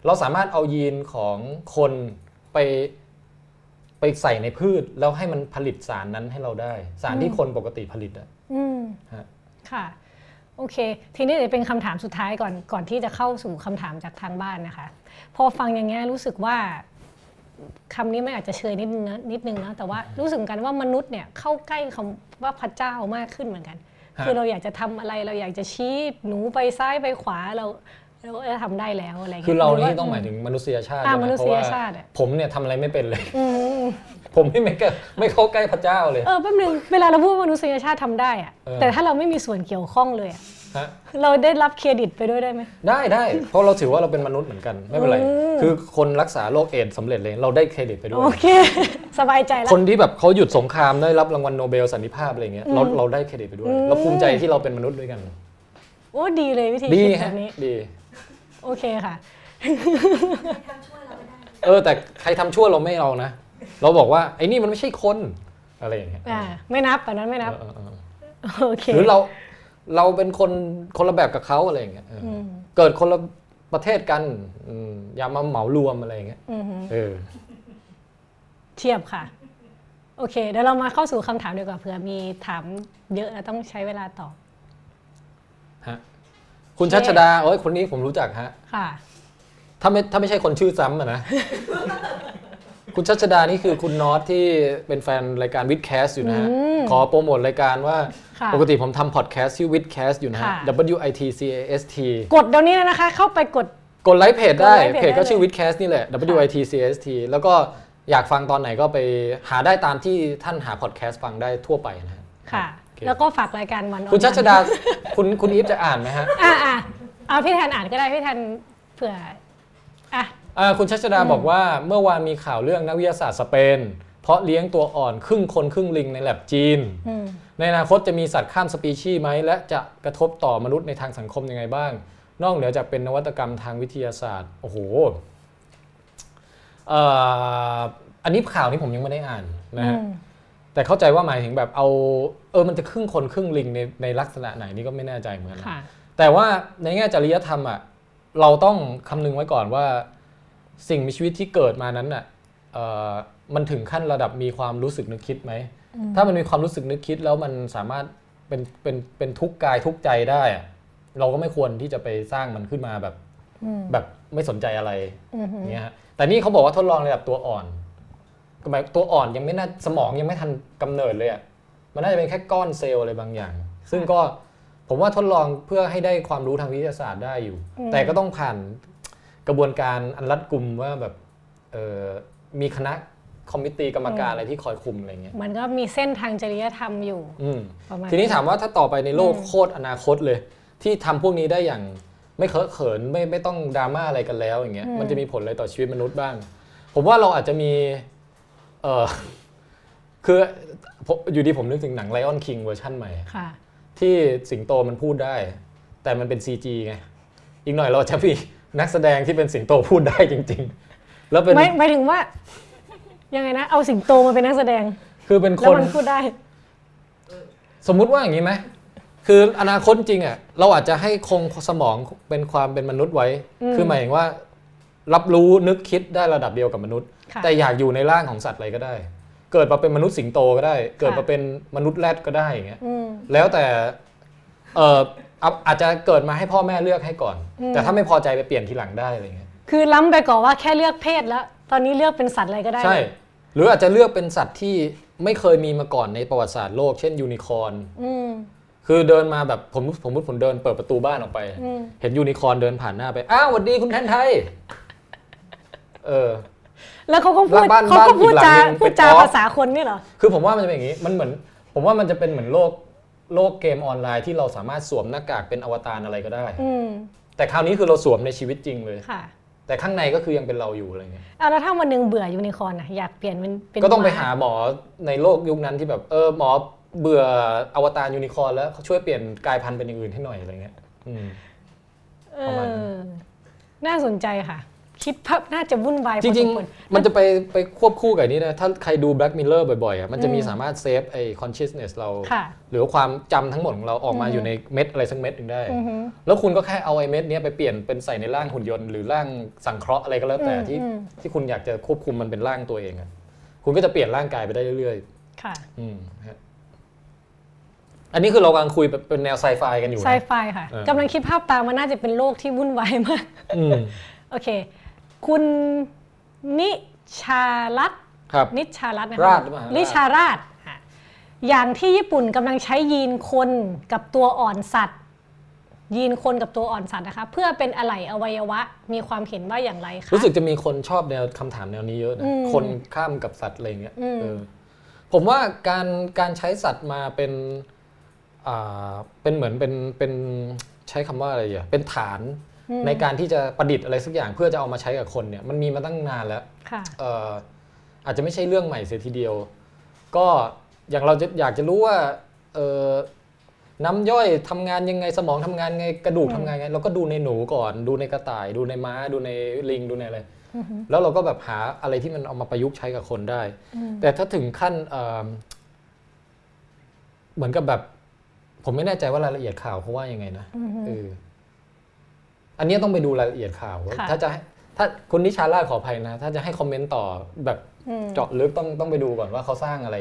Speaker 2: เราสามารถเอายีนของคนไปไปใส่ในพืชแล้วให้มันผลิตสารนั้นให้เราได้ สารที่คนปกติผลิตอะ
Speaker 1: อืม
Speaker 2: ฮะ
Speaker 1: ค่ะ โอเค ทีนี้เดี๋ยวเป็นคำถามสุดท้ายก่อนก่อนที่จะเข้าสู่คำถามจากทางบ้านนะคะ พอฟังอย่างเงี้ยรู้สึกว่าคำนี้ไม่อาจจะเชยนิดนึงนะนิดนึงนะแต่ว่ารู้สึกเหมือนกันว่ามนุษย์เนี่ยเข้าใกล้คำว่าพระเจ้ามากขึ้นเหมือนกัน
Speaker 2: ฮะ
Speaker 1: คือเราอยากจะทำอะไรเราอยากจะชี้หนูไปซ้ายไปขวาเรา เราก็จะทำได้แล้วอะไรอย่าง
Speaker 2: คื
Speaker 1: เงี้
Speaker 2: ยคือเรา
Speaker 1: หว่า
Speaker 2: นี่ต้องหมายถึงมนุษยชาติ
Speaker 1: อ่า
Speaker 2: ใช่ไห
Speaker 1: มมนุษย
Speaker 2: เพราะว่า
Speaker 1: อะ
Speaker 2: ผมเนี่ยทำอะไรไม่เป็นเลย
Speaker 1: อืม
Speaker 2: ผมไม่ไม่กล้าไม่เข้าใกล้พระเจ้าเลย
Speaker 1: เออแป๊บนึงเวลาเราพูดว่ามนุษยชาติทำได้อะ
Speaker 2: เออ
Speaker 1: แต่ถ้าเราไม่มีส่วนเกี่ยวข้องเลยอะ
Speaker 2: ฮะ
Speaker 1: เราได้รับเครดิตไปด้วยได้ไหม
Speaker 2: ได้ได้ เพราะเราถือว่าเราเป็นมนุษย์เหมือนกันไม่เป็นไร
Speaker 1: อืม
Speaker 2: คือคนรักษาโรคเอดส์สำเร็จเลยเราได้เครดิตไปด้วย
Speaker 1: โอเค สบายใจแล้ว
Speaker 2: คนที่แบบเขาหยุดสงครามได้รับรางวัลโนเบลสันติภาพอะไรเงี้ยเราเราได้เครดิตไปด้วย
Speaker 1: อืม
Speaker 2: เราภูมิใจที่เราเป็นมนุษย์ด้วยกัน
Speaker 1: โอ้ดีเลยวิธี
Speaker 2: ดี
Speaker 1: คิดแบ
Speaker 2: ฮะ
Speaker 1: บนี้
Speaker 2: ดี
Speaker 1: โอเคค่ะ
Speaker 3: ทำช่วยเราไม่ได้
Speaker 2: เออแต่ใครทำชั่วเราไม่เอานะ เราบอกว่าไอ้นี่มันไม่ใช่คนอะไรอย่างเงี้ย
Speaker 1: อ่าไม่นับแบบนั้นไม่นับ
Speaker 2: เออเออเออ
Speaker 1: โอเค
Speaker 2: หรือเราเราเป็นคนคนละแบบกับเขาอะไรอย่างเงี้ยเอออ
Speaker 1: ม
Speaker 2: เกิดคนละประเทศกันอืมอย่ามาเหมารวมอะไรอย่างเงี้ย
Speaker 1: อือหือ
Speaker 2: เออ
Speaker 1: เทียบค่ะ โอเคเดี๋ยวเรามาเข้าสู่คำถามดีกว่าเผื่อมีถามเยอะแล้วต้องใช้เวลาตอบ
Speaker 2: ฮะ คุณชัชดาโอ้ยคนนี้ผมรู้จักฮะ
Speaker 1: ค่ะ
Speaker 2: ถ้าไม่ถ้าไม่ใช่คนชื่อซ้ำอะนะ คุณชัชดานี่คือคุณน็อตที่เป็นแฟนรายการวิดแคสอยู่นะฮะ
Speaker 1: อืม
Speaker 2: ขอโปรโมทรายการว่า
Speaker 1: ค่ะ
Speaker 2: ปกติผมทำพอดแคสต์ชื่อวิดแคสอยู่นะฮะ
Speaker 1: ค่ะ
Speaker 2: W I T C A S T
Speaker 1: กดเดี๋ยวนี้เลยนะคะ เข้าไปกด
Speaker 2: กดไลค์เพจได้
Speaker 1: กดไลค์เพจ
Speaker 2: เพจก็
Speaker 1: ได้เลย
Speaker 2: ชื่อวิดแคสนี่แหละ W I T C A S T แล้วก็อยากฟังตอนไหนก็ไปหาได้ตามที่ท่านหาพอดแคสต์ฟังได้ทั่วไปนะฮะ
Speaker 1: ค่ะ
Speaker 2: โอเค
Speaker 1: แล้วก็ฝากรายการวัน
Speaker 2: คุณชัชดาคุณคุณอีฟจะอ่านไหมฮะ
Speaker 1: อ่าอ่าเอาพี่แทนอ่านก็ได้พี่แทนเผื่ออะ
Speaker 2: อ่าคุณชัชดาบอกว่าเมื่อวานมีข่าวเรื่องนักวิทยาศาสตร์สเปน เพราะเลี้ยงตัวอ่อนครึ่งคนครึ่งลิงในแลบจีน
Speaker 1: อืม
Speaker 2: ในอนาคตจะมีสัตว์ข้ามสปีชีส์ไหม และจะกระทบต่อมนุษย์ในทางสังคมยังไงบ้าง นอกเหนือจากเป็นนวัตกรรมทางวิทยาศาสตร์ โอ้โหเอ่ออันนี้ข่าวนี้ผมยังไม่ได้อ่านนะฮะ
Speaker 1: อืม
Speaker 2: แต่เข้าใจว่าหมายถึงแบบเอาเออมันจะครึ่งคนครึ่งลิงในในลักษณะไหนนี่ก็ไม่แน่ใจเหมือนกันนะ
Speaker 1: ค่ะ
Speaker 2: แต่ว่าในแง่จริยธรรมอะเราต้องคำนึงไว้ก่อนว่า สิ่งมีชีวิตที่เกิดมานั้นอะเอ่อมันถึงขั้นระดับมีความรู้สึกนึกคิดไหมถ้ามันมีความรู้สึกนึกคิดแล้วมันสามารถเป็นเป็นเป็นทุกข์กายทุกข์ใจได้อะเราก็ไม่ควรที่จะไปสร้างมันขึ้นมาแบบ
Speaker 1: อืม
Speaker 2: แบบไม่สนใจอะไร
Speaker 1: อืมหือ
Speaker 2: เงี้ยฮะแต่นี่เขาบอกว่าทดลองระดับตัวอ่อน หมายตัวอ่อนยังไม่น่าสมองยังไม่ทันกำเนิดเลยอะมันน่าจะเป็นแค่ก้อนเซลล์อะไรบางอย่าง ซึ่งก็ผมว่าทดลองเพื่อให้ได้ความรู้ทางวิทยาศาสตร์ได้อยู่ แต่ก็ต้องผ่านกระบวนการอันรัดกุมว่าแบบเออมีคณะ committee กรรมการอะไรที่คอยคุมอะไรเงี้ย
Speaker 1: มันก็มีเส้นทางจริยธรรมอยู่
Speaker 2: อืม
Speaker 1: ประมาณ
Speaker 2: ทีนี้ถามว่าถ้าต่อไปในโลก
Speaker 1: อืม
Speaker 2: โคตรอนาคตเลย ที่ทำพวกนี้ได้อย่างไม่เคอะเขินไม่ไม่ต้องดราม่าอะไรกันแล้วอย่างเงี้ยมันจะมีผลอะไรต่อชีวิตมนุษย์บ้าง ผมว่าเราอาจจะมี เออคือผมอยู่ดีผมนึกถึงหนัง Lion King เวอร์ชันใหม่
Speaker 1: ค่ะ
Speaker 2: ที่สิงโตมันพูดได้ แต่มันเป็น CG ไง อีกหน่อยเราจะมีนักแสดงที่เป็นสิงโตพูดได้จริง ๆ แล้วเป็น
Speaker 1: ไม่หมายถึงว่า ยังไงนะ เอาสิงโตมาเป็นนักแสดง
Speaker 2: คือเป็น
Speaker 1: แล้
Speaker 2: ค
Speaker 1: วนมันพูดได้
Speaker 2: สมมุติว่าอย่างนี้ไหมคืออนาคตจริงอะเราอาจจะให้คงสมองเป็นความเป็นมนุษย์ไว้
Speaker 1: อืม
Speaker 2: คือหมายถึงว่า รับรู้นึกคิดได้ระดับเดียวกับมนุษย์
Speaker 1: ค่ะ
Speaker 2: แต่อยากอยู่ในร่างของสัตว์อะไรก็ได้ เกิดมาเป็นมนุษย์สิงโตก็ได้ เกิดมาเป็นมนุษย์แรดก็ได้อย่างเงี้ย
Speaker 1: อืม
Speaker 2: แล้วแต่เอ่ออาอาจจะเกิดมาให้พ่อแม่เลือกให้ก่อน
Speaker 1: อืม
Speaker 2: แต่ถ้าไม่พอใจไปเปลี่ยนทีหลังได้อะไรเงี้ย
Speaker 1: คือล้ำไปก่อนว่าแค่เลือกเพศแล้ว ตอนนี้เลือกเป็นสัตว์อะไรก็ได้
Speaker 2: ใช่หรืออาจจะเลือกเป็นสัตว์ที่ไม่เคยมีมาก่อนในประวัติศาสตร์โลก เช่นยูนิคอร์น
Speaker 1: อืม
Speaker 2: คือเดินมาแบบผมผมผมผมเดินเปิดประตูบ้านออกไป
Speaker 1: อืม
Speaker 2: เห็นยูนิคอร์นเดินผ่านหน้าไป อ้าวสวัสดีคุณแทนไท เออ
Speaker 1: แล้วเขาก็พูด
Speaker 2: บ้าน
Speaker 1: เขาก็
Speaker 2: บ้าน
Speaker 1: พูด
Speaker 2: อีกหลัง
Speaker 1: จา
Speaker 2: หนึ่ง
Speaker 1: พูดจา
Speaker 2: เป็นออฟ
Speaker 1: ภาษาคนนี่เหรอ
Speaker 2: คือผมว่ามันจะเป็นอย่างนี้ มันเหมือน ผมว่ามันจะเป็นเหมือนโลกโลกเกมออนไลน์ที่เราสามารถสวมหน้ากากเป็นอวตารอะไรก็ได้
Speaker 1: อืม
Speaker 2: แต่คราวนี้คือเราสวมในชีวิตจริงเลย
Speaker 1: ค่ะ
Speaker 2: แต่ข้างในก็คือยังเป็นเราอยู่อะไรเงี้ย
Speaker 1: เอาแล้วถ้าวันหนึ่งเบื่อยูนิคอร์นอะอยากเปลี่ยนเป็นเป็น
Speaker 2: ก็ต้องไป
Speaker 1: ม้
Speaker 2: หาหมอในโลกยุคนั้นที่แบบ เออหมอเบื่ออวตารยูนิคอร์นแล้วเขาช่วยเปลี่ยนกลายพันธุ์เป็นอย่างอื่นให้หน่อยอะไรเงี้ยอืม
Speaker 1: เอ
Speaker 2: ประมาณนั้น
Speaker 1: อน่าสนใจค่ะ คิดภาพน่าจะวุ่นวายพ
Speaker 2: จ
Speaker 1: อส
Speaker 2: ริง
Speaker 1: มควร
Speaker 2: ๆมันจะไปไปควบคู่กับอันนี้นะ ถ้าใครดู Black Mirror บ่อยๆอะมันจะมี
Speaker 1: อืม
Speaker 2: สามารถ save ไอ้ consciousness เรา
Speaker 1: ค่ะ
Speaker 2: หรือว่าความจำทั้งหมดของเราออกมา
Speaker 1: อืม
Speaker 2: อยู่ในเม็ดอะไรสักเม็ดหนึ่งได้
Speaker 1: อือหือ
Speaker 2: แล้วคุณก็แค่เอาไอ้เม็ดเนี้ยไปเปลี่ยนเป็นใส่ในร่างหุ่นยนต์หรือร่างสังเคราะห์อะไรก็แล้วแต่
Speaker 1: อืม
Speaker 2: ที่
Speaker 1: อืม
Speaker 2: ที่คุณอยากจะควบคุมมันเป็นร่างตัวเองอะคุณก็จะเปลี่ยนร่างกายไปได้เรื่อย
Speaker 1: ค่ะ
Speaker 2: ๆอืมฮะอันนี้คือเรากำลังคุยแบบเป็นแนวไซไฟกันอยู่นะ
Speaker 1: ไซไฟค่ะ
Speaker 2: เออ
Speaker 1: กำลังคิดภาพตามมันน่าจะเป็นโลกที่วุ่นวายมาก
Speaker 2: อืม
Speaker 1: โอเค คุณนิชารัตน์
Speaker 2: ครับ
Speaker 1: นิชารัตน์นะ
Speaker 2: รา
Speaker 1: คะ
Speaker 2: ชหรือเปล่าฮะ
Speaker 1: นิชาราชค่ะอย่างที่ญี่ปุ่นกำลังใช้ยีนคนกับตัวอ่อนสัตว์ ยีนคนกับตัวอ่อนสัตว์นะคะเพื่อเป็นอะไหล่อวัยวะมีความเห็นว่าอย่างไรคะ
Speaker 2: รู้สึกจะมีคนชอบแนวคำถามแนวนี้เยอะนะ
Speaker 1: อืม
Speaker 2: คนข้ามกับสัตว์อะไรเงี้ย
Speaker 1: อืม
Speaker 2: เออผมว่าการการใช้สัตว์มาเป็นอ่าเป็นเหมือนเป็นเป็นใช้คำว่าอะไรอะเป็นฐาน
Speaker 1: อืม
Speaker 2: ในการที่จะประดิษฐ์อะไรสักอย่างเพื่อจะเอามาใช้กับคนเนี่ยมันมีมาตั้งนานแล้ว
Speaker 1: ค่ะ
Speaker 2: เอ่ออาจจะไม่ใช่เรื่องใหม่เสียทีเดียว ก็อย่างเราจะอยากจะรู้ว่าเอ่อน้ำย่อยทำงานยังไงสมองทำงานไงกระดูก
Speaker 1: อืม
Speaker 2: ทำงานไงเราก็ดูในหนูก่อน ดูในกระต่าย ดูในม้า ดูในลิงดูในอะไร
Speaker 1: อือฮึ
Speaker 2: แล้วเราก็แบบหาอะไรที่มันเอามาประยุกต์ใช้กับคนได้
Speaker 1: อืม
Speaker 2: แต่ถ้าถึงขั้นเอิ่มเหมือนกับแบบ ผมไม่แน่ใจว่ารายละเอียดข่าวเขาว่ายังไงนะ
Speaker 1: อือฮึ
Speaker 2: เอออันนี้ต้องไปดูรายละเอียดข่าวว่า
Speaker 1: ค่ะ
Speaker 2: ถ้าจะให้ถ้าคุณนิชาล่าขออภัยนะ ถ้าจะให้คอมเมนต์ต่อแบบ
Speaker 1: อืม
Speaker 2: เจาะลึกต้องต้องไปดูก่อนว่าเขาสร้างอะไร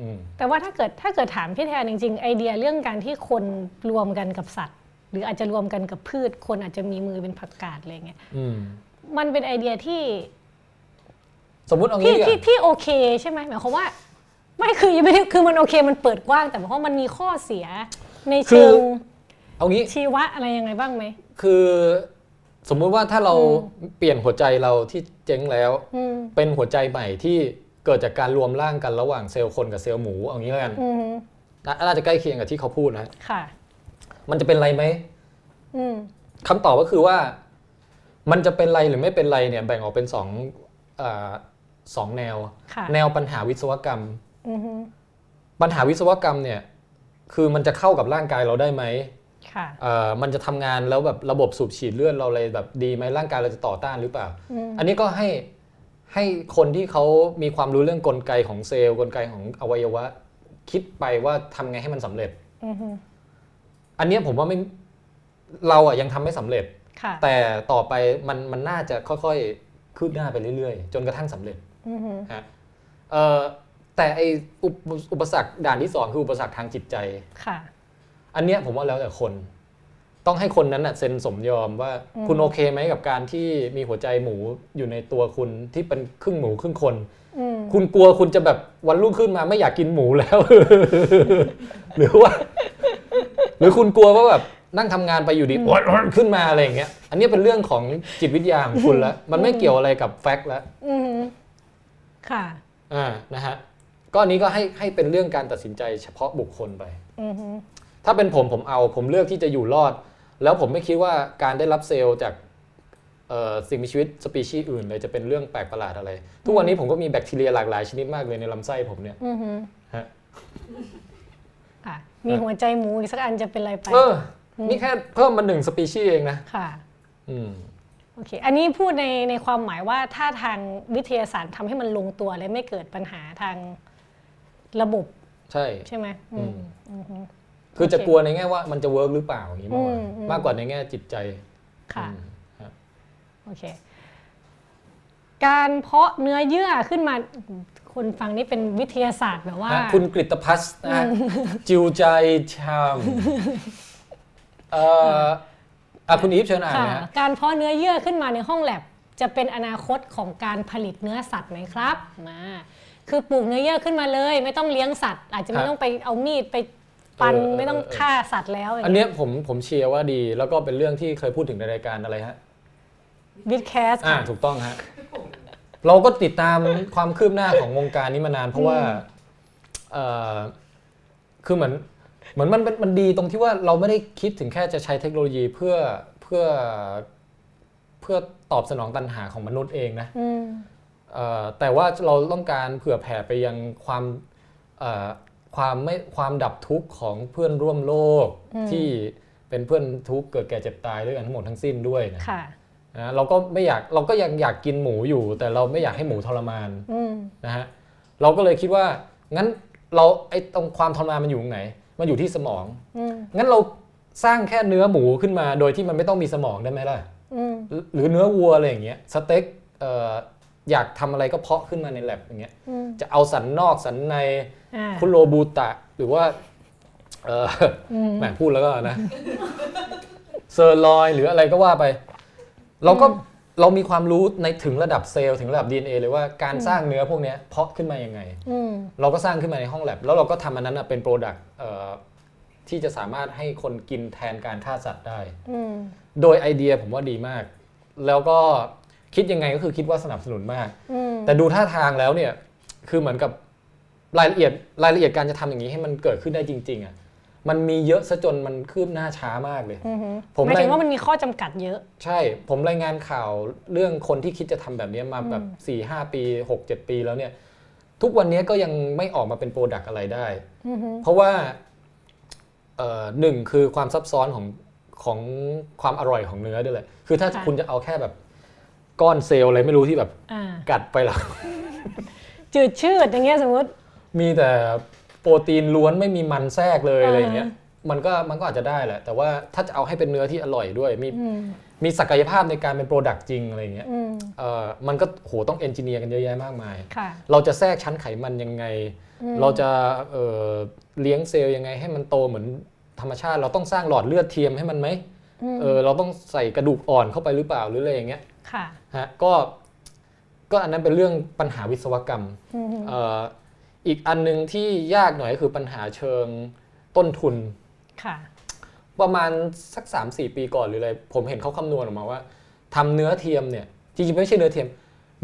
Speaker 2: อืม
Speaker 1: แต่ว่าถ้าเกิดถ้าเกิดถามพี่แทนจริงๆ ไอเดียเรื่องการที่คนรวมกันกับสัตว์ หรืออาจจะรวมกันกับพืช คนอาจจะมีมือเป็นผักกาดอะไรเงี้ย
Speaker 2: อืม
Speaker 1: มันเป็นไอเดียที่
Speaker 2: สมมุติเอา
Speaker 1: ที่
Speaker 2: งี้ดีก
Speaker 1: ที่
Speaker 2: ว่า
Speaker 1: ที่โอเคใช่ไหมหมายความว่า ไม่คือยังไม่ได้คือมันโอเคมันเปิดกว้าง แต่หมายความว่ามันมีข้อเสียในเชิง
Speaker 2: เอางี้
Speaker 1: ชีวะอะไรยังไงบ้างไหม
Speaker 2: คือสมมุติว่าถ้าเราเปลี่ยนหัวใจเราที่เจ๊งแล้ว
Speaker 1: อืม
Speaker 2: เป็นหัวใจใหม่ที่เกิดจากการรวมร่างกันระหว่างเซลล์คนกับเซลล์หมูเอางี้แล้วกัน
Speaker 1: อืม
Speaker 2: น่าน่าจะใกล้เคียงกับที่เขาพูดนะ
Speaker 1: ค่ะ
Speaker 2: มันจะเป็นไรไหม
Speaker 1: อืม
Speaker 2: คำตอบก็คือว่า มันจะเป็นไรหรือไม่เป็นไรเนี่ย แบ่งออกเป็นสองอาสองแนว
Speaker 1: ค่ะ
Speaker 2: แนวปัญหาวิศวกรรม
Speaker 1: อือฮึ
Speaker 2: ปัญหาวิศวกรรมเนี่ย คือมันจะเข้ากับร่างกายเราได้ไหม
Speaker 1: ค่ะ
Speaker 2: เอ่อ มันจะทำงานแล้วแบบระบบสูบฉีดเลือดเราเลยแบบดีไหมร่างกายเราจะต่อต้านหรือเปล่า
Speaker 1: อืม
Speaker 2: อันนี้ก็ให้ให้คนที่เขามีความรู้เรื่องกลไกของเซลล์กลไกของอวัยวะ คิดไปว่าทำไงให้มันสำเร็จ
Speaker 1: อือฮึ
Speaker 2: อันเนี้ยผมว่าไม่เราอะยังทำไม่สำเร็จ
Speaker 1: ค่ะ
Speaker 2: แต่ต่อไปมันมันน่าจะค่อยๆคืบหน้าไปเรื่อยๆ จนกระทั่งสำเร็จ
Speaker 1: อือฮึ
Speaker 2: ฮะเอ่อแต่ไออุปอุปสรรคด่านที่สองคืออุปสรรคทางจิตใจ
Speaker 1: ค่ะ
Speaker 2: อันเนี้ยผมว่าแล้วแต่คน ต้องให้คนนั้นน่ะเซ็นสมยอมว่า
Speaker 1: อืม
Speaker 2: คุณโอเคไหมกับการที่มีหัวใจหมูอยู่ในตัวคุณที่เป็นครึ่งหมูครึ่งคน
Speaker 1: อืม
Speaker 2: คุณกลัวคุณจะแบบวันรุ่งขึ้นมาไม่อยากกินหมูแล้ว หรือว่า หรือคุณกลัวว่าแบบนั่งทำงานไปอยู่ดีโอ๊ยโอ๊ยขึ้นมาอะไรอย่างเงี้ย อันนี้เป็นเรื่องของจิตวิทยาของคุณแล้ว มันไม่เกี่ยวอะไรกับแฟกต์แล้ว
Speaker 1: อือฮึค่ะ
Speaker 2: อ่า นะฮะ ก็อันนี้ก็ให้ให้เป็นเรื่องการตัดสินใจเฉพาะบุคคลไป
Speaker 1: อือฮึ
Speaker 2: ถ้าเป็นผมผมเอาผมเลือกที่จะอยู่รอด แล้วผมไม่คิดว่าการได้รับเซลล์จากเอ่อสิ่งมีชีวิตสปีชีส์อื่นเลยจะเป็นเรื่องแปลกประหลาดอะไร ทุกวันนี้ผมก็มีแบคทีเรียหลากหลายชนิดมากเลยในลำไส้ผมเนี่ย
Speaker 1: อือฮึ
Speaker 2: ฮะ
Speaker 1: ค่ะมีหัวใจหมูอีกสักอันจะเป็นอะไรไป
Speaker 2: เออนี่แค่เพิ่มมาหนึ่งสปีชีส์เองนะ
Speaker 1: ค่ะ
Speaker 2: อืม
Speaker 1: โอเค อันนี้พูดในในความหมายว่าถ้าทางวิทยาศาสตร์ทำให้มันลงตัวและไม่เกิดปัญหาทางระบบ
Speaker 2: ใช่
Speaker 1: ใช่ไหมอืมอือฮึ
Speaker 2: คือจะ
Speaker 1: โอเค
Speaker 2: กลัวในแง่ว่ามันจะเวิร์กหรือเปล่าอย่างนี้มากกว่า
Speaker 1: อืมอืม
Speaker 2: มากกว่าในแง่จิตใจ
Speaker 1: ค่ะ
Speaker 2: อืมฮะ
Speaker 1: โอเค การเพาะเนื้อเยื่อขึ้นมาคนฟังนี่เป็นวิทยาศาสตร์แบบว่า
Speaker 2: ฮะคุณกฤตพัฒน์นะฮะจิวใจชามเอ่ออะคุณอีฟเชิญอ่าน
Speaker 1: ค่ะ
Speaker 2: นะฮะ
Speaker 1: การเพาะเนื้อเยื่อขึ้นมาในห้องแลบจะเป็นอนาคตของการผลิตเนื้อสัตว์ไหมครับมาคือปลูกเนื้อเยื่อขึ้นมาเลย ไม่ต้องเลี้ยงสัตว์ อาจจะไม่
Speaker 2: ฮะ
Speaker 1: ต้องไปเอามีดไป ปัน
Speaker 2: เออเออ
Speaker 1: ไม่ต้อง
Speaker 2: เออ
Speaker 1: ฆ่าสัตว์แล้ว
Speaker 2: อันเนี้ยผมผมเชียร์ว่าดี แล้วก็เป็นเรื่องที่เคยพูดถึงในรายการอะไรฮะ
Speaker 1: วิดแคส
Speaker 2: อ่าถูกต้องฮะเราก็ติดตามความคืบหน้าของวงการนี้มานาน เพราะว่าเอ่อคือเหมือนเหมือนมันมันมันดีตรงที่ว่าเราไม่ได้คิดถึงแค่จะใช้เทคโนโลยีเพื่อเพื่อเพื่อตอบสนองตัณหาของมนุษย์เองนะ
Speaker 1: อืม
Speaker 2: เอ่อแต่ว่าเราต้องการเผื่อแผ่ไปยังความเอ่อ ความไม่ความดับทุกข์ของเพื่อนร่วมโลก
Speaker 1: อืม
Speaker 2: ที่เป็นเพื่อนทุกข์เกิดแก่เจ็บตายด้วยกันทั้งหมดทั้งสิ้นด้วยนะ
Speaker 1: ค่ะ
Speaker 2: นะเราก็ไม่อยากเราก็ยังอยากกินหมูอยู่ แต่เราไม่อยากให้หมูทรมาน
Speaker 1: อืม
Speaker 2: นะฮะเราก็เลยคิดว่างั้นเราไอ้ตรงความทรมานมันอยู่ตรงไหน มันอยู่ที่สมอง
Speaker 1: อืม
Speaker 2: งั้นเราสร้างแค่เนื้อหมูขึ้นมา โดยที่มันไม่ต้องมีสมองได้ไหมล่ะ
Speaker 1: อืม
Speaker 2: หรือหรือเนื้อวัวอะไรอย่างเงี้ยสเต็กเอ่ออยากทำอะไรก็เพาะขึ้นมาในแลบอย่างเงี้ย
Speaker 1: อืม
Speaker 2: จะเอาสันนอกสันใน
Speaker 1: อ่า
Speaker 2: คุโรบูตะ หรือว่าเออ
Speaker 1: อืม
Speaker 2: แหมพูดแล้วก็นะเซอร์ลอยหรืออะไรก็ว่าไป เราก็เรามีความรู้ในถึงระดับเซลล์ถึงระดับ DNA เลยว่าการสร้างเนื้อพวกเนี้ยเพาะขึ้นมายังไง
Speaker 1: อืม
Speaker 2: เราก็สร้างขึ้นมาในห้องแล็บแล้วเราก็ทำอันนั้นนะเป็น product ที่จะสามารถให้คนกินแทนการฆ่าสัตว์ได้
Speaker 1: อืม
Speaker 2: โดยไอเดียผมว่าดีมาก แล้วก็คิดยังไงก็คือคิดว่าสนับสนุนมาก
Speaker 1: อืม
Speaker 2: แต่ดูท่าทางแล้วเนี่ยคือเหมือนกับ รายละเอียดรายละเอียดการจะทำอย่างนี้ให้มันเกิดขึ้นได้จริง ๆอะมันมีเยอะซะจนมันคืบหน้าช้ามากเลย
Speaker 1: อือฮึ
Speaker 2: ผม
Speaker 1: หมายถึง
Speaker 2: เลย
Speaker 1: ว่ามันมีข้อจำกัดเยอะ
Speaker 2: ใช่ ผมรายงานข่าวเรื่องคนที่คิดจะทำแบบนี้มาแบบสี่ห้าปี6 7ปีแล้วเนี่ย ทุกวันนี้ก็ยังไม่ออกมาเป็น product อะไรได้
Speaker 1: อือฮึ
Speaker 2: เพราะว่าเอ่อหนึ่งคือความซับซ้อนของของความอร่อยของเนื้อด้วยแหละ คือถ้าคุณจะเอาแค่แบบก้อนเซลล์อะไรไม่รู้ที่แบบ
Speaker 1: อ่า
Speaker 2: กัดไปแล้ว
Speaker 1: จืดชืดอย่างเงี้ยสมมติ
Speaker 2: มีแต่โปรตีนล้วนไม่มีมันแทรกเลย
Speaker 1: อ่า
Speaker 2: อะไรอย่างเงี้ยมันก็มันก็อาจจะได้แหละ แต่ว่าถ้าจะเอาให้เป็นเนื้อที่อร่อยด้วย มี
Speaker 1: อืม
Speaker 2: มีศักยภาพในการเป็น product จริงอะไรอย่างเงี้ย
Speaker 1: อืม
Speaker 2: เอ่อมันก็โหต้อง engineer กันเยอะแยะมากมาย
Speaker 1: ค่ะ
Speaker 2: เราจะแทรกชั้นไขมันยังไง
Speaker 1: อืม
Speaker 2: เราจะเอ่อเลี้ยงเซลล์ยังไง ให้มันโตเหมือนธรรมชาติ เราต้องสร้างหลอดเลือดเทียมให้มันไหม
Speaker 1: อืม
Speaker 2: เออเราต้องใส่กระดูกอ่อนเข้าไปหรือเปล่าหรืออะไรอย่างเงี้ย
Speaker 1: ค่ะ
Speaker 2: ฮะก็ก็อันนั้นเป็นเรื่องปัญหาวิศวกรรม
Speaker 1: อืม
Speaker 2: เอ่อ อีกอันหนึงที่ยากหน่อยก็คือปัญหาเชิงต้นทุน
Speaker 1: ค่ะ
Speaker 2: ประมาณสัก 3-4 ปีก่อนหรืออะไร ผมเห็นเขาคำนวณออกมาว่าทำเนื้อเทียมเนี่ยจริงๆไม่ใช่เนื้อเทียม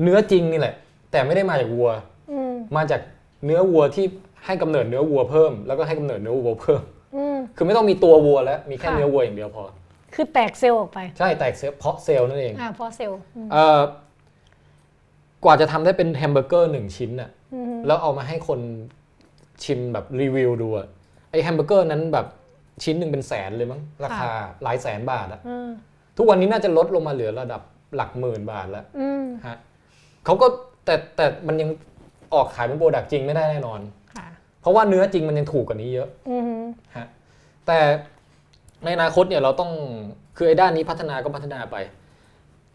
Speaker 2: เนื้อจริงนี่แหละ แต่ไม่ได้มาจากวัว
Speaker 1: อืม
Speaker 2: มาจากเนื้อวัวที่ให้กำเนิดเนื้อวัวเพิ่ม แล้วก็ให้กำเนิดเนื้อวัวเพิ่ม
Speaker 1: อืม
Speaker 2: คือไม่ต้องมีตัววัวแล้วมีแค่
Speaker 1: ค่ะ
Speaker 2: เนื้อวัวอย่างเดียวพอ
Speaker 1: คือแตกเซลล์ออกไป
Speaker 2: ใช่แตกเซลล์เพาะเซลล์นั่นเอง
Speaker 1: อ่าเพราะเซลล์อืม
Speaker 2: เอ่อกว่าจะทำได้เป็นแฮมเบอร์เกอร์หนึ่งชิ้นน่ะ
Speaker 1: อืม
Speaker 2: แล้วเอามาให้คนชิมแบบรีวิวดูอะไอแฮมเบอร์เกอร์นั้นแบบชิ้นหนึ่งเป็นแสนเลยมั้งราคาหลายแสนบาทอะ
Speaker 1: อืม
Speaker 2: ทุกวันนี้น่าจะลดลงมาเหลือระดับหลักหมื่นบาทแล้ว
Speaker 1: อืม
Speaker 2: ฮะเขาก็แต่แต่มันยังออกขายเป็น product จริงไม่ได้แน่นอน
Speaker 1: ค่ะ
Speaker 2: เพราะว่าเนื้อจริงมันยังถูกกว่านี้เยอะ
Speaker 1: อืม
Speaker 2: ฮะแต่ในอนาคตเนี่ยเราต้องคือไอ้ด้านนี้พัฒนาก็พัฒนาไป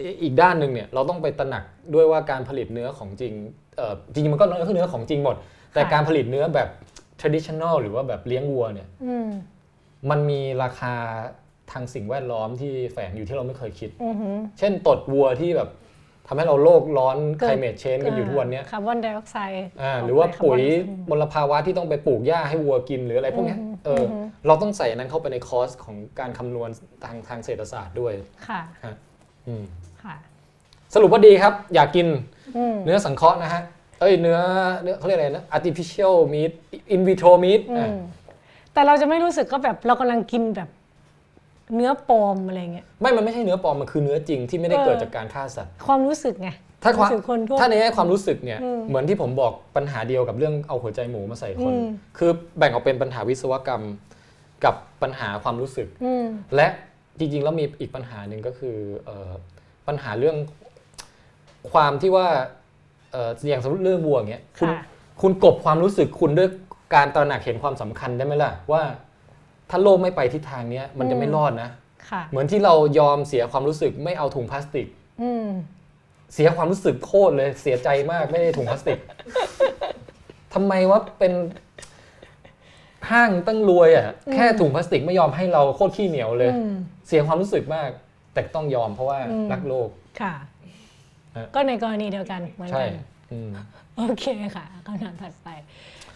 Speaker 2: อีอีกด้านหนึ่งเนี่ยเราต้องไปตระหนักด้วยว่าการผลิตเนื้อของจริงเอ่อจริงๆมันก็เนื้อของจริงหมด แต่การผลิตเนื้อแบบ traditional หรือว่าแบบเลี้ยงวัวเนี่ย
Speaker 1: อืม
Speaker 2: มันมีราคาทางสิ่งแวดล้อมที่แฝงอยู่ที่เราไม่เคยคิด
Speaker 1: อืม
Speaker 2: เช่นตดวัวที่แบบทำให้เราโลกร้อน
Speaker 1: เกิด
Speaker 2: climate change กันอยู่ทุกวันเนี้ย
Speaker 1: คาร์บอนไดออกไซด์
Speaker 2: อ่าหรือว่าปุ๋ย
Speaker 1: คาร์บอน
Speaker 2: มลภาวะที่ต้องไปปลูกหญ้าให้วัวกินหรืออะไรพวกเนี้ย
Speaker 1: อืม
Speaker 2: เอออ
Speaker 1: ม
Speaker 2: เราต้องใส่อันนั้นเข้าไปในคอร์สของการคำนวณทางทางเศรษฐศาสตร์ด้วย
Speaker 1: ค่ะ
Speaker 2: อืม
Speaker 1: ค่ะ
Speaker 2: สรุปว่าดีครับ อยากกิน
Speaker 1: อืม
Speaker 2: เนื้อสังเคราะห์นะฮะเอ้ยเนื้อเนื้อเขาเรียกอะไรนะ artificial meat in vitro meat
Speaker 1: อื
Speaker 2: อะ
Speaker 1: มแต่เราจะไม่รู้สึกก็แบบเรากำลังกินแบบเนื้อปลอมอะไรเงี้ย
Speaker 2: ไม่มันไม่ใช่เนื้อปลอมมันคือเนื้อจริงที่ไม่ได้
Speaker 1: เออ
Speaker 2: เกิดจากการฆ่าสัตว์
Speaker 1: ความรู้สึกไง
Speaker 2: ถ้าความ
Speaker 1: รู้สึกคนทั่ว
Speaker 2: ถ้าในแง่ความรู้สึกเนี่ย
Speaker 1: อืม
Speaker 2: เหมือนที่ผมบอกปัญหาเดียวกับเรื่องเอาหัวใจหมูมาใส่คน
Speaker 1: อืม
Speaker 2: คือแบ่งออกเป็นปัญหาวิศวกรรมกับปัญหาความรู้สึก
Speaker 1: อืม
Speaker 2: และจริงๆแล้วมีอีกปัญหาหนึ่งก็คือเออ ปัญหาเรื่องความที่ว่าเอ่ออย่างสมมติเรื่องวัวอย่างเงี้ยคุณ
Speaker 1: ค่ะ
Speaker 2: คุณกบความรู้สึกคุณด้วยการตระหนักเห็นความสำคัญได้ไหมล่ะว่า ถ้าโลกไม่ไปทิศทางเนี้ยมันจะไม่รอดนะ
Speaker 1: ค่ะ
Speaker 2: เหมือนที่เรายอมเสียความรู้สึกไม่เอาถุงพลาสติก
Speaker 1: อืม
Speaker 2: เสียความรู้สึกโคตรเลยเสียใจมากไม่ได้ถุงพลาสติกทำไมว่าเป็นห้างตั้งรวยอะแค่ถุงพลาสติกไม่ยอมให้เราโคตรขี้เหนียวเลย
Speaker 1: อืม
Speaker 2: เสียความรู้สึกมาก แต่ต้องยอมเพราะว่า
Speaker 1: อืม
Speaker 2: รักโลก
Speaker 1: ค่ะ
Speaker 2: ฮะ
Speaker 1: ก็ในกรณีเดียวกันเหมือน
Speaker 2: ใช่
Speaker 1: กัน
Speaker 2: อืม
Speaker 1: โอเคค่ะคำถามถัดไป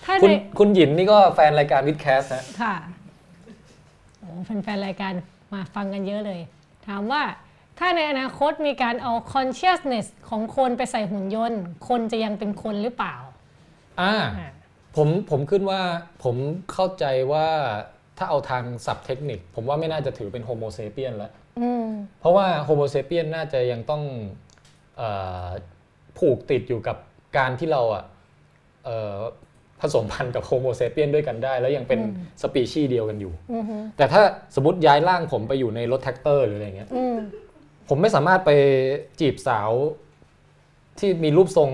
Speaker 1: ถ้า
Speaker 2: คุณ
Speaker 1: ใน
Speaker 2: คุณหยินนี่ก็แฟนรายการวิดแคสนะ
Speaker 1: ค่ะโอ้แฟนๆรายการมาฟังกันเยอะเลย ถามว่าถ้าในอนาคตมีการเอา consciousness ของคนไปใส่หุ่นยนต์ คนจะยังเป็นคนหรือเปล่า
Speaker 2: อ่า
Speaker 1: อ่า
Speaker 2: ผมผมขึ้นว่าผมเข้าใจว่าถ้าเอาทางศัพท์เทคนิค ผมว่าไม่น่าจะถือเป็นโฮโมเซเปียนแล้ว
Speaker 1: อืม
Speaker 2: เพราะว่า Homo sapiens น่าจะยังต้องเออผูกติดอยู่กับการที่เราอะเอ่อผสมพันธุ์กับ Homo sapiens ด้วยกันได้ แล้วยังเป็นสปีชีส์เดียวกันอยู่
Speaker 1: อืม
Speaker 2: แต่ถ้าสมมติย้ายร่างผมไปอยู่ในรถแทรกเตอร์หรืออะไรเงี้ย
Speaker 1: อืม
Speaker 2: ผมไม่สามารถไปจีบสาวที่มีรูปทรง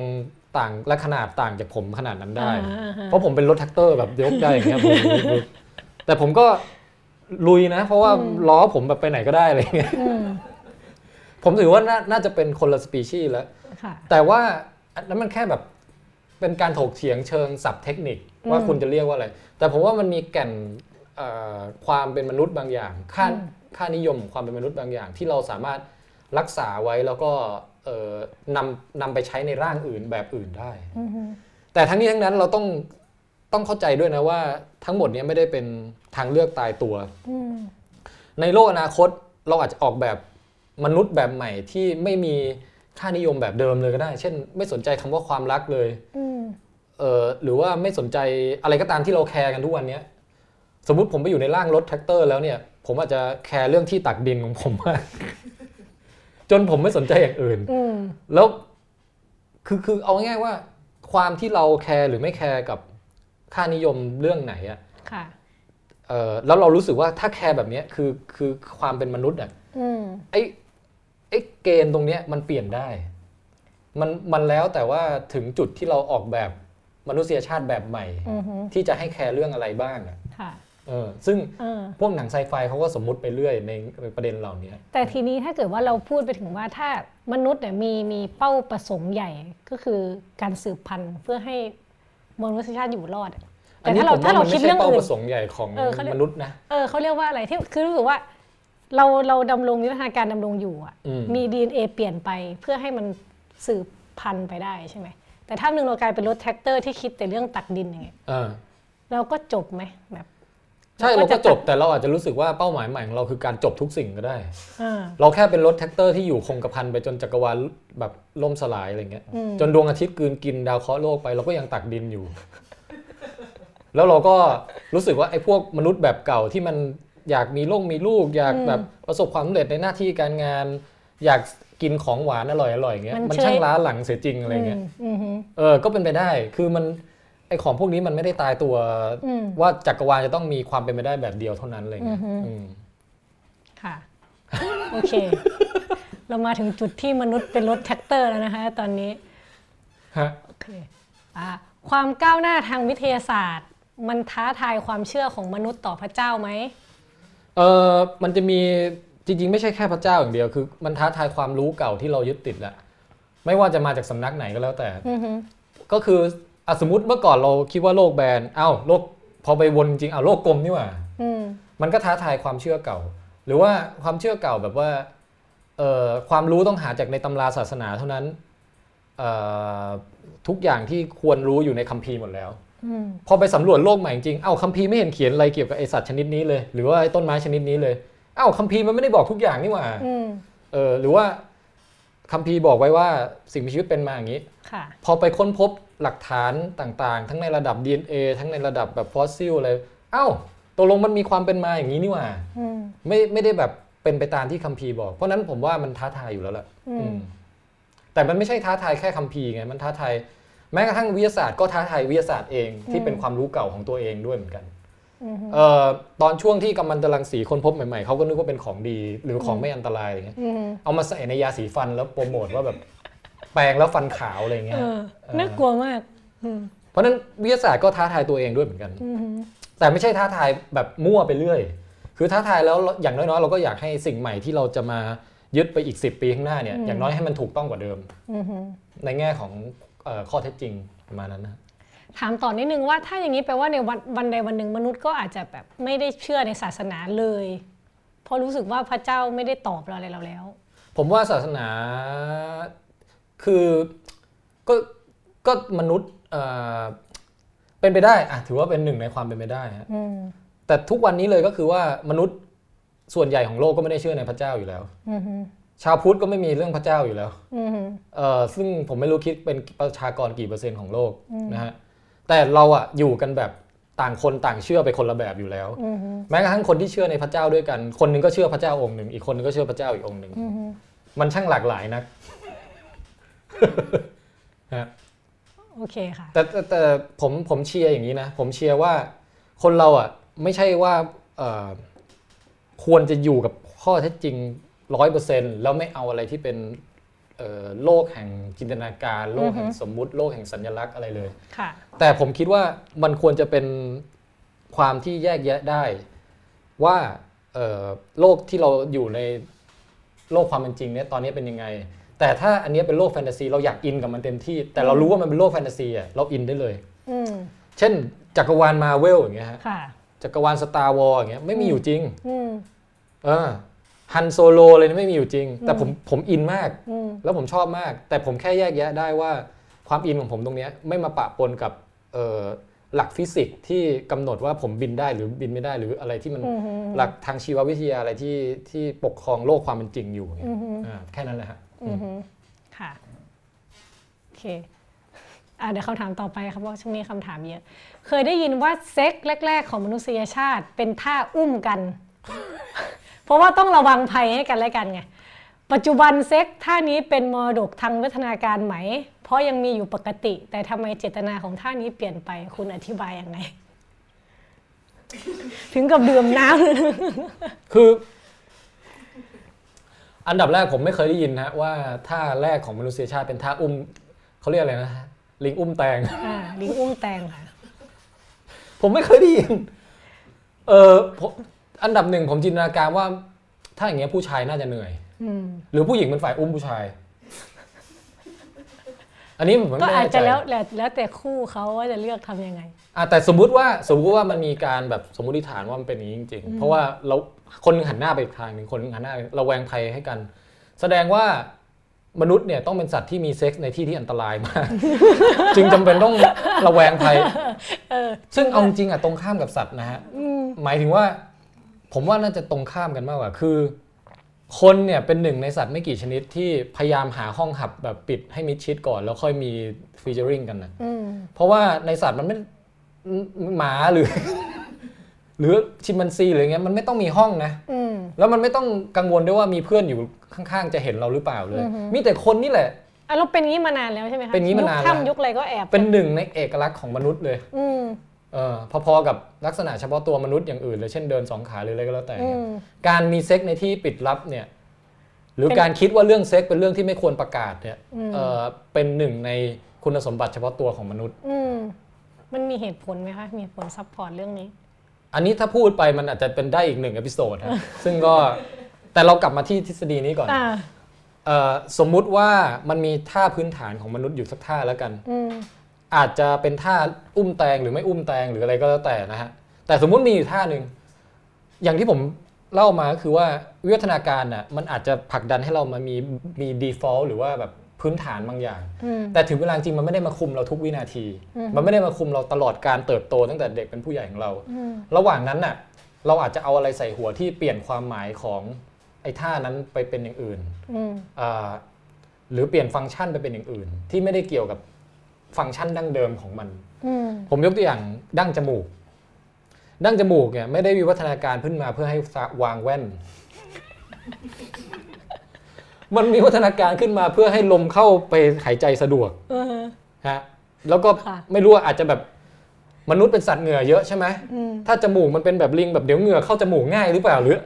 Speaker 2: ต่างและขนาดต่างจากผมขนาดนั้นได้
Speaker 1: อ่าฮะ
Speaker 2: เพราะผมเป็นรถแทรกเตอร์แบบยกได้อย่างเงี้ยผมแต่ผมก็ ลุยนะ เพราะว่าล้อผมแบบไปไหนก็ได้อะไรเงี้ย
Speaker 1: อืม
Speaker 2: ผมถือว่าน่าน่าจะเป็นคนละสปีชีส์แล้ว
Speaker 1: ค่ะ
Speaker 2: แต่ว่าอันนั้นมันแค่แบบเป็นการถกเถียงเชิงศัพท์เทคนิคว่า
Speaker 1: อืม
Speaker 2: คุณจะเรียกว่าอะไร แต่ผมว่ามันมีแก่นเอ่อความเป็นมนุษย์บางอย่าง ค่า
Speaker 1: อืม
Speaker 2: ค่านิยมของความเป็นมนุษย์บางอย่าง ที่เราสามารถรักษาไว้แล้วก็เอ่อนำนำไปใช้ในร่างอื่นแบบอื่นได้
Speaker 1: อืม
Speaker 2: แต่ทั้งนี้ทั้งนั้นเราต้อง ต้องเข้าใจด้วยนะว่าทั้งหมดเนี้ยไม่ได้เป็นทางเลือกตายตัว
Speaker 1: อืม
Speaker 2: ในโลกอนาคตเราอาจจะออกแบบมนุษย์แบบใหม่ที่ไม่มีค่านิยมแบบเดิมเลยก็ได้ เช่น ไม่สนใจคำว่าความรักเลย
Speaker 1: อืม
Speaker 2: เออหรือว่าไม่สนใจอะไรก็ตามที่เราแคร์กันทุกวันเนี้ย สมมุติผมไปอยู่ในร่างรถแทรกเตอร์แล้วเนี่ย ผมอาจจะแคร์เรื่องที่ตักดินของผมมากจนผมไม่สนใจอย่างอื่น
Speaker 1: อืม
Speaker 2: แล้วคือคือเอาง่ายๆว่า ความที่เราแคร์หรือไม่แคร์กับ ค่านิยมเรื่องไหนอะ
Speaker 1: ค่ะ
Speaker 2: เออแล้วเรารู้สึกว่าถ้าแคร์แบบเนี้ยคือคือความเป็นมนุษย์อะ
Speaker 1: อืม
Speaker 2: ไอ้ไอ้เกณฑ์ตรงเนี้ยมันเปลี่ยนได้ มันมันแล้วแต่ว่าถึงจุดที่เราออกแบบมนุษยชาติแบบใหม่
Speaker 1: อือฮึ
Speaker 2: ที่จะให้แคร์เรื่องอะไรบ้างอะ
Speaker 1: ค่ะ
Speaker 2: เออซึ่ง
Speaker 1: เออ
Speaker 2: พวกหนังไซไฟเขาก็สมมุติไปเรื่อยในประเด็นเหล่านี้
Speaker 1: แต่ทีนี้ถ้าเกิดว่าเราพูดไปถึงว่าถ้ามนุษย์เนี่ยมีมีเป้าประสงค์ใหญ่ก็คือการสืบพันธุ์เพื่อให้ มนุษยชาติอยู่รอดอะ
Speaker 2: อั
Speaker 1: แต่
Speaker 2: นนี้
Speaker 1: ถ้าเรา
Speaker 2: ผม
Speaker 1: ถ้า
Speaker 2: ว่า
Speaker 1: เรา
Speaker 2: มัน
Speaker 1: คิด
Speaker 2: ไม่ใช่
Speaker 1: เรื่อง
Speaker 2: เป้า
Speaker 1: อื่
Speaker 2: ป
Speaker 1: น
Speaker 2: ระสงค์ใหญ่ของ
Speaker 1: เออเขาเรียก
Speaker 2: มนุษย์นะ
Speaker 1: เออเขาเรียกว่าอะไรที่คือรู้สึกว่าเราเราดำรงยุทธนาการดำรงอยู่อะ
Speaker 2: อืม
Speaker 1: มี DNA เปลี่ยนไปเพื่อให้มันสืบพันธุ์ไปได้ใช่ไหมแต่ถ้าหนึ่งเรากลายเป็นรถแท็กเตอร์ที่คิดแต่เรื่องตักดินอย่างเงี้ย
Speaker 2: เออ
Speaker 1: เราก็จบไหมแบบ
Speaker 2: ใช่
Speaker 1: เรา
Speaker 2: เรา
Speaker 1: ก็
Speaker 2: ก็
Speaker 1: จะ
Speaker 2: จบแต่เราอาจจะรู้สึกว่าเป้าหมายใหม่ของเราคือการจบทุกสิ่งก็ได้
Speaker 1: เออ
Speaker 2: เราแค่เป็นรถแทรกเตอร์ที่อยู่คงกระพันไปจนจักรวาลแบบล่มสลายอะไรเงี้ย
Speaker 1: อืม
Speaker 2: จนดวงอาทิตย์กลืนกินดาวเคราะห์โลกไปเราก็ยังตักดินอยู่ แล้วเราก็รู้สึกว่าไอ้พวกมนุษย์แบบเก่าที่มันอยากมีลูกมีลูก อยากแบบประสบความสำเร็จในหน้าที่การงาน อยากกินของหวานอร่อยอร่อยๆอย่างเงี้ย
Speaker 1: มัน
Speaker 2: มัน
Speaker 1: เชย
Speaker 2: ช่างล้าหลังเสียจริงอะไรเงี้ย
Speaker 1: มอืมฮึ
Speaker 2: เออก็เป็นไปได้คือมัน ไอของพวกนี้มันไม่ได้ตายตัว
Speaker 1: อืม
Speaker 2: ว่าจักรวาลจะต้องมีความเป็นไปได้แบบเดียวเท่านั้นอะไรเงี้ย
Speaker 1: อือฮึ
Speaker 2: อืม
Speaker 1: ค่ะ โอเค เรามาถึงจุดที่มนุษย์เป็นรถแทรกเตอร์แล้วนะคะ ตอนนี้
Speaker 2: ฮะ
Speaker 1: โอเคอ่าความก้าวหน้าทางวิทยาศาสตร์ มันท้าทายความเชื่อของมนุษย์ต่อพระเจ้าไหม
Speaker 2: เออมันจะมีจริงๆ ไม่ใช่แค่พระเจ้าอย่างเดียวคือ มันท้าทายความรู้เก่าที่เรายึดติดแหละไม่ว่าจะมาจากสำนักไหนก็แล้วแต่
Speaker 1: อือฮึ
Speaker 2: ก็คือ อะสมมติเมื่อก่อนเราคิดว่าโลกแบนเอ้าโลกพอไปวนจริงๆอ้าวโลกกลมนี่หว่า
Speaker 1: อืม
Speaker 2: มันก็ท้าทายความเชื่อเก่า หรือว่าความเชื่อเก่าแบบว่าเอ่อความรู้ต้องหาจากในตำราศาสนาเท่านั้นเอ่อทุกอย่างที่ควรรู้อยู่ในคัมภีร์หมดแล้ว
Speaker 1: อืม
Speaker 2: พอไปสำรวจโลกใหม่จริงเอ้าคัมภีร์ไม่เห็นเขียนอะไรเกี่ยวกับไอสัตว์ชนิดนี้เลย หรือว่าไอต้นไม้ชนิดนี้เลยเอ้าคัมภีร์มันไม่ได้บอกทุกอย่างนี่หว่า
Speaker 1: อืม
Speaker 2: เออหรือว่าคัมภีร์บอกไว้ว่าสิ่งมีชีวิตเป็นมาอย่างนี้
Speaker 1: ค่ะ
Speaker 2: พอไปค้นพบ หลักฐานต่างๆ ทั้งในระดับ DNA ทั้งในระดับแบบฟอสซิลอะไรเอ้าตกลงมันมีความเป็นมาอย่างนี้นี่หว่า
Speaker 1: อืม
Speaker 2: ไม่ไม่ได้แบบเป็นไปตามที่คัมภีร์บอก เพราะฉะนั้นผมว่ามันท้าทายอยู่แล้วแหละ
Speaker 1: อืม
Speaker 2: อืมแต่มันไม่ใช่ท้าทายแค่คัมภีร์ไงมันท้าทายแม้กระทั่งวิทยาศาสตร์ก็ท้าทายวิทยาศาสตร์เองที่เป็นความรู้เก่าของตัวเองด้วยเหมือนกัน
Speaker 1: อืม
Speaker 2: เอ่อตอนช่วงที่กัมมันตรังสีค้นพบใหม่ๆเขาก็นึกว่าเป็นของดี หรือของไม่อันตรายอะไรเงี้ย
Speaker 1: อืม
Speaker 2: เอามาใส่ในยาสีฟันแล้วโปรโมทว่าแบบ แปรงแล้วฟันขาวอะไรเงี้
Speaker 1: เอยอน่ากลัวมากอืม
Speaker 2: เพราะฉะนั้นวิทยาศาสตร์ก็ท้าทายตัวเองด้วยเหมือนกัน
Speaker 1: อืม
Speaker 2: แต่ไม่ใช่ท้าทายแบบมั่วไปเรื่อย คือท้าทายแล้วอย่างน้อยๆเราก็อยากให้สิ่งใหม่ที่เราจะมายึดไปอีก 10 ปีข้างหน้าเนี่ยอย่างน้อยให้มันถูกต้องกว่าเดิม
Speaker 1: อืม
Speaker 2: ในแง่ของเอ่อข้อเท็จจริงประมาณนั้นนะ
Speaker 1: ถามต่อนิดนึงว่าถ้าอย่างนี้แปลว่าในวันวันใดวันหนึ่งมนุษย์ก็อาจจะแบบไม่ได้เชื่อในศาสนาเลย เพราะรู้สึกว่าพระเจ้าไม่ได้ตอบเราอะไรเราแล้ว
Speaker 2: ผมว่าศาสนา คือก็ก็มนุษย์เอ่อเป็นไปได้อะถือว่าเป็นหนึ่งในความเป็นไปได้ฮะ
Speaker 1: อืม
Speaker 2: แต่ทุกวันนี้เลยก็คือว่ามนุษย์ส่วนใหญ่ของโลกก็ไม่ได้เชื่อในพระเจ้าอยู่แล้ว
Speaker 1: อืม
Speaker 2: ชาวพุทธก็ไม่มีเรื่องพระเจ้าอยู่แล้ว
Speaker 1: อืม
Speaker 2: เอ่อซึ่งผมไม่รู้คิดเป็นประชากรกี่เปอร์เซ็นต์ของโลกนะฮะแต่เราอะอยู่กันแบบต่างคนต่างเชื่อไปคนละแบบอยู่แล้ว
Speaker 1: อืม
Speaker 2: แม้กระทั่งคนที่เชื่อในพระเจ้าด้วยกัน คนหนึงก็เชื่อพระเจ้าองค์หนึ่งอีกคนหนึงก็เชื่อพระเจ้าอีกองค์หนึ่ง
Speaker 1: อืม
Speaker 2: มันช่างหลากหลายนัก ฮะ
Speaker 1: โอเคค่ะ
Speaker 2: แต่แต่แต่ผมผมเชียร์อย่างนี้นะ ผมเชียร์ว่าคนเราอะไม่ใช่ว่าเอ่อควรจะอยู่กับข้อเท็จจริงร้อยเปอร์เซ็นแล้วไม่เอาอะไรที่เป็นเอ่อโลกแห่งจินตนาการ โลกแห่ง
Speaker 1: อือฮึ
Speaker 2: สมมุติ โลกแห่งสัญลักษณ์อะไรเลย
Speaker 1: ค่ะ
Speaker 2: แต่ผมคิดว่ามันควรจะเป็นความที่แยกแยะได้ว่าเอ่อโลกที่เราอยู่ในโลกความเป็นจริงเนี่ยตอนนี้เป็นยังไง แต่ถ้าอันเนี้ยเป็นโลกแฟนตาซีเราอยากอินกับมันเต็มที่ แต่เรารู้ว่ามันเป็นโลกแฟนตาซีอะเราอินได้เลย
Speaker 1: อืม
Speaker 2: เช่น จักรวาลมาเวลอย่างเงี้ยฮะ
Speaker 1: ค่ะ
Speaker 2: จักรวาล Star Wars อย่างเงี้ยไม่มีอยู่จริง
Speaker 1: อืม
Speaker 2: เออ Han Solo เลยนะไม่มีอยู่จริง แต่ผมผมอินมาก
Speaker 1: อืม
Speaker 2: แล้วผมชอบมาก แต่ผมแค่แยกแยะได้ว่าความอินของผมตรงเนี้ยไม่มาปะปนกับเอ่อหลักฟิสิกส์ที่กำหนดว่าผมบินได้หรือบินไม่ได้หรืออะไรที่มัน
Speaker 1: อืม
Speaker 2: หลักทางชีววิทยาอะไรที่ที่ปกครองโลกความเป็นจริงอยู่เนี่ย
Speaker 1: อืม
Speaker 2: อ่าแค่นั้นแหละฮะ
Speaker 1: อืมค่ะ โอเคอะเดี๋ยวคำถามต่อไปครับเพราะว่าช่วงนี้คำถามเยอะ เคยได้ยินว่าเซ็กแรก ๆ ของมนุษยชาติเป็นท่าอุ้มกัน เพราะว่าต้องระวังภัยให้กันและกันไง ปัจจุบันเซ็กท่านี้เป็นมรดกทางวิวัฒนาการไหม เพราะยังมีอยู่ปกติ แต่ทำไมเจตนาของท่านี้เปลี่ยนไป คุณอธิบายยังไง ถึงกับดื่มน้ำ
Speaker 2: คือ อันดับแรกผมไม่เคยได้ยินนะว่าท่าแรกของมนุษยชาติเป็นท่าอุ้มเขาเรียกอะไรนะลิงอุ้มแตง
Speaker 1: อ่าลิงอุ้มแตงค่ะ
Speaker 2: ผมไม่เคยได้ยิน เออผมอันดับหนึ่งผมจินตนาการว่า ถ้าอย่างเงี้ยผู้ชายน่าจะเหนื่อย
Speaker 1: อืม
Speaker 2: หรือผู้หญิงเป็นฝ่ายอุ้มผู้ชาย อันนี้ผมไม่
Speaker 1: ก็
Speaker 2: แน่
Speaker 1: อาจ
Speaker 2: ใจ
Speaker 1: จะแล้วแล้วแล้วแต่คู่เขาว่าจะเลือกทำยังไง
Speaker 2: อะแต่สมมุติว่าสมมติว่ามันมีการแบบสมมติฐานว่ามันเป็นอย่างนี้จริง ๆ เพราะว่าเรา คนหนึงหันหน้าไปอีกทางหนึ่งคนหนึงหันหน้าเราแวงภัยให้กัน แสดงว่ามนุษย์เนี่ยต้องเป็นสัตว์ที่มีเซ็กส์ในที่ที่อันตรายมาก จึงจำเป็นต้องระแวงภัย
Speaker 1: เออ
Speaker 2: ซึ่งเอาจริงๆอะตรงข้ามกับสัตว์นะฮะ
Speaker 1: อืม
Speaker 2: หมายถึงว่า ผมว่าน่าจะตรงข้ามกันมากกว่าคือ คนเนี่ยเป็นหนึ่งในสัตว์ไม่กี่ชนิดที่พยายามหาห้องหับแบบปิดให้มิดชิดก่อน แล้วค่อยมีฟีเจอริงกันนะ
Speaker 1: อืม
Speaker 2: เพราะว่าในสัตว์มันไม่หมาหรือ หรือชิมแปนซีหรืออย่างเงี้ยมันไม่ต้องมีห้องนะ
Speaker 1: อืม
Speaker 2: แล้วมันไม่ต้องกังวลด้วยว่ามีเพื่อนอยู่ข้างๆ จะเห็นเราหรือเปล่าเลย
Speaker 1: อือฮึ
Speaker 2: มีแต่คนนี่แหละ
Speaker 1: อะเราเป็นงี้มานานแล้วใช่ไหมคะ
Speaker 2: เป็นงี้มานาน
Speaker 1: ยุค
Speaker 2: แล้ว
Speaker 1: ถ้ำยุคอะไรก็แอบ
Speaker 2: เป็นหนึ่งในเอกลักษณ์ของมนุษย์เลย
Speaker 1: อืม
Speaker 2: เออพอๆกับลักษณะเฉพาะตัวมนุษย์อย่างอื่นเลยเช่นเดินสองขาหรืออะไรก็แล้วแต่
Speaker 1: อืม
Speaker 2: การมีเซ็กในที่ปิดลับเนี่ย หรือ
Speaker 1: เป็น
Speaker 2: การคิดว่าเรื่องเซ็กเป็นเรื่องที่ไม่ควรประกาศเนี่ย
Speaker 1: อืม
Speaker 2: เออเป็นหนึ่งในคุณสมบัติเฉพาะตัวของมนุษย์
Speaker 1: อืมมันมีเหตุผลไหมคะมีผล support เรื่องนี้
Speaker 2: อันนี้ถ้าพูดไปมันอาจจะเป็นได้อีกหนึ่ง episode ครับซึ่งก็แต่เรากลับมาที่ทฤษฎีนี้ก่อน
Speaker 1: อ่า
Speaker 2: เออสมมุติว่ามันมีท่าพื้นฐานของมนุษย์อยู่สักท่าแล้วกัน
Speaker 1: อืม
Speaker 2: อาจจะเป็นท่าอุ้มแตงหรือไม่อุ้มแตงหรืออะไรก็แล้วแต่นะฮะ แต่สมมุติมีอยู่ท่าหนึ่งอย่างที่ผมเล่ามาก็คือว่าวิวัฒนาการน่ะมันอาจจะผลักดันให้เรามามีมี default หรือว่าแบบ พื้นฐานบางอย่าง
Speaker 1: อืม
Speaker 2: แต่ถึงเวลาจริงมันไม่ได้มาคุมเราทุกวินาที
Speaker 1: อืม
Speaker 2: มันไม่ได้มาคุมเราตลอดการเติบโตตั้งแต่เด็กเป็นผู้ใหญ่ของเรา
Speaker 1: อืม
Speaker 2: ระหว่างนั้นน่ะเราอาจจะเอาอะไรใส่หัวที่เปลี่ยนความหมายของไอ้ท่านั้นไปเป็นอย่างอื่น
Speaker 1: อืม
Speaker 2: อ่าหรือเปลี่ยนฟังก์ชันไปเป็นอย่างอื่น ที่ไม่ได้เกี่ยวกับฟังก์ชันดั้งเดิมของมัน
Speaker 1: อืม
Speaker 2: ผมยกตัวอย่างดั้งจมูก ดั้งจมูกเนี่ยไม่ได้วิวัฒนาการขึ้นมาเพื่อให้วางแว่น มันมีวัฒนาการขึ้นมาเพื่อให้ลมเข้าไปหายใจสะดวก
Speaker 1: เออ
Speaker 2: ฮะแล้วก็
Speaker 1: ค่ะ
Speaker 2: ไม่รู้ว่าอาจจะแบบมนุษย์เป็นสัตว์เหงื่อเยอะใช่ไหม
Speaker 1: อืม
Speaker 2: ถ้าจมูกมันเป็นแบบลิงแบบเดี๋ยวเหงื่อเข้าจมูกง่ายหรือเปล่าหรือ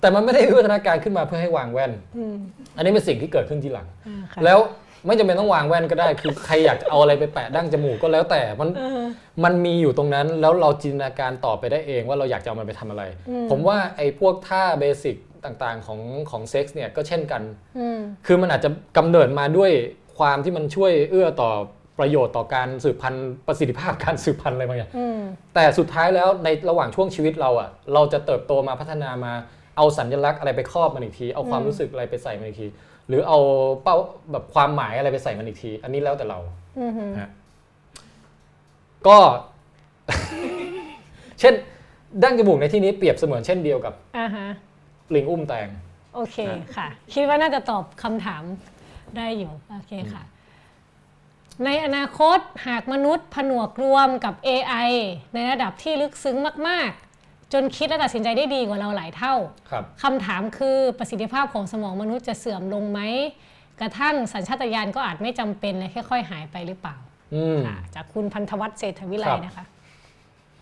Speaker 2: แต่มันไม่ได้วิวัฒนาการขึ้นมาเพื่อให้วางแว่น
Speaker 1: อืม
Speaker 2: อันนี้เป็นสิ่งที่เกิดขึ้นทีหลัง
Speaker 1: อ่าค่ะ
Speaker 2: แล้วไม่จำเป็นต้องวางแว่นก็ได้ คือใครอยากจะเอาอะไรไปแปะดั้งจมูกก็แล้วแต่มัน
Speaker 1: เออ
Speaker 2: มันมีอยู่ตรงนั้นแล้วเราจินตนาการต่อไปได้เองว่าเราอยากจะเอามันไปทำอะไร
Speaker 1: อืม
Speaker 2: ผมว่าไอ้พวกท่าเบสิก ต่างๆของของเซ็กส์เนี่ยก็เช่นกัน
Speaker 1: อืม
Speaker 2: คือมันอาจจะกำเนิดมาด้วยความที่มันช่วยเอื้อต่อประโยชน์ต่อการสืบพันธุ์ประสิทธิภาพการสืบพันธุ์อะไรบางอย่าง
Speaker 1: อืม
Speaker 2: แต่สุดท้ายแล้วในระหว่างช่วงชีวิตเราอะเราจะเติบโตมาพัฒนามาเอาสัญลักษณ์อะไรไปครอบมันอีกที เอาความ
Speaker 1: อืม
Speaker 2: รู้สึกอะไรไปใส่มันอีกที หรือเอาเป้าแบบความหมายอะไรไปใส่มันอีกที อันนี้แล้วแต่เรา
Speaker 1: อืม
Speaker 2: ฮะก็ เช่นดั้งจมูกในที่นี้เปรียบเสมือนเช่นเดียวกับ
Speaker 1: อ่าฮะ
Speaker 2: ลิงอุ้มแตง
Speaker 1: โอเคค่ะ คิดว่าน่าจะตอบคำถามได้อยู่ โอเคค่ะ ในอนาคตหากมนุษย์ผนวกรวมกับ AI ในระดับที่ลึกซึ้งมาก ๆ จนคิดและตัดสินใจได้ดีกว่าเราหลายเท่า
Speaker 2: ครับ
Speaker 1: คำถามคือประสิทธิภาพของสมองมนุษย์จะเสื่อมลงไหม กระทั่งสัญชาตญาณก็อาจไม่จำเป็นและค่อย ๆ หายไปหรือเปล่า
Speaker 2: อืม
Speaker 1: ค่ะจากคุณพันธวัฒน์เศรษฐวิไล
Speaker 2: ครับ
Speaker 1: นะคะ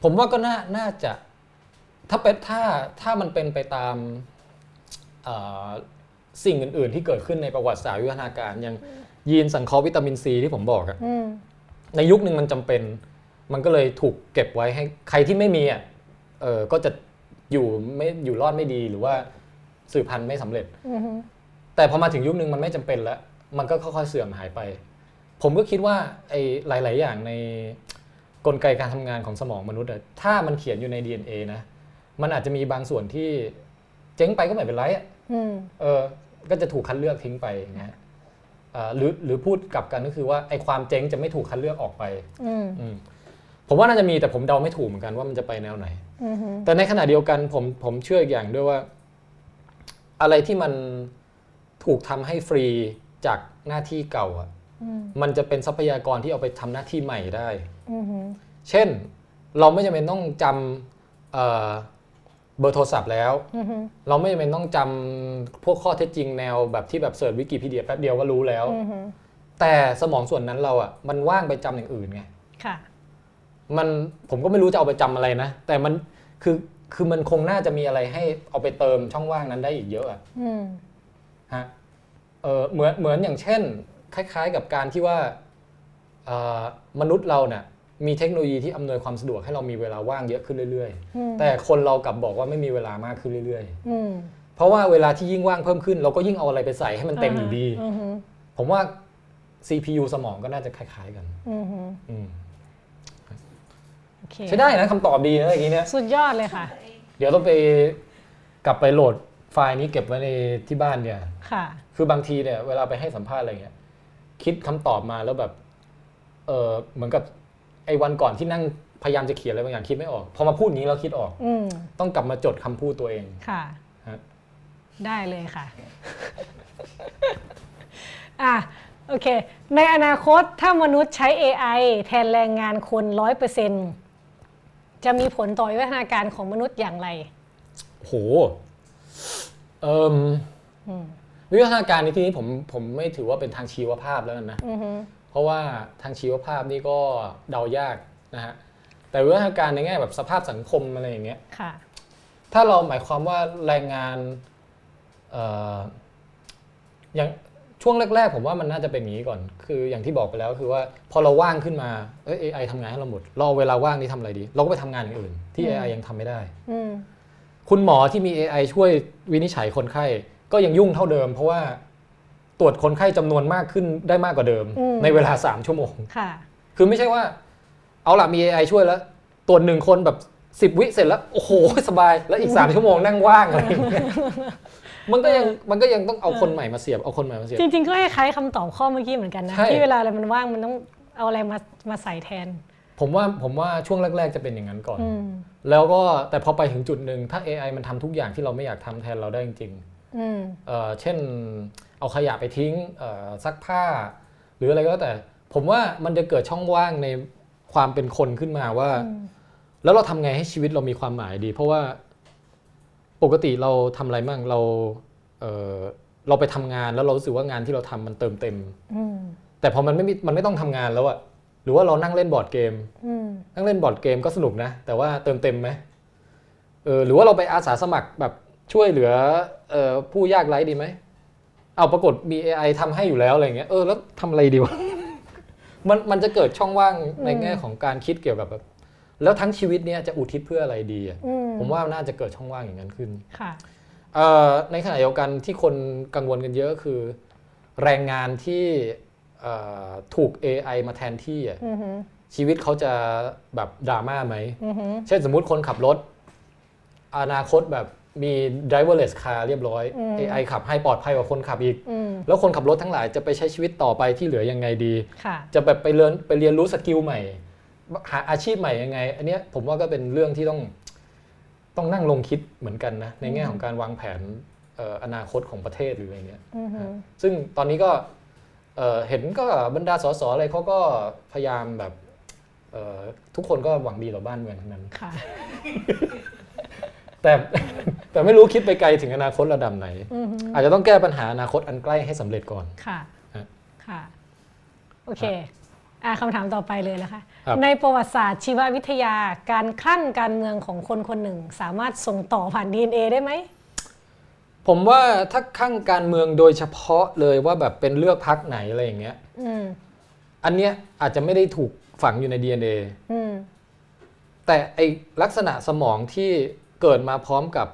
Speaker 2: ผมว่าก็น่าน่าจะ ถ้าเป็นถ้าถ้ามันเป็นไปตามเอ่อ สิ่งอื่น ๆ ที่เกิดขึ้นในประวัติศาสตร์วิวัฒนาการอย่างยีนสังเคราะห์วิตามินซีที่ผมบอกอะ
Speaker 1: อืม
Speaker 2: ในยุคหนึ่งมันจำเป็น มันก็เลยถูกเก็บไว้ให้ใครที่ไม่มีอะเออก็จะอยู่ไม่อยู่รอดไม่ดีหรือว่าสืบพันธุ์ไม่สำเร็จ
Speaker 1: อือฮึ
Speaker 2: แต่พอมาถึงยุคหนึ่งมันไม่จำเป็นแล้ว มันก็ค่อยๆเสื่อมหายไป ผมก็คิดว่าไอ้หลาย ๆ อย่างในกลไกการทำงานของสมองมนุษย์อะถ้ามันเขียนอยู่ใน DNA นะ มันอาจจะมีบางส่วนที่เจ๊งไปก็ไม่เป็นไรอะ
Speaker 1: อืม
Speaker 2: เออ ก็จะถูกคัดเลือกทิ้งไปอย่างเงี้ยเอ่อหรือหรือพูดกลับกันก็คือว่าไอ้ความเจ๊งจะไม่ถูกคัดเลือกออกไป
Speaker 1: อืม
Speaker 2: อืมผมว่าน่าจะมีแต่ผมเดาไม่ถูกเหมือนกันว่ามันจะไปแนวไหน
Speaker 1: อือฮึ
Speaker 2: แต่ในขณะเดียวกันผมผมเชื่ออีกอย่างด้วยว่า อะไรที่มันถูกทำให้ฟรีจากหน้าที่เก่าอะ
Speaker 1: อืม
Speaker 2: มันจะเป็นทรัพยากรที่เอาไปทำหน้าที่ใหม่ได้
Speaker 1: อืมฮึ
Speaker 2: เช่น เราไม่จำเป็นต้องจำ เอ่อเบอร์โทรศัพท์แล้ว
Speaker 1: อืมฮึ
Speaker 2: เราไม่จำเป็นต้องจำพวกข้อเท็จจริงแนวแบบที่แบบเสิร์ชวิกิพีเดียแป๊บเดียวก็รู้แล้ว
Speaker 1: อืมฮึ
Speaker 2: แต่สมองส่วนนั้นเราอะมันว่างไปจำอย่างอื่นไง
Speaker 1: ค่ะ
Speaker 2: มันผมก็ไม่รู้จะเอาไปจำอะไรนะ แต่มันคือคือมันคงน่าจะมีอะไรให้เอาไปเติมช่องว่างนั้นได้อีกเยอะอะ
Speaker 1: อืม
Speaker 2: ฮะเออเหมือนเหมือนอย่างเช่น คล้าย ๆ กับการที่ว่าเอ่อมนุษย์เราเนี่ย มีเทคโนโลยีที่อำนวยความสะดวกให้เรามีเวลาว่างเยอะขึ้นเรื่อย
Speaker 1: อืม
Speaker 2: ๆแต่คนเรากลับบอกว่าไม่มีเวลามากขึ้นเรื่อย
Speaker 1: อืม
Speaker 2: ๆเพราะว่าเวลาที่ยิ่งว่างเพิ่มขึ้น เราก็ยิ่งเอาอะไรไปใส่ให้มันเต็มอยู่ดี
Speaker 1: อืมฮึ
Speaker 2: ผมว่า CPU สมองก็น่าจะคล้าย ๆกัน
Speaker 1: อืมฮึ
Speaker 2: อืม
Speaker 1: โอเค
Speaker 2: ใช้ได้นะคำตอบดีนะอย่างนี้เนี่ย
Speaker 1: สุดยอดเลยค่ะ
Speaker 2: เดี๋ยวต้องไปกลับไปโหลดไฟล์นี้เก็บไว้ในที่บ้านเนี่ย
Speaker 1: ค่ะ
Speaker 2: คือบางทีเนี่ยเวลาไปให้สัมภาษณ์อะไรเงี้ยคิดคำตอบมาแล้วแบบ เออเหมือนกับ ไอ้วันก่อนที่นั่งพยายามจะเขียนอะไรบางอย่างคิดไม่ออก พอมาพูดอย่างนี้เราคิดออก
Speaker 1: อืม
Speaker 2: ต้องกลับมาจดคำพูดตัวเอง
Speaker 1: ค่ะ
Speaker 2: ฮะ
Speaker 1: ได้เลยค่ะ อะ โอเค ในอนาคตถ้ามนุษย์ใช้ AI แทนแรงงานคนร้อยเปอร์เซ็นจะมีผลต่อวิวัฒนาการของมนุษย์อย่างไร
Speaker 2: โห เอ่มวิวัฒนาการในที่นี้ผมผมไม่ถือว่าเป็นทางชีวภาพแล้วกันนะ
Speaker 1: อือฮึ
Speaker 2: เพราะว่าทางชีวภาพนี่ก็เดายากนะฮะแต่วิวัฒนาการในแง่แบบสภาพสังคมอะไรอย่างเงี้ย
Speaker 1: ค่ะ
Speaker 2: ถ้าเราหมายความว่าแรงงานเอ่ออย่างช่วงแรก ๆ ผมว่ามันน่าจะเป็นอย่างนี้ก่อน คืออย่างที่บอกไปแล้วคือว่าพอเราว่างขึ้นมาเอ้ย AI ทำงานให้เราหมดเราเอาเวลาว่างนี้ทำอะไรดี เราก็ไปทำงานอย่างอื่น ที่
Speaker 1: อืม
Speaker 2: AI ยังทำไม่ได้
Speaker 1: อืม
Speaker 2: คุณหมอที่มี AI ช่วยวินิจฉัยคนไข้ ก็ยังยุ่งเท่าเดิม เพราะว่า ตรวจคนไข้จำนวนมากขึ้นได้มากกว่าเดิม ในเวลา 3 ชั่วโมง
Speaker 1: ค่ะ
Speaker 2: คือไม่ใช่ว่า เอาละมี AI ช่วยแล้ว ตรวจหนึ่งคนแบบ10วิเสร็จแล้ว โอ้โห สบาย แล้วอีก3ชั่วโมงนั่งว่างอะไรอย่างเงี้ยมันก็ยังมันก็ยังต้องเอาคนใหม่มาเสียบเอาคนใหม่มาเสียบ
Speaker 1: จริง ๆ ก็คล้ายๆคำตอบข้อเมื่อกี้เหมือนกันนะ
Speaker 2: ใช่
Speaker 1: ที่เวลาอะไรมันว่างมันต้องเอาอะไรมามาใส่แทน
Speaker 2: ผมว่าผมว่าช่วงแรก ๆ จะเป็นอย่างนั้นก่อน
Speaker 1: อืม
Speaker 2: แล้วก็แต่พอไปถึงจุดหนึ่งถ้า AI มันทำทุกอย่างที่เราไม่อยากทำแทนเราได้จริงๆ
Speaker 1: อืม
Speaker 2: เอ่อเช่น เอาขยะไปทิ้งเอ่อซักผ้า หรืออะไรก็แล้วแต่ ผมว่ามันจะเกิดช่องว่างในความเป็นคนขึ้นมาว่า
Speaker 1: อืม
Speaker 2: แล้วเราทำไงให้ชีวิตเรามีความหมายดี เพราะว่าปกติเราทำอะไรมั่งเราเอ่อเราไปทำงานแล้วเรารู้สึกว่างานที่เราทำมันเติมเต็ม
Speaker 1: อืม
Speaker 2: แต่พอมันไม่มีมันไม่ต้องทำงานแล้วอะหรือว่าเรานั่งเล่นบอร์ดเกม
Speaker 1: อืม
Speaker 2: นั่งเล่นบอร์ดเกมก็สนุกนะ แต่ว่าเติมเต็มไหมเออหรือว่าเราไปอาสาสมัครแบบช่วยเหลือเออผู้ยากไร้ดีไหม เอาปรากฏมี AI ทำให้อยู่แล้วอะไรเงี้ยเออแล้วทำอะไรดีวะมันมันจะเกิดช่องว่างในแง่ของการคิดเกี่ยวกับแบบแล้วทั้งชีวิตเนี้ยจะอุทิศเพื่ออะไรดีอะ
Speaker 1: อืม
Speaker 2: ผมว่าน่าจะเกิดช่องว่างอย่างนั้นขึ้น
Speaker 1: ค่ะ
Speaker 2: เอ่อในขณะเดียวกันที่คนกังวลกันเยอะคือ แรงงานที่เอ่อถูก AI มาแทนที่อะ
Speaker 1: อือฮึ
Speaker 2: ชีวิตเขาจะแบบดราม่าไหม
Speaker 1: อือฮึ
Speaker 2: เช่นสมมุติคนขับรถ อนาคตแบบ มี driverless car เรียบร้อย AI ขับให้ปลอดภัยกว่าคนขับอีก
Speaker 1: อืม
Speaker 2: แล้วคนขับรถทั้งหลายจะไปใช้ชีวิตต่อไปที่เหลือยังไงดี
Speaker 1: ค่ะ
Speaker 2: จะแบบไปเรียนไปเรียนรู้สกิลใหม่ หาอาชีพใหม่ยังไง อันเนี้ยผมว่าก็เป็นเรื่องที่ต้องต้องนั่งลงคิดเหมือนกันนะ ในแง่ของการวางแผนเอ่ออนาคตของประเทศหรืออะไรเงี้ย
Speaker 1: อือฮึ
Speaker 2: ซึ่งตอนนี้ก็เอ่อเห็นก็บรรดาสสอะไรเขาก็พยายามแบบเอ่อทุกคนก็หวังดีต่อบ้านเมืองทั้งนั้น
Speaker 1: ค่ะ
Speaker 2: แต่แต่ไม่รู้คิดไปไกลถึงอนาคตระดับไหน
Speaker 1: อือฮึ
Speaker 2: อาจจะต้องแก้ปัญหาอนาคตอันใกล้ให้สำเร็จก่อน
Speaker 1: ค่ะ
Speaker 2: ฮะ
Speaker 1: ค่ะ โอเคอ่าคำถามต่อไปเลยนะคะ
Speaker 2: ครับ
Speaker 1: ในประวัติศาสตร์ชีววิทยาการคลั่งการเมืองของคนคนหนึ่ง สามารถส่งต่อผ่าน DNA ได้ไหม
Speaker 2: ผมว่าถ้าข้างการเมืองโดยเฉพาะเลยว่าแบบเป็นเลือกพักไหนอะไรอย่างเงี้ย
Speaker 1: อืม
Speaker 2: อันเนี้ยอาจจะไม่ได้ถูกฝังอยู่ใน DNA
Speaker 1: อืม
Speaker 2: แต่ไอลักษณะสมองที่ เกิดมาพร้อมกับ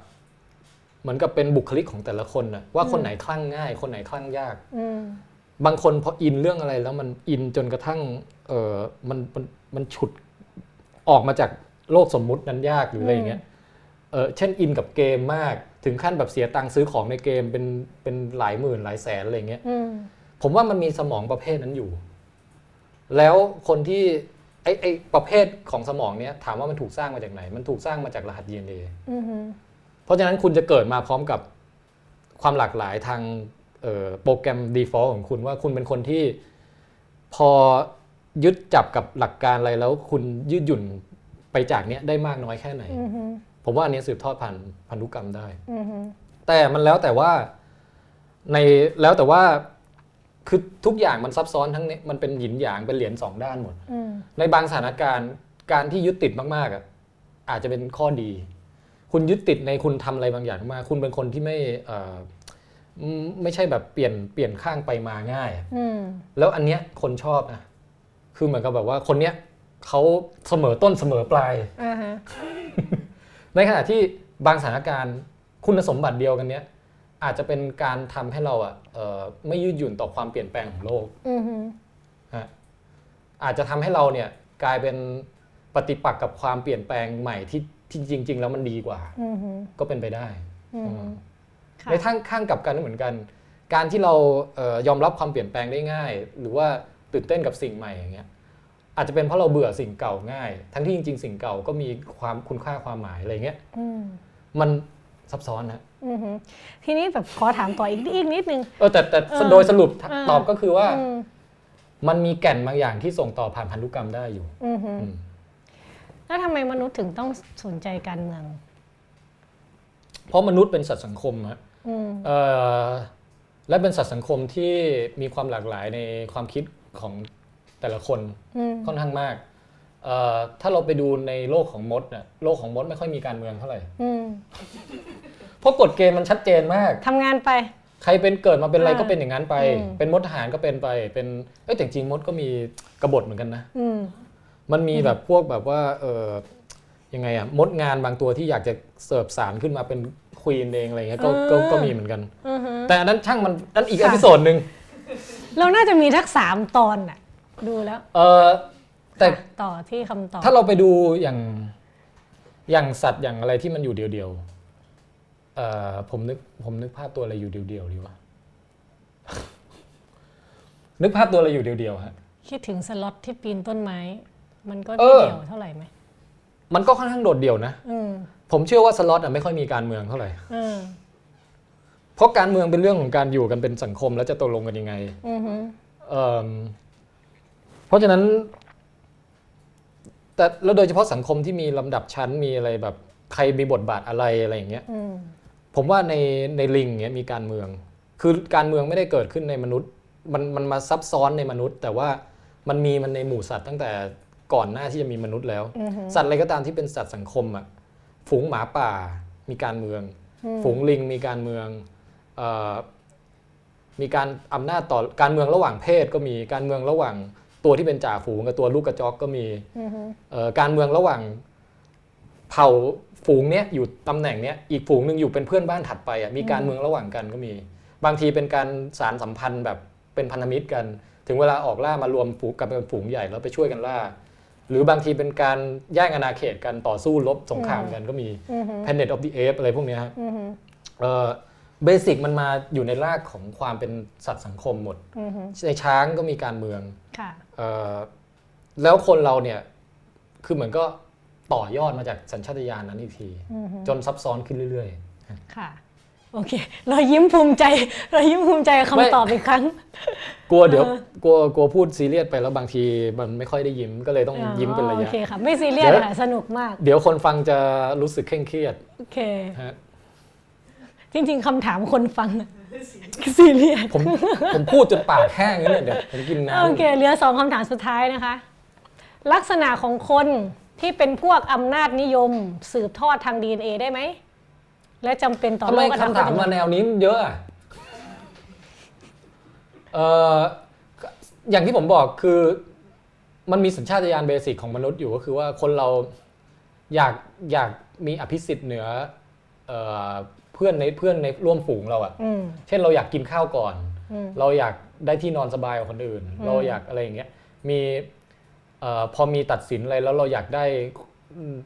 Speaker 2: เหมือนกับเป็นบุคลิกของแต่ละคนน่ะว่าคนไหนคลั่งง่าย คนไหนคลั่งยาก
Speaker 1: อืม
Speaker 2: บางคนพออินเรื่องอะไรแล้วมันอินจนกระทั่ง เออมันมันมันฉุดออกมาจากโลกสมมุตินั้นยากหรืออะไรอย่างเงี้ยเออเช่นอินกับเกมมากถึงขั้นแบบเสียตังค์ซื้อของในเกมเป็นเป็นหลายหมื่นหลายแสนอะไรอย่างเงี้ย
Speaker 1: อืม
Speaker 2: ผมว่ามันมีสมองประเภทนั้นอยู่ แล้วคนที่ ไอไอประเภทของสมองเนี้ยถามว่ามันถูกสร้างมาจากไหน มันถูกสร้างมาจากรหัส DNA
Speaker 1: อืมฮึ
Speaker 2: เพราะฉะนั้นคุณจะเกิดมาพร้อมกับความหลากหลายทางเอ่อโปรแกรม default ของคุณว่าคุณเป็นคนที่พอยึดจับกับหลักการอะไรแล้วคุณยืดหยุ่นไปจากเนี้ยได้มากน้อยแค่ไหน
Speaker 1: อือฮึ
Speaker 2: ผมว่าอันนี้สืบทอดผ่านพันธุกรรมได้
Speaker 1: อือฮึ
Speaker 2: แต่มันแล้วแต่ว่าในแล้วแต่ว่า คือทุกอย่างมันซับซ้อนทั้งนี้มันเป็นหยินหยางเป็นเหรียญสองด้านหมด
Speaker 1: อืม
Speaker 2: ในบางสถานการณ์การที่ยึดติดมากๆอะอาจจะเป็นข้อดี คุณยึดติดในคุณทำอะไรบางอย่างมากคุณเป็นคนที่ไม่เอ่ออืมไม่ใช่แบบเปลี่ยนเปลี่ยนข้างไปมาง่ายอะ
Speaker 1: อืม
Speaker 2: แล้วอันเนี้ยคนชอบนะคือเหมือนกับแบบว่าคนเนี้ยเขาเสมอต้นเสมอปลาย
Speaker 1: อ่าฮะ
Speaker 2: ในขณะที่บางสถานการณ์คุณสมบัติเดียวกันเนี้ย อาจจะเป็นการทำให้เราอะเอ่อไม่ยืดหยุ่นต่อความเปลี่ยนแปลงของโลก
Speaker 1: อือฮึ
Speaker 2: ฮะอาจจะทำให้เราเนี่ยกลายเป็นปฏิปักษ์กับความเปลี่ยนแปลงใหม่ที่ที่จริง ๆ แล้วมันดีกว่า
Speaker 1: อือฮึ
Speaker 2: ก็เป็นไปได้
Speaker 1: อือฮึค่ะ
Speaker 2: ในทางข้างกลับกันก็เหมือนกัน การที่เราเอ่อยอมรับความเปลี่ยนแปลงได้ง่าย หรือว่าตื่นเต้นกับสิ่งใหม่อย่างเงี้ย อาจจะเป็นเพราะเราเบื่อสิ่งเก่าง่าย ทั้งที่จริง ๆ สิ่งเก่าก็มีความคุณค่าความหมายอะไรเงี้ย
Speaker 1: อืม
Speaker 2: มัน ซับซ้อนนะ
Speaker 1: อือฮึทีนี้แบบขอถามต่ออีกอีกนิดนึง
Speaker 2: เออแต่แต่
Speaker 1: เออ
Speaker 2: โดยสรุป
Speaker 1: เออ
Speaker 2: ตอบก็คือว่า
Speaker 1: อืม
Speaker 2: มันมีแก่นบางอย่างที่ส่งต่อผ่านพันธุกรรมได้อยู่
Speaker 1: อือฮึ
Speaker 2: อืม
Speaker 1: แล้วทำไมมนุษย์ถึงต้องสนใจการเมือง
Speaker 2: เพราะมนุษย์เป็นสัตว์สังคมฮะ
Speaker 1: อืม
Speaker 2: เอ่อและเป็นสัตว์สังคมที่มีความหลากหลายในความคิดของแต่ละคน
Speaker 1: อืม
Speaker 2: ค่อนข้างมากเอ่อ ถ้าเราไปดูในโลกของมดเนี่ยโลกของมดไม่ค่อยมีการเมืองเท่าไหร่
Speaker 1: อืม
Speaker 2: เพราะกฎเกณฑ์มันชัดเจนมาก
Speaker 1: ทำงานไป
Speaker 2: ใครเป็นเกิดมาเป็นอะไร
Speaker 1: อ่า
Speaker 2: ก็เป็นอย่างนั้นไป
Speaker 1: อืม
Speaker 2: เป็นมดทหารก็เป็นไป เป็นเอ้ยแต่จริงๆมดก็มีกบฏเหมือนกันนะ
Speaker 1: อืม
Speaker 2: มันมีแบบพวกแบบว่า เออยังไงอะมดงานบางตัวที่อยากจะเสิร์ฟสารขึ้นมาเป็นควีนเองอะไรเงี้ยก็ก็ก็มีเหมือนกัน
Speaker 1: อือฮึ
Speaker 2: แต่อันนั้นช่างมันนั่นอีก
Speaker 1: ค่ะ
Speaker 2: อพิโซดหนึ่ง
Speaker 1: เราน่าจะมีทักสามตอนน่ะดูแล้ว
Speaker 2: เออ แต่
Speaker 1: ค่ะต่อที่คำตอบ
Speaker 2: ถ้าเราไปดูอย่างอย่างสัตว์อย่างอะไรที่มันอยู่เดียวๆเอ่อผมนึกผมนึกภาพตัวอะไรอยู่เดียวๆดีวะนึกภาพตัวอะไรอยู่เดียวๆฮะ
Speaker 1: คิดถึงสล็อตที่ปีนต้นไม้ มันก็
Speaker 2: เอ
Speaker 1: ไม่
Speaker 2: อ
Speaker 1: เดี่ยวเท่าไหร่ไหม
Speaker 2: มันก็ค่อนข้างโดดเดี่ยวนะ
Speaker 1: อืม
Speaker 2: ผมเชื่อว่าสล็อตอะไม่ค่อยมีการเมืองเท่าไหร่
Speaker 1: อืม
Speaker 2: เพราะการเมืองเป็นเรื่องของการอยู่กันเป็นสังคมแล้วจะตกลงกันยังไง
Speaker 1: อือฮึ
Speaker 2: เอิ่มเพราะฉะนั้น แต่แล้วโดยเฉพาะสังคมที่มีลำดับชั้นมีอะไรแบบใครมีบทบาทอะไรอะไรอย่างเงี้ย
Speaker 1: อืม
Speaker 2: ผมว่าในในลิงเนี้ยมีการเมือง คือการเมืองไม่ได้เกิดขึ้นในมนุษย์ มันมันมาซับซ้อนในมนุษย์ แต่ว่ามันมีมันในหมู่สัตว์ตั้งแต่ก่อนหน้าที่จะมีมนุษย์แล้ว
Speaker 1: อือฮึ
Speaker 2: สัตว์อะไรก็ตามที่เป็นสัตว์สังคมอะฝูงหมาป่ามีการเมือง
Speaker 1: อืม
Speaker 2: ฝูงลิงมีการเมืองเออมีการอำนาจต่อการเมืองระหว่างเพศก็มีการเมืองระหว่าง ตัวที่เป็นจ่าฝูงกับตัวลูกกระจอกก็มี
Speaker 1: อือฮึ
Speaker 2: เอ่อการเมืองระหว่างเผ่าฝูงเนี้ยอยู่ตำแหน่งเนี้ยอีกฝูงหนึ่งอยู่เป็นเพื่อนบ้านถัดไปอะมีการเมืองระหว่างกันก็มี บางทีเป็นการสารสัมพันธ์แบบเป็นพันธมิตรกัน ถึงเวลาออกล่ามารวมฝูงกันเป็นฝูงใหญ่แล้วไปช่วยกันล่า หรือบางทีเป็นการแย่งอาณาเขตกันต่อสู้รบสงครามกันก็มี
Speaker 1: อือฮึ
Speaker 2: Planet of the Apes อะไรพวกเนี้ยฮะ
Speaker 1: อือฮึ
Speaker 2: เบสิกมันมาอยู่ในรากของความเป็นสัตว์สังคมหมด
Speaker 1: อือฮึ
Speaker 2: ในช้างก็มีการเมือง
Speaker 1: ค่ะ
Speaker 2: เอ่อ แล้วคนเราเนี่ยคือเหมือนก็ต่อยอดมาจากสัญชาตญาณนั้นอีกที
Speaker 1: อือฮึ
Speaker 2: จนซับซ้อนขึ้นเรื่อย
Speaker 1: ค่ะ โอเค เรายิ้มภูมิใจ เรายิ้มภูมิใจกับ
Speaker 2: ไม่
Speaker 1: คำตอบอีกครั้ง
Speaker 2: ๆกลัวเดี๋ยว
Speaker 1: เออ
Speaker 2: กลัวกลัวพูดซีเรียสไปแล้วบางทีมันไม่ค่อยได้ยิ้มก็เลยต้องยิ้มเป็นระ
Speaker 1: โอยะเคค่ะ ไม่ซีเรียส
Speaker 2: เดี๋ยว
Speaker 1: ค่ะสนุกมาก
Speaker 2: เดี๋ยวคนฟังจะรู้สึกเคร่งเครียด
Speaker 1: โอเค
Speaker 2: ฮะ
Speaker 1: จริงๆคำถามคนฟังน่ะ ซีเรียส
Speaker 2: ผมผมพูดจนปากแห้งแล้วเนี่ยเดี๋ยวผมกิน
Speaker 1: โอ
Speaker 2: น้ำ
Speaker 1: เคเหลือสองคำถามสุดท้ายนะคะ ลักษณะของคนที่เป็นพวกอำนาจนิยม สืบทอดทาง DNA ได้ไหม และจำเป็นต่อ
Speaker 2: ทำ
Speaker 1: โล
Speaker 2: ไม
Speaker 1: กอนา
Speaker 2: คำ
Speaker 1: คต
Speaker 2: ถามมาแนวนี้มันเยอะอะเอ่ออย่างที่ผมบอกคือมันมีสัญชาตญาณเบสิกของมนุษย์อยู่ก็คือว่าคนเราอยากอยากมีอภิสิทธิ์เหนือเอ่อเพื่อนในเพื่อนในร่วมฝูงเราอะ
Speaker 1: อืม
Speaker 2: เช่นเราอยากกินข้าวก่อน
Speaker 1: อืม
Speaker 2: เราอยากได้ที่นอนสบายกว่าคนอื่น
Speaker 1: อืม
Speaker 2: เราอยากอะไรอย่างเงี้ยมีเออพอมีตัดสินอะไรแล้วเราอยากได้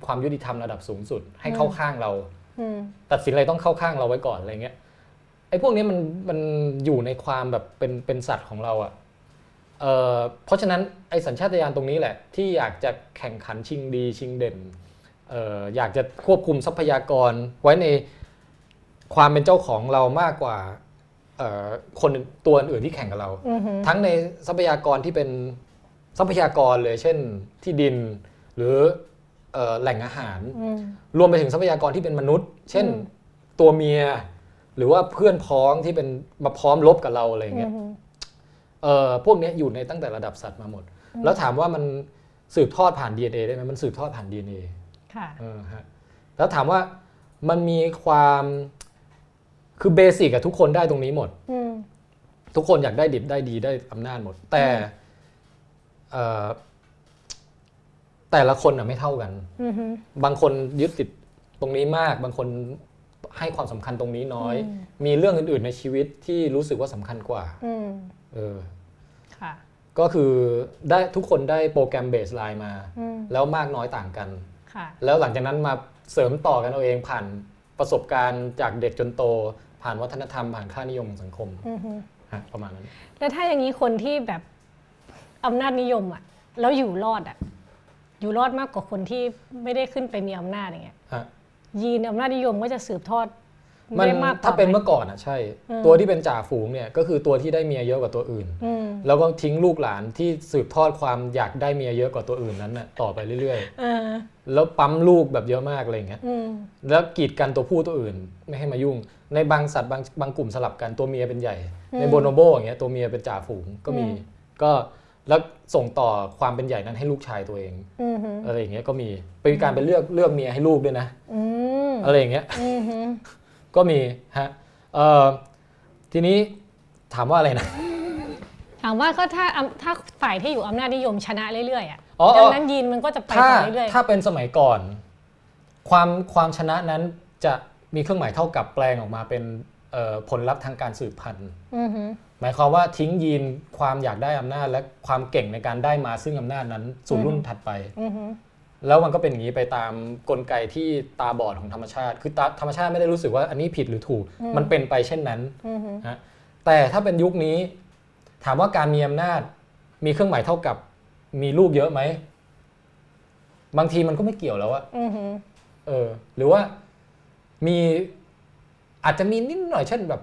Speaker 2: ความยุติธรรมระดับสูงสุด ให้เข้าข้างเรา
Speaker 1: อืม
Speaker 2: ตัดสินอะไรต้องเข้าข้างเราไว้ก่อนอะไรเงี้ยไอ้พวกนี้มันมันอยู่ในความแบบเป็นเป็นสัตว์ของเราอะ่ะเอ่อเพราะฉะนั้นไอ้สัญชาตญาณตรงนี้แหละ ที่อยากจะแข่งขันชิงดีชิงเด่นเอ่ออยากจะควบคุมทรัพยากรไว้ใน ความเป็นเจ้าของเรามากกว่าเอ่อคนตัวอื่นที่แข่งกับเรา
Speaker 1: อือหือ
Speaker 2: ทั้งในทรัพยากรที่เป็นทรัพยากรเลย เช่นที่ดินหรือเอ่อแหล่งอาหาร
Speaker 1: อืม
Speaker 2: รวมไปถึงทรัพยากรที่เป็นมนุษย์ เช่น
Speaker 1: อืม
Speaker 2: ตัวเมียหรือว่าเพื่อนพ้องที่เป็นมาพร้อมรบกับเราอะไรอย่างเงี้ย
Speaker 1: อือหือ
Speaker 2: เอ่อพวกเนี้ยอยู่ในตั้งแต่ระดับสัตว์มาหมด แล้วถามว่ามันสืบทอดผ่าน DNA ได้ไหมมันสืบทอดผ่าน DNA
Speaker 1: ค่ะ
Speaker 2: เออฮะแล้วถามว่ามันมีความ คือเบสิกอะทุกคนได้ตรงนี้หมด
Speaker 1: อืม
Speaker 2: ทุกคนอยากได้ดิบได้ดีได้อำนาจหมด แต่เอ่อแต่ละคนอะไม่เท่ากัน
Speaker 1: อือหือบา
Speaker 2: งคนยึดติดตรงนี้มาก บางคนให้ความสำคัญตรงนี้น้อย
Speaker 1: อืม
Speaker 2: มีเรื่องอื่น ๆ ในชีวิตที่รู้สึกว่าสำคัญกว่า
Speaker 1: อืม
Speaker 2: เออ
Speaker 1: ค่ะ
Speaker 2: ก็คือได้ทุกคนได้โปรแกรมเบสไลน์มา
Speaker 1: อืม
Speaker 2: แล้วมากน้อยต่างกัน
Speaker 1: ค่ะ
Speaker 2: แล้วหลังจากนั้นมาเสริมต่อกันเอาเองผ่านประสบการณ์จากเด็กจนโต ผ่านวัฒนธรรมผ่านค่านิยมของสังคม
Speaker 1: อือหือ
Speaker 2: ฮะประมาณนั้น
Speaker 1: แล้วถ้าอย่างนี้คนที่แบบอำนาจนิยมอะแล้วอยู่รอดอะอยู่รอดมากกว่าคนที่ไม่ได้ขึ้นไปมีอำนาจอย่างเงี้ย
Speaker 2: ฮะ
Speaker 1: ยีนอำนาจนิยมก็จะสืบทอด
Speaker 2: มัน
Speaker 1: ได้มากกว่า
Speaker 2: ถ้าเป็น
Speaker 1: ไหม
Speaker 2: เมื่อก่อนอะใช่
Speaker 1: อืม
Speaker 2: ตัวที่เป็นจ่าฝูงเนี่ยก็คือตัวที่ได้เมียเยอะกว่าตัวอื่น
Speaker 1: อืม
Speaker 2: แล้วก็ทิ้งลูกหลานที่สืบทอดความอยากได้เมียเยอะกว่าตัวอื่นนั้นน่ะต่อไปเรื่อย
Speaker 1: เออ
Speaker 2: ๆแล้วปั๊มลูกแบบเยอะมากอะไรอย่างเงี้ย
Speaker 1: อืม
Speaker 2: แล้วกีดกันตัวผู้ตัวอื่นไม่ให้มายุ่ง ในบางสัตว์บางบางกลุ่มสลับกันตัวเมียเป็นใหญ่ ในโบโนโบอย่างเงี้ยตัวเมียเป็นจ่าฝูงก็มี
Speaker 1: อืม
Speaker 2: ก็แล้วส่งต่อความเป็นใหญ่นั้นให้ลูกชายตัวเอง
Speaker 1: อืมหือ
Speaker 2: อะไรอย่างเงี้ยก็มีเป็นการไปเลือกเลือกเมียให้ลูกด้วยนะ
Speaker 1: อืม
Speaker 2: อะไรอย่างเงี้ย
Speaker 1: อืมหือ
Speaker 2: ก็มีฮะเอ่อทีนี้ถามว่าอะไรนะ
Speaker 1: ถามว่าก็ถ้าอำถ้าฝ่ายที่อยู่อำนาจนิยมชนะเรื่อยๆอะ
Speaker 2: อ๋อ
Speaker 1: ดังนั้นยีนมันก็จะไป
Speaker 2: ถ้า
Speaker 1: ต่อเรื่อย
Speaker 2: ถ้าเป็นสมัยก่อน ความความชนะนั้นจะมีเครื่องหมายเท่ากับแปลงออกมาเป็นเอ่อผลลัพธ์ทางการสืบพันธุ์
Speaker 1: ๆอืมหือ
Speaker 2: หมายความว่าทิ้งยีนความอยากได้อำนาจ และความเก่งในการได้มาซึ่งอำนาจนั้นสู่รุ่นถัดไป
Speaker 1: อืมหือ
Speaker 2: แล้วมันก็เป็นอย่างนี้ไปตามกลไกที่ตาบอดของธรรมชาติ คือตาธรรมชาติไม่ได้รู้สึกว่าอันนี้ผิดหรือถูก มันเป็นไปเช่นนั้น
Speaker 1: อืมหือ
Speaker 2: ฮะแต่ถ้าเป็นยุคนี้ ถามว่าการมีอำนาจมีเครื่องหมายเท่ากับมีลูกเยอะไหม บางทีมันก็ไม่เกี่ยวแล้วอะ
Speaker 1: อืมหือ
Speaker 2: เออ หรือว่ามีอาจจะมีนิดหน่อยเช่นแบบ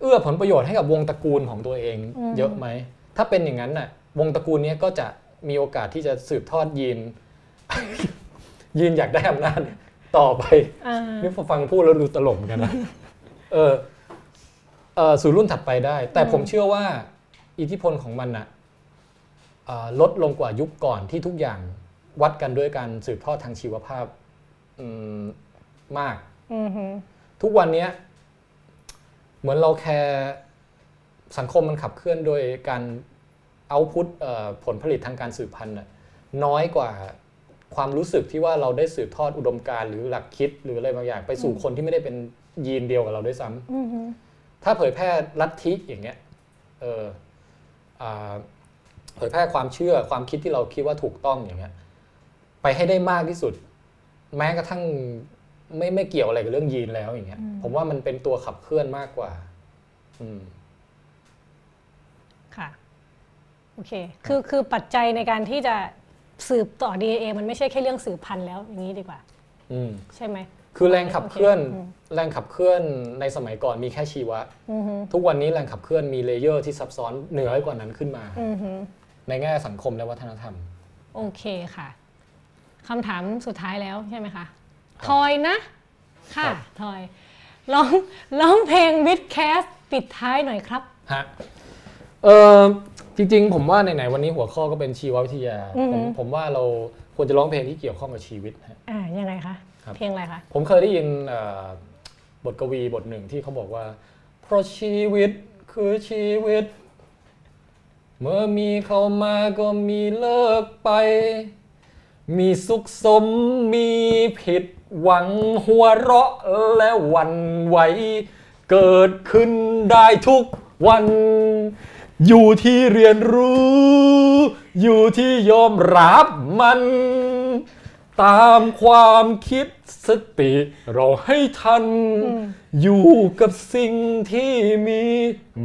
Speaker 2: เอื้อผลประโยชน์ให้กับวงตระกูลของตัวเอง เยอะไหม ถ้าเป็นอย่างนั้นน่ะ วงตระกูลเนี้ยก็จะมีโอกาสที่จะสืบทอดยีน ยีนอยากได้อำนาจต่อไป
Speaker 1: อ่า
Speaker 2: นี่พอฟังพูดแล้วดูตลกเหมือนกันนะเออเออสู่รุ่นถัดไปได้ แต่ผมเชื่อว่า อิทธิพลของมันน่ะเอ่อลดลงกว่ายุคก่อนที่ทุกอย่างวัดกันด้วยการสืบทอดทางชีวภาพอืมมาก
Speaker 1: อืมหือ
Speaker 2: ทุกวันเนี้ยเหมือนเราแคร์สังคมมันขับเคลื่อนโดยการเอาพุตผลผลิตทางการสืบพันธุ์น่ะน้อยกว่า ความรู้สึกที่ว่าเราได้สืบทอดอุดมการณ์หรือหลักคิดหรืออะไรบางอย่าง ไปสู่คนที่ไม่ได้เป็นยีนเดียวกับเราด้วยซ้ำ
Speaker 1: อืมหือ
Speaker 2: ถ้าเผยแพร่ลัทธิอย่างเงี้ยเอออ่าเผยแพร่ความเชื่อความคิดที่เราคิดว่าถูกต้องอย่างเงี้ยไปให้ได้มากที่สุด แม้กระทั่งไม่ไม่เกี่ยวอะไรกับเรื่องยีนแล้วอย่างเงี้ย ผมว่ามันเป็นตัวขับเคลื่อนมากกว่า อืม
Speaker 1: ค่ะ โอเค คือคือปัจจัยในการที่จะ สืบต่อ DNA มันไม่ใช่แค่เรื่องสืบพันธุ์แล้วอย่างนี้ดีกว่า
Speaker 2: อืม
Speaker 1: ใช่ไหม
Speaker 2: คือแรงขับเคลื่อน
Speaker 1: โอเคอืม
Speaker 2: แรงขับเคลื่อนในสมัยก่อนมีแค่ชีวะ
Speaker 1: อือหือ
Speaker 2: ทุกวันนี้แรงขับเคลื่อนมีเลเยอร์ที่ซับซ้อนเหนือกว่านั้นขึ้นมา
Speaker 1: อือหือ
Speaker 2: ในแง่สังคมและวัฒนธรรม
Speaker 1: โอเคค่ะคำถามสุดท้ายแล้วใช่ไหมคะ ทอยนะ ค่ะ
Speaker 2: ครับ
Speaker 1: ทอยร้องร้องเพลงวิดแคสปิดท้ายหน่อยครับ
Speaker 2: ฮะเออ จริงๆ ผมว่าไหนๆวันนี้หัวข้อก็เป็นชีววิทยา
Speaker 1: อือฮึ
Speaker 2: ผมผมว่าเราควรจะร้องเพลงที่เกี่ยวข้องกับชีวิตฮะ
Speaker 1: อ่ายังไงคะ
Speaker 2: ครับ
Speaker 1: เพลงอะไรคะ
Speaker 2: ผมเคยได้ยินเอ่อบทกวีบทหนึ่งที่เขาบอกว่า เพราะชีวิตคือชีวิต เมื่อมีเข้ามาก็มีเลิกไป มีสุขสมมีผิดหวังหัวเราะและหวันไหว เกิดขึ้นได้ทุกวัน อยู่ที่เรียนรู้ อยู่ที่ยอมรับมัน ตามความคิดสติเราให้ทัน อยู่กับสิ่งที่มี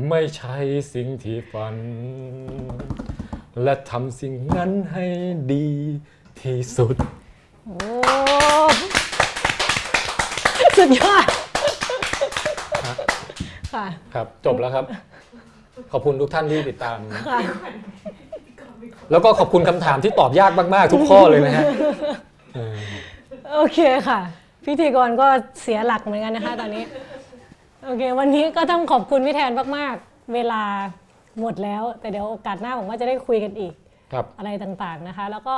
Speaker 2: ไม่ใช่สิ่งที่ฝัน และทำสิ่งนั้นให้ดีที่สุด
Speaker 1: โอ้ สุดยอด ค่ะ
Speaker 2: ครับ จบแล้วครับ ขอบคุณทุกท่านที่ติดตาม
Speaker 1: ค่ะ
Speaker 2: แล้วก็ขอบคุณคำถามที่ตอบยากมาก ๆ ทุกข้อเลยนะฮะเออ
Speaker 1: โอเคค่ะ พิธีกรก็เสียหลักเหมือนกันนะคะตอนนี้ โอเค วันนี้ก็ต้องขอบคุณพี่แทนมาก ๆ เวลาหมดแล้ว แต่เดี๋ยวโอกาสหน้าผมว่าจะได้คุยกันอีก
Speaker 2: ครับ
Speaker 1: อะไรต่างๆนะคะ แล้วก็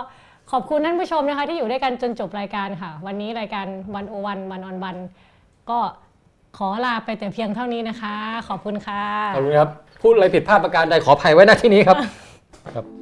Speaker 1: ขอบคุณท่านผู้ชมนะคะที่อยู่ด้วยกันจนจบรายการค่ะ วันนี้รายการวันโอวันวันออนวันก็ขอลาไปแต่เพียงเท่านี้นะคะ ขอบคุณค่ะ
Speaker 2: ขอบคุณครับ พูดอะไรผิดพลาดประการใดขออภัยไว้ณที่นี้ครับครับ